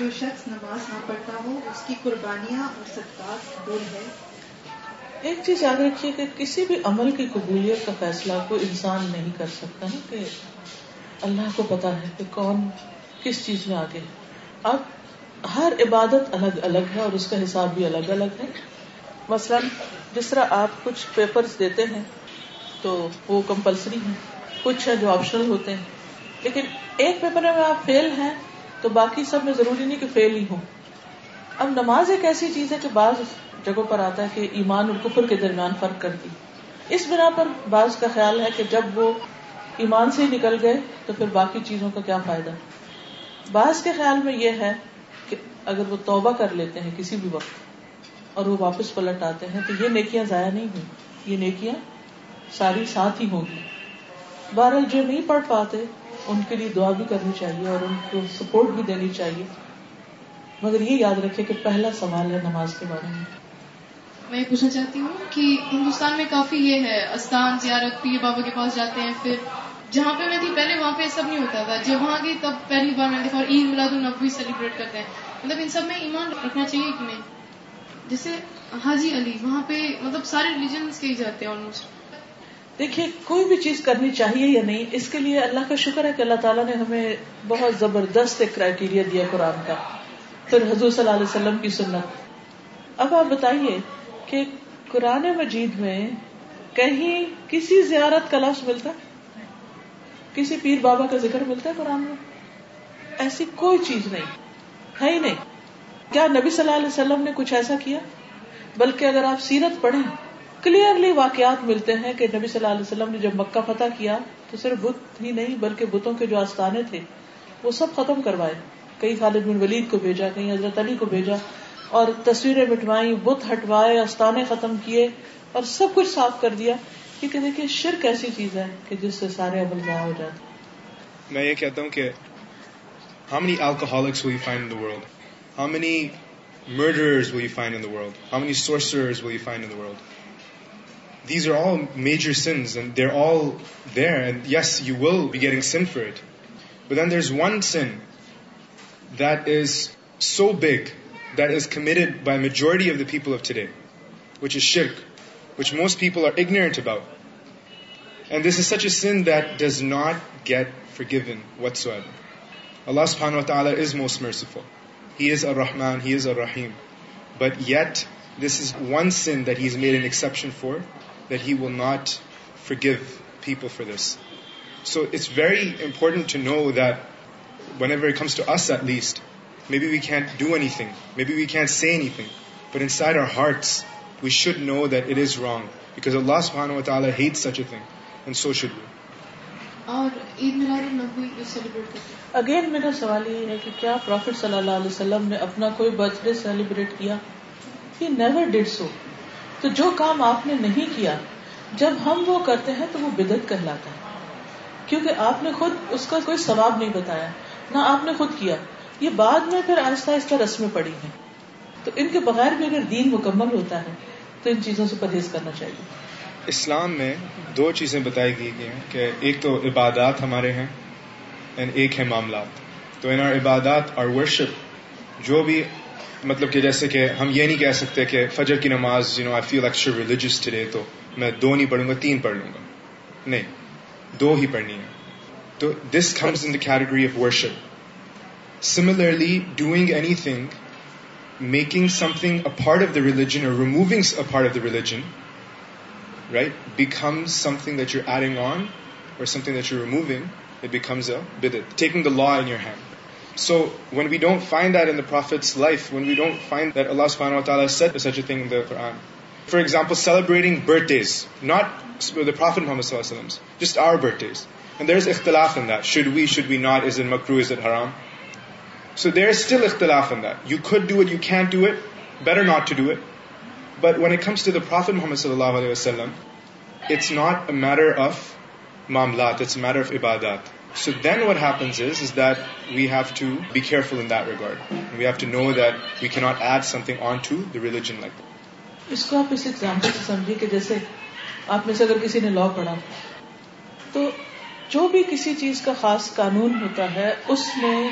جو شخص نماز نہ پڑھتا ہو اس کی قربانیاں اور صدقات قبول ہے ایک چیز یاد رکھیے کہ کسی بھی عمل کی قبولیت کا فیصلہ کوئی انسان نہیں کر سکتا ہے کہ اللہ کو پتا ہے کہ کون کس چیز میں آگے اب ہر عبادت الگ الگ ہے اور اس کا حساب بھی الگ الگ ہے مثلا جس طرح آپ کچھ پیپر دیتے ہیں تو وہ کمپلسری ہیں کچھ ہے جو آپشنل ہوتے ہیں لیکن ایک پیپر میں آپ فیل ہیں تو باقی سب میں ضروری نہیں کہ فیل ہی ہوں اب نماز ایک ایسی چیز ہے کہ بعض جگہوں پر آتا ہے کہ ایمان اور کفر کے درمیان فرق کرتی اس بنا پر بعض کا خیال ہے کہ جب وہ ایمان سے ہی نکل گئے تو پھر باقی چیزوں کا کیا فائدہ کے خیال میں یہ ہے کہ اگر وہ توبہ کر لیتے ہیں کسی بھی وقت اور وہ واپس پلٹ آتے ہیں تو یہ نیکیاں ضائع نہیں ہوئی یہ نیکیاں ساری ساتھ ہی ہوگی بہرحال جو نہیں پڑھ پاتے ان کے لیے دعا بھی کرنی چاہیے اور ان کو سپورٹ بھی دینی چاہیے مگر یہ یاد رکھے کہ پہلا سوال ہے نماز کے بارے میں میں پوچھنا چاہتی ہوں کہ ہندوستان میں کافی یہ ہے استان زیارت پیر بابا کے پاس جاتے ہیں پھر جہاں پہ میں تھی پہلے وہاں پہ سب نہیں ہوتا تھا جب جی وہاں گئی تب پہلی بار میں دیکھا اور عید ملاد النبی سیلیبریٹ کرتے ہیں مطلب ان سب میں ایمان رکھنا چاہیے کہ نہیں جیسے حاجی علی وہاں پہ مطلب سارے ریلیجن کے ہی جاتے ہیں آلموسٹ دیکھیے کوئی بھی چیز کرنی چاہیے یا نہیں اس کے لیے اللہ کا شکر ہے کہ اللہ تعالیٰ نے ہمیں بہت زبردست ایک کرائیٹیریا دیا قرآن کا پھر حضور صلی اللہ علیہ وسلم کی سنت اب آپ بتائیے کہ قرآن مجید میں کہیں کسی زیارت کا لفظ ملتا ہے کسی پیر بابا کا ذکر ملتا ہے قرآن میں ایسی کوئی چیز نہیں ہے ہی نہیں کیا نبی صلی اللہ علیہ وسلم نے کچھ ایسا کیا بلکہ اگر آپ سیرت پڑھیں کلیئرلی واقعات ملتے ہیں کہ نبی صلی اللہ علیہ وسلم نے جب مکہ فتح کیا تو صرف بت ہی نہیں بلکہ بتوں کے جو آستانے تھے وہ سب ختم کروائے کئی خالد بن ولید کو بھیجا کہیں حضرت علی کو بھیجا اور تصویریں بٹوائی بت ہٹوائے آستانے ختم کیے اور سب کچھ صاف کر دیا شرک ایسی چیز ہے کہ جس سے سارے عمل ضائع ہو جاتے میں یہ کہتا ہوں کہ how many alcoholics how many in you will the شرک which most people are ignorant about and this is such a sin that does not get forgive what Allah سبن و تعالیٰ is most merciful he is Urrahman but yet this is one sin that has made mention for that he will not forgive people for this so it's very important to know that one ever comes to us at least maybe we can do anything maybe we can see anything per in set our hearts again میرا سوال یہ ہے کہ کیا prophet صلی اللہ علیہ کوئی birthday celebrate کیا تو جو کام آپ نے نہیں کیا جب ہم وہ کرتے ہیں تو وہ بدعت کیونکہ آپ نے خود اس کا کوئی ثواب نہیں بتایا نہ آپ نے خود کیا یہ بعد میں پھر آہستہ آہستہ رسمیں پڑی ہیں تو ان کے بغیر بھی اگر دین مکمل ہوتا ہے تو ان چیزوں سے پرہیز کرنا چاہیے اسلام میں دو چیزیں بتائی گئی ہیں کہ ایک تو عبادات ہمارے ہیں اینڈ ایک ہے معاملات تو ان عبادات اور ورشپ جو بھی مطلب کہ جیسے کہ ہم یہ نہیں کہہ سکتے کہ فجر کی نماز no I feel religious today تو میں دو نہیں پڑھوں گا تین پڑھ لوں گا نہیں دو ہی پڑھنی ہے تو this comes in the category of worship similarly doing anything making something a part of the the religion removing H U adding H U removing taking the load your hand so when we don't find when we don't find for example celebrating birthdays not the prophet Muhammad صلی اللہ وسلم just our birthdays and there is اختلاف ہرام that. اس کو آپ اس example سے کہ جیسے آپ میں سے اگر کسی نے لا پڑھا تو جو بھی کسی چیز کا خاص قانون ہوتا ہے اس میں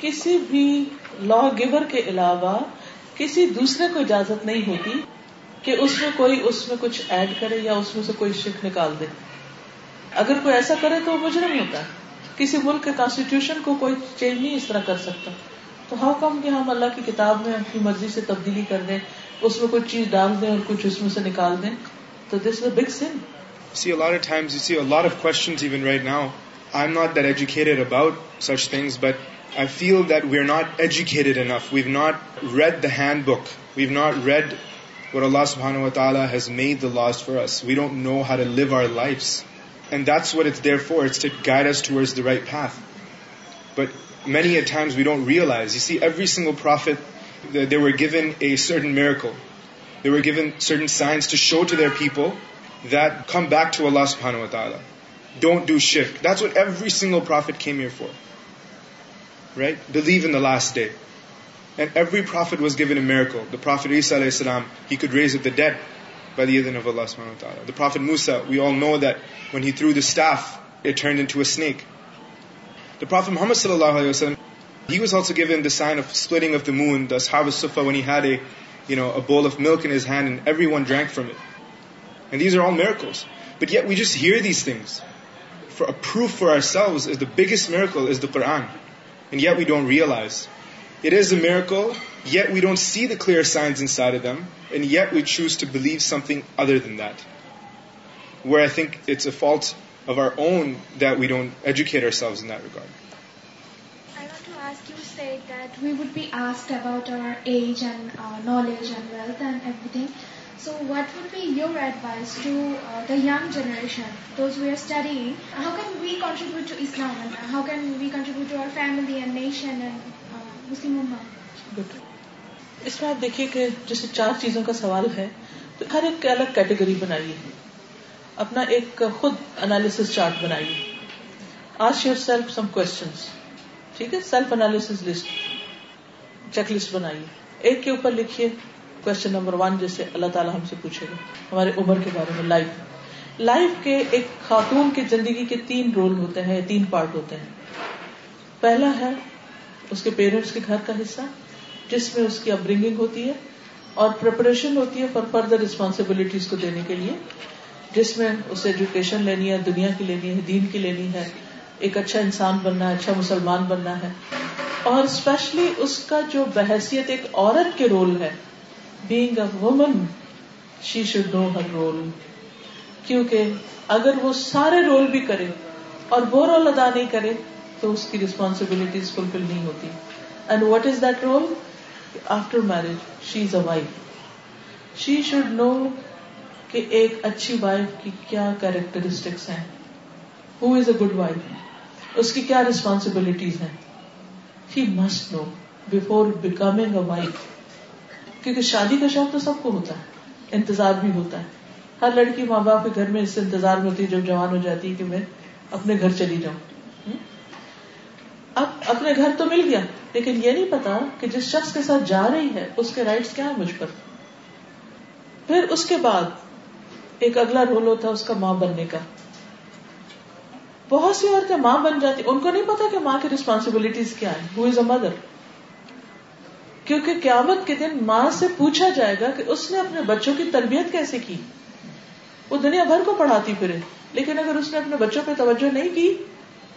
کسی بھی لا گیور کے علاوہ کسی دوسرے کو اجازت نہیں ہوتی کہ اس میں کوئی اس میں کچھ ایڈ کرے یا اس میں سے کوئی شک نکال دے اگر کوئی ایسا کرے تو وہ مجرم ہوتا ہے کسی ملک کے کانسٹیٹیوشن کو کوئی چینج نہیں اس طرح کر سکتا تو ہاؤ کم کہ ہم اللہ کی کتاب میں اپنی مرضی سے تبدیلی کر دیں اس میں کچھ چیز ڈال دیں اور کچھ اس میں سے نکال دیں تو this a big sin see a lot of times you see a lot of questions even right now I am not that educated about such things but I feel that we are not educated enough have not read the handbook have not read Allah us we don't know and that's realisations people that come back to Allah تعالیٰ don't do shift came your for live last day and everything was given Isa علیہ السلام محمد صلی اللہ وسلم we just hear these things biggest miracle is the prize is a miracle yet we don't see the clear science and yet we choose to believe something other than that we I think it's our own we don't educate us دیکھیے کہ جیسے چار چیزوں کا سوال ہے تو ہر ایک الگ کیٹیگری بنائیے اپنا ایک خود انالیس چارٹ بنائیے یور سیلف سم کو چیک لسٹ بنائیے ایک کے اوپر لکھیے کوشچن نمبر ون جیسے اللہ تعالیٰ ہم سے پوچھے گا ہمارے عمر کے بارے میں لائف لائف کے ایک خاتون کی زندگی کے تین رول ہوتے ہیں تین پارٹ ہوتے ہیں پہلا ہے اس کے پیرنٹس کے گھر کا حصہ جس میں اس کی اپبرنگنگ ہوتی ہے اور پریپریشن ہوتی ہے فار فردر ریسپانسبلٹیز کو دینے کے لیے جس میں اسے ایجوکیشن لینی ہے دنیا کی لینی ہے دین کی لینی ہے ایک اچھا انسان بننا ہے اچھا مسلمان بننا ہے اور اسپیشلی اس کا جو بحثیت ایک عورت کے رول ہے being a woman she should know her role کیونکہ اگر وہ سارے رول بھی کرے اور وہ رول ادا نہیں کرے تو اس کی ریسپانسبلٹیز فلفل نہیں ہوتی and what is that role after marriage she is a wife she should know کہ ایک اچھی وائف کی کیا کیریکٹرسٹکس ہیں who is a good wife اس کی کیا ریسپانسبلٹیز ہیں he must know before becoming a wife کیونکہ شادی کا شوق تو سب کو ہوتا ہے انتظار بھی ہوتا ہے ہر لڑکی ماں باپ کے گھر میں اس سے انتظار ہوتی ہے جب جوان ہو جاتی ہے کہ میں اپنے گھر چلی جاؤں اب اپنے گھر تو مل گیا لیکن یہ نہیں پتا کہ جس شخص کے ساتھ جا رہی ہے اس کے رائٹس کیا ہے مجھ پر پھر اس کے بعد ایک اگلا رول ہوتا اس کا ماں بننے کا بہت سی عورتیں ماں بن جاتی ان کو نہیں پتا کہ ماں کی ریسپانسبلٹیز کیا ہے ہو از اے مدر کیونکہ قیامت کے دن ماں سے پوچھا جائے گا کہ اس نے اپنے بچوں کی تربیت کیسے کی وہ دنیا بھر کو پڑھاتی پھرے لیکن اگر اس نے اپنے بچوں پہ توجہ نہیں کی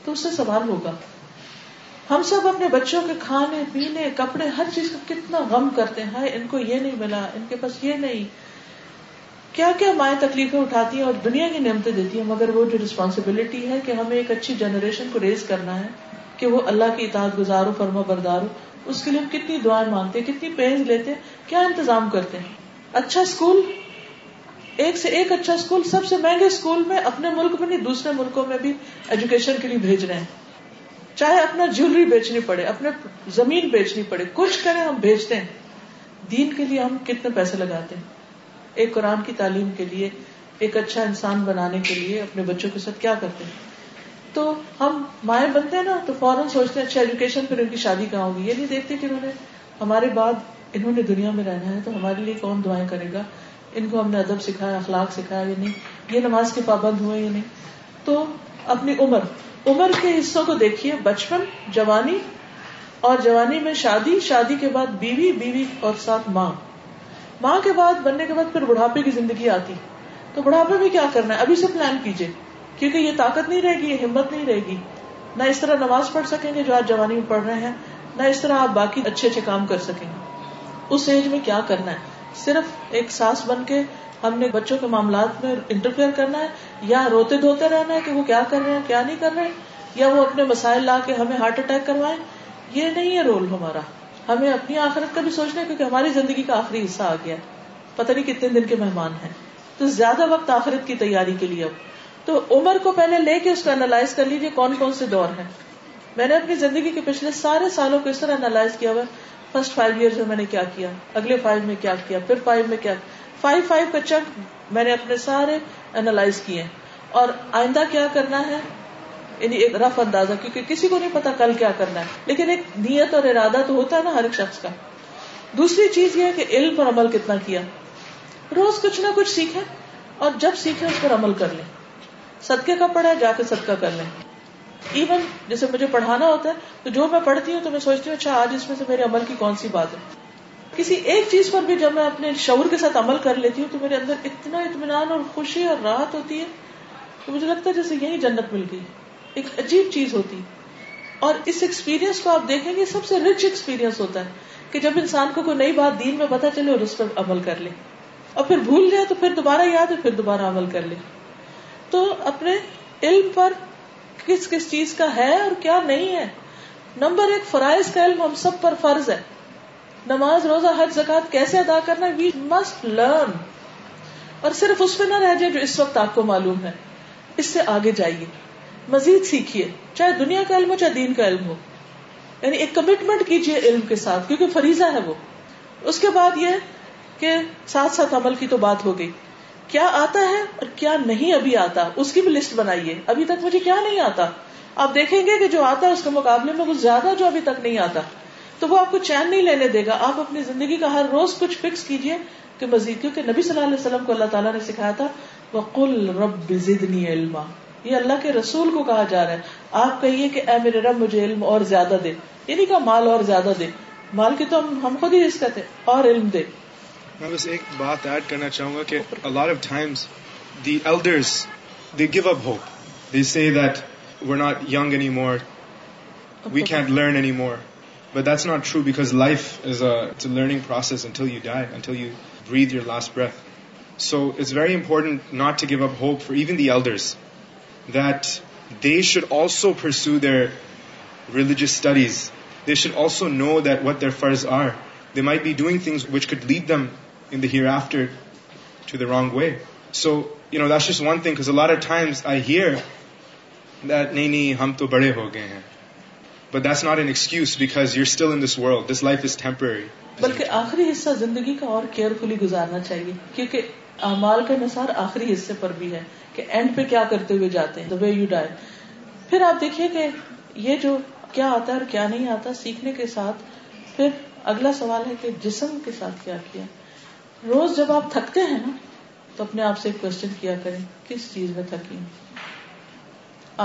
تو اس سے سوال ہوگا ہم سب اپنے بچوں کے کھانے پینے کپڑے ہر چیز کا کتنا غم کرتے ہیں ان کو یہ نہیں ملا ان کے پاس یہ نہیں کیا کیا مائیں تکلیفیں اٹھاتی ہیں اور دنیا کی نعمتیں دیتی ہیں مگر وہ جو ریسپانسبلٹی ہے کہ ہمیں ایک اچھی جنریشن کو ریز کرنا ہے کہ وہ اللہ کی ہو گزارو بردار ہو اس کے لیے ہم کتنی دعائیں مانگتے ہیں کتنی پینز لیتے ہیں کیا انتظام کرتے ہیں اچھا اسکول ایک سے ایک اچھا اسکول سب سے مہنگے اسکول میں اپنے ملک میں نہیں دوسرے ملکوں میں بھی ایجوکیشن کے لیے بھیج رہے ہیں چاہے اپنا جیولری بیچنی پڑے اپنے زمین بیچنی پڑے کچھ کریں ہم بھیجتے ہیں دین کے لیے ہم کتنے پیسے لگاتے ہیں ایک قرآن کی تعلیم کے لیے ایک اچھا انسان بنانے کے لیے اپنے بچوں کے ساتھ کیا کرتے ہیں تو ہم مائیں بنتے ہیں نا تو فوراً سوچتے ہیں اچھا ایجوکیشن پھر ان کی شادی کہاں ہوگی یہ نہیں دیکھتے کہ انہوں نے ہمارے بعد دنیا میں رہنا ہے تو ہمارے لیے کون دعائیں کرے گا ان کو ہم نے ادب سکھایا اخلاق سکھایا یا نہیں یہ نماز کے پابند ہوئے یا نہیں تو اپنی عمر عمر کے حصوں کو دیکھیے بچپن جوانی اور جوانی میں شادی شادی کے بعد بیوی بیوی اور ساتھ ماں ماں کے بعد بننے کے بعد پھر بڑھاپے کی زندگی آتی تو بڑھاپے میں کیا کرنا ہے ابھی سے پلان کیجیے کیونکہ یہ طاقت نہیں رہے گی یہ ہمت نہیں رہے گی نہ اس طرح نماز پڑھ سکیں گے جو آج جوانی میں پڑھ رہے ہیں نہ اس طرح آپ باقی اچھے اچھے کام کر سکیں گے اس ایج میں کیا کرنا ہے صرف ایک بن کے کے ہم نے بچوں معاملات میں انٹرفیئر کرنا ہے یا روتے دھوتے رہنا ہے کہ وہ کیا کر رہے ہیں کیا نہیں کر رہے یا وہ اپنے مسائل لا کے ہمیں ہارٹ اٹیک کروائے یہ نہیں ہے رول ہمارا ہمیں اپنی آخرت کا بھی سوچنا ہے کیونکہ ہماری زندگی کا آخری حصہ آ گیا پتہ نہیں کتنے دن کے مہمان ہیں تو زیادہ وقت آخرت کی تیاری کے لیے اب تو عمر کو پہلے لے کے اس کو اینالائز کر لیجیے کون کون سے دور ہیں میں نے اپنی زندگی کے پچھلے سارے سالوں کو اس طرح اینالائز کیا ہوا فرسٹ فائیو ایئر میں نے کیا کیا اگلے فائیو میں کیا کیا پھر فائیو میں کیا فائیو فائیو کا چک میں نے اپنے سارے اینالائز کیے اور آئندہ کیا کرنا ہے یعنی ایک رف اندازہ کیونکہ کسی کو نہیں پتا کل کیا کرنا ہے لیکن ایک نیت اور ارادہ تو ہوتا ہے نا ہر ایک شخص کا دوسری چیز یہ ہے کہ علم پر عمل کتنا کیا روز کچھ نہ کچھ سیکھیں اور جب سیکھیں اس پر عمل کر لیں صدقے کا پڑھا جا کے صدقہ کر لیں ایون جیسے مجھے پڑھانا ہوتا ہے تو جو میں پڑھتی ہوں تو میں سوچتی ہوں اچھا آج اس میں سے میرے عمل کی کون سی بات ہے کسی ایک چیز پر بھی جب میں اپنے شعور کے ساتھ عمل کر لیتی ہوں تو میرے اندر اتنا اطمینان اور خوشی اور راحت ہوتی ہے تو مجھے لگتا ہے جیسے یہی جنت مل گئی ایک عجیب چیز ہوتی ہے اور اس ایکسپیرینس کو آپ دیکھیں گے سب سے رچ ایکسپیرینس ہوتا ہے کہ جب انسان کو کوئی نئی بات دین میں پتا چلے اور اس پر عمل کر لے اور پھر بھول جائے تو پھر دوبارہ یاد ہے پھر دوبارہ عمل کر لے تو اپنے علم پر کس کس چیز کا ہے اور کیا نہیں ہے نمبر ایک فرائض کا علم ہم سب پر فرض ہے نماز روزہ حج زکات کیسے ادا کرنا وی مسٹ لرن اور صرف اس میں نہ رہ جائے جو اس وقت آپ کو معلوم ہے اس سے آگے جائیے مزید سیکھیے چاہے دنیا کا علم ہو چاہے دین کا علم ہو یعنی ایک کمٹمنٹ کیجیے علم کے ساتھ کیونکہ فریضہ ہے وہ اس کے بعد یہ کہ ساتھ ساتھ عمل کی تو بات ہو گئی کیا آتا ہے اور کیا نہیں ابھی آتا اس کی بھی لسٹ بنائیے ابھی تک مجھے کیا نہیں آتا آپ دیکھیں گے کہ جو آتا ہے اس کے مقابلے میں کچھ زیادہ جو ابھی تک نہیں آتا تو وہ آپ کو چین نہیں لینے دے گا آپ اپنی زندگی کا ہر روز کچھ فکس کیجیے کہ مزید کیونکہ نبی صلی اللہ علیہ وسلم کو اللہ تعالیٰ نے سکھایا تھا وہ کل رب ضدنی علما یہ اللہ کے رسول کو کہا جا رہا ہے آپ کہیے کہ اے میرے رب مجھے علم اور زیادہ دے یعنی کہ مال اور زیادہ دے مال کی تو ہم ہم خود ہی اس کہتے اور علم دے میں بس ایک بات ایڈ کرنا چاہوں گا کہ give up hope they see that not young more can learn it's very important not give up hope for even the L that they should also pursue religious studies they should also know that there fears are they may be doing lead them in in the the hereafter to to wrong way. So, you know, that's that's just one thing because because a lot of times I hear that, hum bade ho gaye But not an excuse you're still this This world. life is temporary. بلکہ آخری حصہ زندگی کا اور carefully گزارنا چاہیے کیونکہ اعمال کا نثار آخری حصے پر بھی ہے کہ اینڈ پہ کیا کرتے ہوئے جاتے ہیں آپ دیکھیے کہ یہ جو کیا آتا ہے کیا نہیں آتا سیکھنے کے ساتھ اگلا سوال ہے کہ جسم کے ساتھ کیا روز جب آپ تھکتے ہیں نا تو اپنے آپ سے کوشچن کیا کریں کس چیز میں تھکی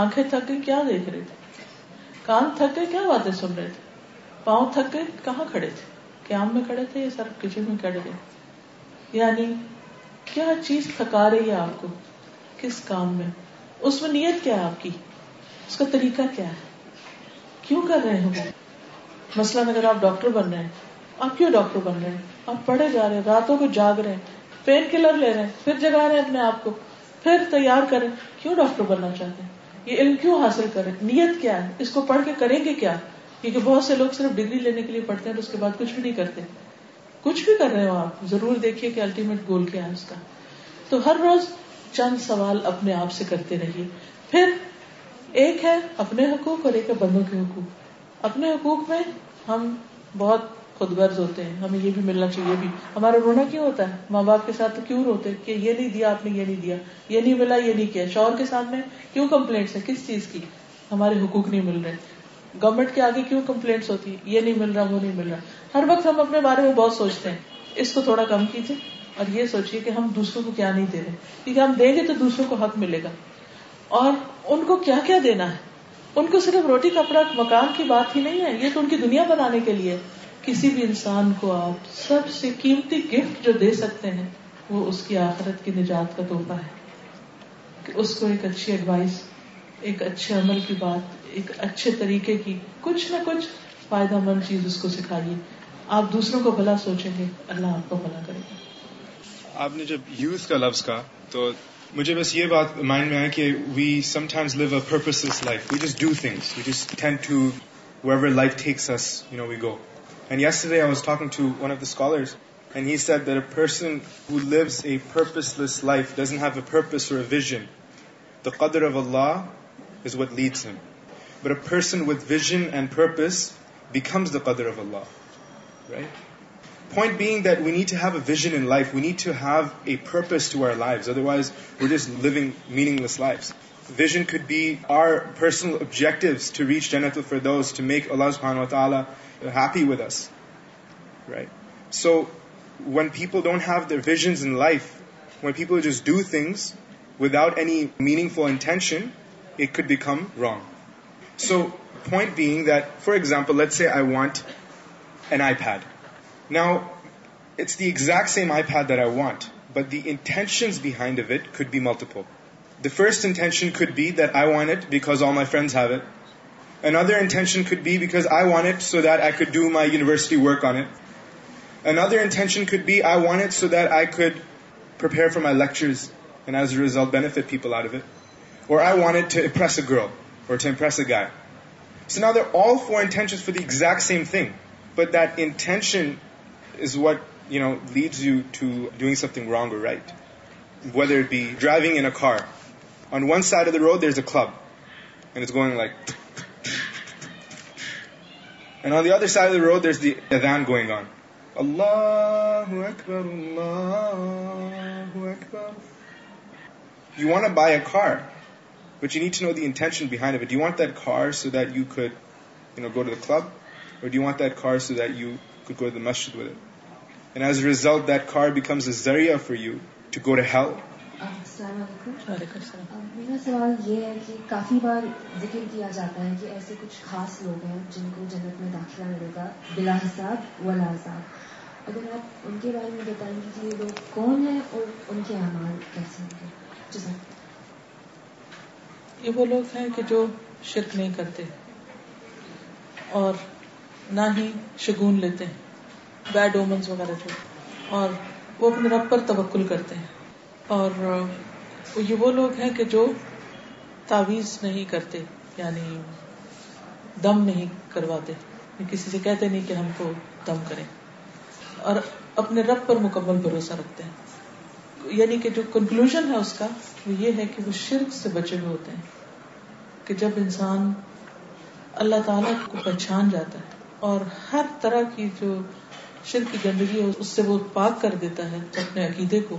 آنکھیں تھک کے سن رہے تھے پاؤں تھک کے کہاں کھڑے تھے قیام میں کھڑے تھے یا سر کچن میں کھڑے تھے یعنی کیا چیز تھکا رہی ہے آپ کو کس کام میں اس میں نیت کیا ہے آپ کی اس کا طریقہ کیا ہے کیوں کر رہے ہیں مسئلہ اگر آپ ڈاکٹر بن رہے ہیں آپ کیوں ڈاکٹر بن رہے ہیں آپ پڑھے جا رہے ہیں راتوں کو جاگ رہے ہیں پین کلر لے رہے ہیں پھر جگا رہے ہیں اپنے آپ کو پھر تیار کریں کیوں ڈاکٹر بننا چاہتے ہیں یہ علم کیوں حاصل کریں نیت کیا ہے اس کو پڑھ کے کریں گے کیا کیونکہ بہت سے لوگ صرف ڈگری لینے کے لیے پڑھتے ہیں اس کے بعد کچھ بھی نہیں کرتے کچھ بھی کر رہے ہو آپ ضرور دیکھیے کہ الٹیمیٹ گول کیا ہے اس کا تو ہر روز چند سوال اپنے آپ سے کرتے رہیے پھر ایک ہے اپنے حقوق اور ایک ہے بندوں کے حقوق اپنے حقوق میں ہم بہت خود غرض ہوتے ہیں ہمیں یہ بھی ملنا چاہیے بھی ہمارا رونا کیوں ہوتا ہے ماں باپ کے ساتھ کیوں روتے کہ یہ نہیں دیا آپ نے یہ نہیں دیا یہ نہیں ملا یہ نہیں کیا شوہر کے سامنے کیوں کمپلینٹس ہے کس چیز کی ہمارے حقوق نہیں مل رہے گورنمنٹ کے آگے کیوں کمپلینٹس ہوتی ہے یہ نہیں مل رہا وہ نہیں مل رہا ہر وقت ہم اپنے بارے میں بہت سوچتے ہیں اس کو تھوڑا کم کیجیے اور یہ سوچیے کہ ہم دوسروں کو کیا نہیں دے رہے کیونکہ ہم دیں گے تو دوسروں کو حق ملے گا اور ان کو کیا کیا دینا ہے ان کو صرف روٹی کپڑا مکان کی بات ہی نہیں ہے یہ تو ان کی دنیا بنانے کے لیے کسی بھی انسان کو آپ سب سے قیمتی گفٹ جو دے سکتے ہیں وہ اس کی آخرت کی نجات کا تحفہ ہے کہ اس کو ایک اچھی ایڈوائس ایک اچھے عمل کی بات ایک اچھے طریقے کی کچھ نہ کچھ فائدہ مند چیز اس کو سکھائیے آپ دوسروں کو بھلا سوچیں گے اللہ آپ کو بھلا کرے گا آپ نے جب یوز کا لفظ کہا تو مجھے بس یہ بات مائنڈ میں آیا کہ we sometimes live a purpose life we just do things we just tend to whatever life takes us you know we go And yesterday I was talking to one of the scholars and he said that a person who lives a purposeless life doesn't have a purpose or a vision. The qadr of Allah is what leads him. But a person with vision and purpose becomes the qadr of Allah. Right? Point being that we need to have a vision in life. We need to have a purpose to our lives. Otherwise, we're just living meaningless lives. Vision could be our personal objectives to reach Jannatul for those to make Allah subhanahu wa ta'ala happy with us, right? So when people don't have their visions in life, when people just do things without any meaningful intention, it could become wrong. So point being that, for example, let's say I want an iPad. Now, it's the exact same iPad that I want, but the intentions behind of it could be multiple. The first intention could be that I want it because all my friends have it, an intention should be because I want it so that I could do my university work on it intention should be I want so that I could for my lecture intention for exact same thing but that intention something wrong right well be driving in a car on one side of a club and going like by a net intention so that you should you no go club so that you could resolve there becomes a worry for you to go السلام علیکم وعلیکم السلام میرا سوال یہ ہے کہ کافی بار ذکر کیا جاتا ہے کہ ایسے کچھ خاص لوگ ہیں جن کو جنت میں داخلہ ملے گا بلا حساب ولا حساب اگر آپ ان کے بارے میں بتائیں گے کہ یہ لوگ کون ہیں اور ان کے اعمال کیسے ہوں گے یہ وہ لوگ ہیں کہ جو شرک نہیں کرتے اور نہ ہی شگون لیتے ہیں بیڈ اومنس وغیرہ جو اور وہ اپنے رب پر توکل کرتے ہیں اور یہ وہ لوگ ہیں کہ جو تعویذ نہیں کرتے یعنی دم نہیں کرواتے یعنی کسی سے کہتے نہیں کہ ہم کو دم کریں اور اپنے رب پر مکمل بھروسہ رکھتے ہیں یعنی کہ جو کنکلوژ ہے اس کا وہ یہ ہے کہ وہ شرک سے بچے ہوئے ہوتے ہیں کہ جب انسان اللہ تعالی کو پہچان جاتا ہے اور ہر طرح کی جو شرک کی گندگی ہے اس سے وہ پاک کر دیتا ہے اپنے عقیدے کو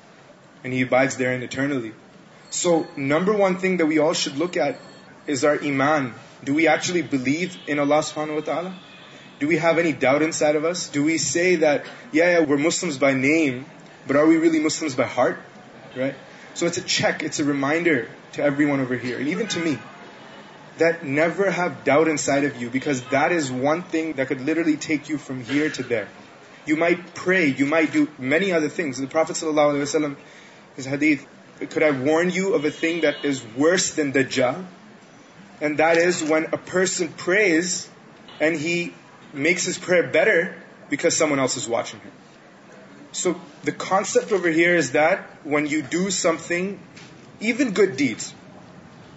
and you buys there so number one thing should look our ایمان do you H believe in Allah تعالیٰ ٹیک یو فرام ہی صلی اللہ علیہ وسلم thing that is verse then the جا and that is when a person prays and he makes is better because someone else is watch um so the concept here is that when you do something even good deeds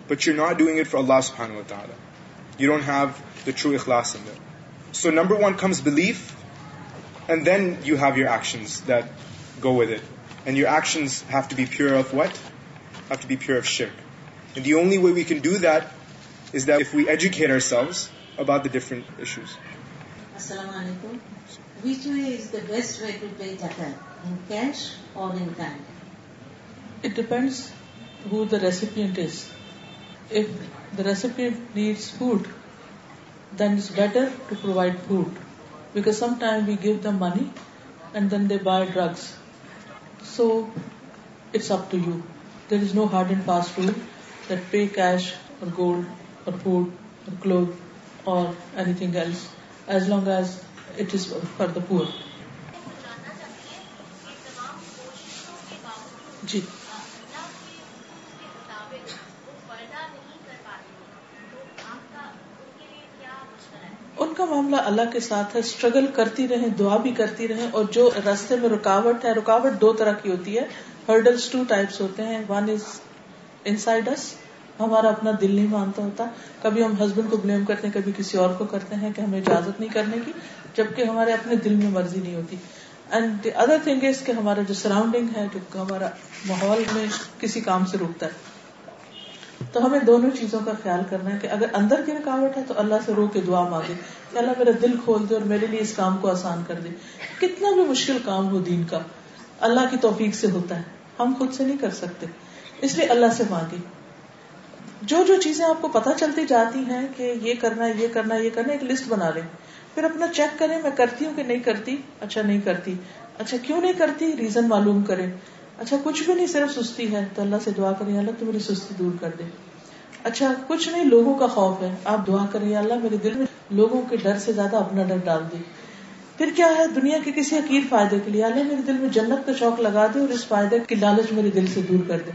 but you not doing it for Allah صبح مطالعہ you don't have the true اخلاس so number one comes belief and then you have your actions that go with many and then they bar drugs So it's up to you. There is no hard and fast rule that pay cash or gold or food or clothes or anything else, as long as it is for the poor. ان کا معاملہ اللہ کے ساتھ ہے struggle کرتی رہے دعا بھی کرتی رہے اور جو راستے میں رکاوٹ ہے رکاوٹ دو طرح کی ہوتی ہے ہرڈل ہوتے ہیں ون از ان سائڈ ہمارا اپنا دل نہیں مانتا ہوتا کبھی ہم ہسبینڈ کو بلیم کرتے ہیں کبھی کسی اور کو کرتے ہیں کہ ہمیں اجازت نہیں کرنے کی جبکہ ہمارے اپنے دل میں مرضی نہیں ہوتی اینڈ ادر تھنگ از کہ ہمارا جو سراؤنڈنگ ہے جو ہمارا ماحول میں کسی کام سے روکتا ہے تو ہمیں دونوں چیزوں کا خیال کرنا ہے کہ اگر اندر کی رکاوٹ ہے تو اللہ سے رو کے دعا مانگے کہ اللہ میرا دل کھول دے اور میرے لیے اس کام کو آسان کر دے کتنا بھی مشکل کام ہو دین کا اللہ کی توفیق سے ہوتا ہے ہم خود سے نہیں کر سکتے اس لیے اللہ سے مانگے جو جو چیزیں آپ کو پتا چلتی جاتی ہیں کہ یہ کرنا یہ کرنا یہ کرنا ایک لسٹ بنا لے پھر اپنا چیک کریں میں کرتی ہوں کہ نہیں کرتی اچھا نہیں کرتی اچھا کیوں نہیں کرتی ریزن معلوم کرے اچھا کچھ بھی نہیں صرف سستی ہے تو اللہ سے دعا کریں اللہ تو میری سستی دور کر دے اچھا کچھ نہیں لوگوں کا خوف ہے آپ دعا کریں اللہ میرے دل میں لوگوں کے ڈر سے زیادہ اپنا ڈر ڈال دے پھر کیا ہے دنیا کے کسی فائدے کے لیے اللہ میرے دل میں جنت کا شوق لگا دے اور اس فائدے کی لالچ میرے دل سے دور کر دے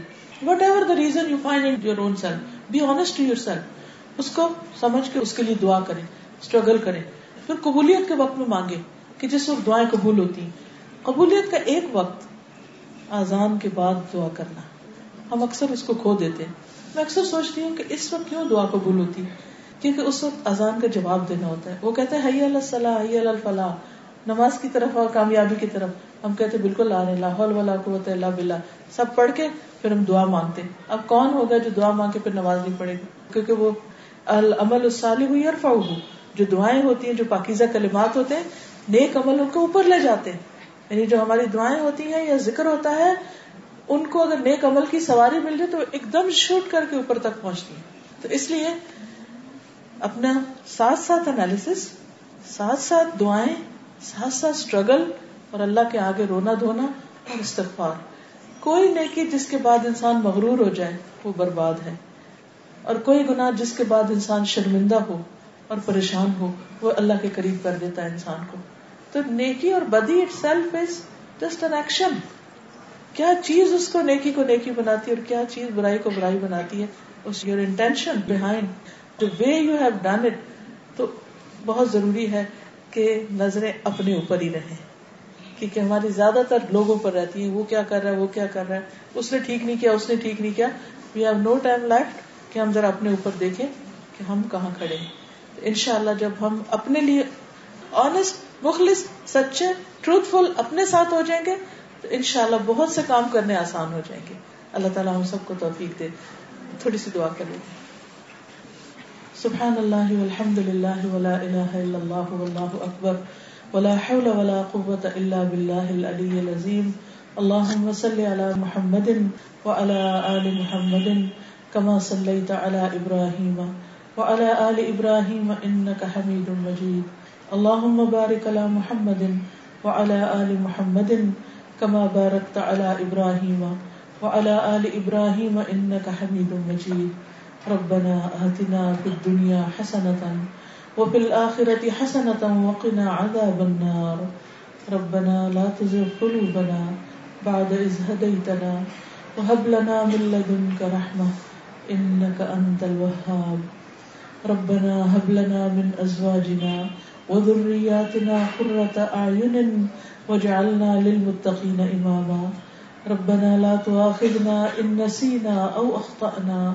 whatever the reason you find own self be honest to yourself اس کو سمجھ کے اس کے لیے دعا کریں اسٹرگل کریں پھر قبولیت کے وقت میں مانگے کہ جس وقت دعائیں قبول ہوتی ہیں قبولیت کا ایک وقت آزان کے بعد دعا کرنا ہم اکثر اس کو کھو دیتے ہیں میں اکثر سوچتی ہوں کہ اس وقت کیوں دعا قبول ہوتی کیونکہ اس وقت اذان کا جواب دینا ہوتا ہے وہ کہتے ہیں الفلاح نماز کی طرف اور کامیابی کی طرف ہم کہتے بالکل ولا قوت اللہ بلا سب پڑھ کے پھر ہم دعا مانگتے اب کون ہوگا جو دعا مانگ کے پھر نماز نہیں پڑھے کیونکہ وہ العمل السالی ہوئی اور فاؤ جو دعائیں ہوتی ہیں جو پاکیزہ کلمات ہوتے ہیں نیک عمل ان کو اوپر لے جاتے ہیں یعنی جو ہماری دعائیں ہوتی ہیں یا ذکر ہوتا ہے ان کو اگر نیک عمل کی سواری مل جائے تو ایک دم شوٹ کر کے اوپر تک پہنچتی تو اس لیے اپنا ساتھ ساتھ ساتھ ساتھ ساتھ ساتھ دعائیں اسٹرگل اور اللہ کے آگے رونا دھونا اور استغفار کوئی نیکی جس کے بعد انسان مغرور ہو جائے وہ برباد ہے اور کوئی گنا جس کے بعد انسان شرمندہ ہو اور پریشان ہو وہ اللہ کے قریب کر دیتا ہے انسان کو تو نیکی اور بدی itself is just an action کیا چیز اس کو نیکی کو نیکی بناتی ہے اور کیا چیز برائی کو برائی بناتی ہے اس your intention behind way you have done it تو بہت ضروری ہے کہ نظریں اپنے اوپر ہی رہیں کیونکہ ہماری زیادہ تر لوگوں پر رہتی ہے وہ کیا کر رہا ہے وہ کیا کر رہا ہے اس نے ٹھیک نہیں کیا اس نے ٹھیک نہیں کیا we have no time left کہ ہم ذرا اپنے اوپر دیکھیں کہ ہم کہاں کھڑے ہیں ان شاء اللہ جب ہم اپنے لیے آنےسٹ مخلص سچے ٹروتھ فل اپنے ساتھ ہو جائیں گے تو ان شاء اللہ بہت سے کام کرنے آسان ہو جائیں گے اللہ تعالیٰ ہم سب کو توفیق دے تھوڑی سی دعا کر لیں سبحان اللہ والحمد للہ ولا الہ الا اللہ واللہ اکبر ولا حول ولا قوة الا باللہ العلی العظیم اللہم صلی علی محمد وعلا آل محمد کما صلیت علی ابراہیم وعلا آل ابراہیم انکا حمید مجید اللہ مبارک علی محمد وعلى آل محمد كما باركت على ابراهيم وعلى آل ابراهيم انك حميد مجيد ربنا آتنا في الدنيا حسنة وفي الآخرة حسنة وقنا عذاب النار ربنا لا تزغ قلوبنا بعد إذ هديتنا وهب لنا من لدنك رحمة انك انت الوهاب ربنا هب لنا من ازواجنا وذرياتنا قرة أعين وجعلنا للمتقين إماما ربنا لا تؤاخذنا إن نسينا أو أخطأنا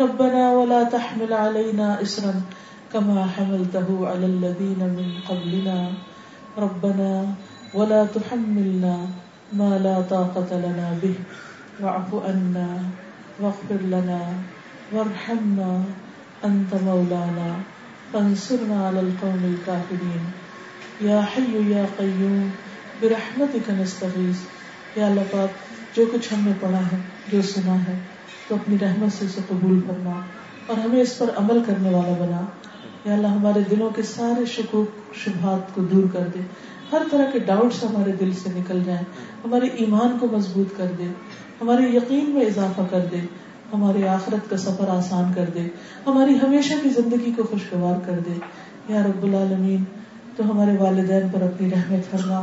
ربنا ولا تحمل علينا إسرا كما حملته على الذين من قبلنا ربنا ولا تحملنا ما لا طاقة لنا به واعف عنا واغفر لنا وارحمنا أنت مولانا فانصرنا على القوم الكافرين يا حي يا قيوم برحمتك نستغيث يا لطاف جو کچھ ہم نے پڑھا ہے جو سنا ہے تو اپنی رحمت سے اسے قبول کرنا اور ہمیں اس پر عمل کرنے والا بنا یا اللہ ہمارے دلوں کے سارے شکوک شبہات کو دور کر دے ہر طرح کے ڈاؤٹس ہمارے دل سے نکل جائیں ہمارے ایمان کو مضبوط کر دے ہمارے یقین میں اضافہ کر دے ہماری آخرت کا سفر آسان کر دے ہماری ہمیشہ کی زندگی کو خوشگوار کر دے یا رب العالمین تو ہمارے والدین پر اپنی رحمت فرما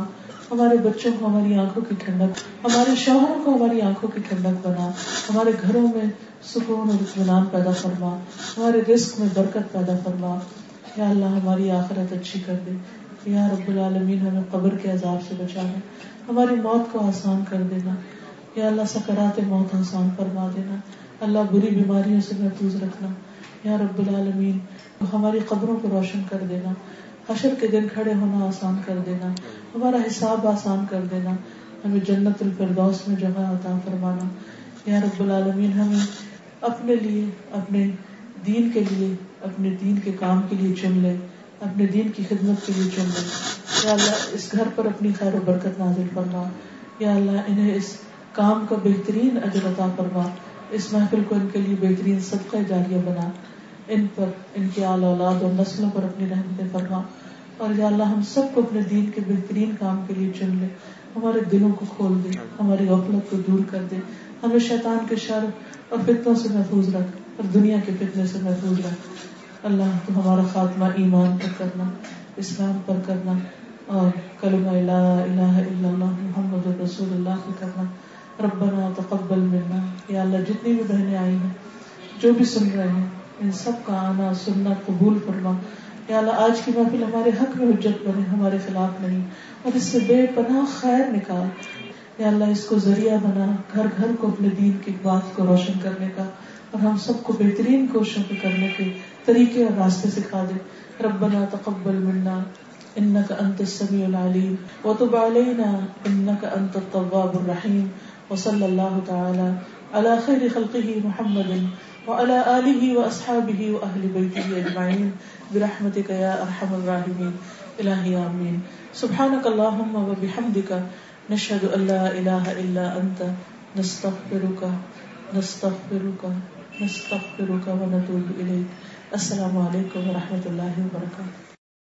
ہمارے بچوں کو ہماری آنکھوں کی ٹھنڈک ہمارے شوہروں کو ہماری آنکھوں کی ٹھنڈک بنا ہمارے گھروں میں سکون اور اطمینان پیدا فرما ہمارے رزق میں برکت پیدا فرما یا اللہ ہماری آخرت اچھی کر دے یا رب العالمین ہمیں قبر کے عذاب سے بچانا ہماری موت کو آسان کر دینا یا اللہ سکرات موت آسان فرما دینا اللہ بری بیماریوں سے محفوظ رکھنا یا رب العالمین ہماری قبروں کو روشن کر دینا حشر کے دن کھڑے ہونا آسان کر دینا ہمارا حساب آسان کر دینا ہمیں جنت الفردوس میں جمع عطا فرمانا یا رب العالمین ہمیں اپنے لیے اپنے دین کے لیے اپنے دین کے کام کے لیے چن لے اپنے دین کی خدمت کے لیے چن لے یا اللہ اس گھر پر اپنی خیر و برکت نازل فرما یا اللہ انہیں اس کام کا بہترین اجر عطا فرما اس محفل کو ان کے لیے بہترین صدقہ جاریہ بنا ان پر ان کے بہترین کام کے لیے چن لے ہمارے دلوں کو کھول دے ہماری غفلت کو دور کر دے ہمیں شیطان کے شر اور فتنوں سے محفوظ رکھ اور دنیا کے فتنے سے محفوظ رکھ اللہ تم ہمارا خاتمہ ایمان پر کرنا اسلام پر کرنا اور کلمہ الہ الا اللہ محمد رسول اللہ کو کرنا ربنا تقبل منا یا اللہ جتنی بھی بہنیں آئی ہیں جو بھی سن رہے ہیں ان سب کا آنا سننا قبول فرما یا اللہ آج کی محفل ہمارے حق میں حجت بنے ہمارے خلاف نہیں اور اس سے بے پناہ خیر نکال یا اللہ اس کو ذریعہ بنا گھر گھر کو اپنے دین کی بات کو روشن کرنے کا اور ہم سب کو بہترین کوششوں کے کرنے کے طریقے اور راستے سکھا دے ربنا تقبل منا انك انت السميع العليم وتب علينا انك انت التواب الرحيم خلقه محمد وعلى آله وأصحابه وأهل بيته أجمعين برحمتك يا أرحم الراحمين إلهي آمين سبحانك اللهم وبحمدك نشهد أن لا إله إلا أنت نستغفرك نستغفرك نستغفرك ونتوب إليك السلام عليكم ورحمة الله وبركاته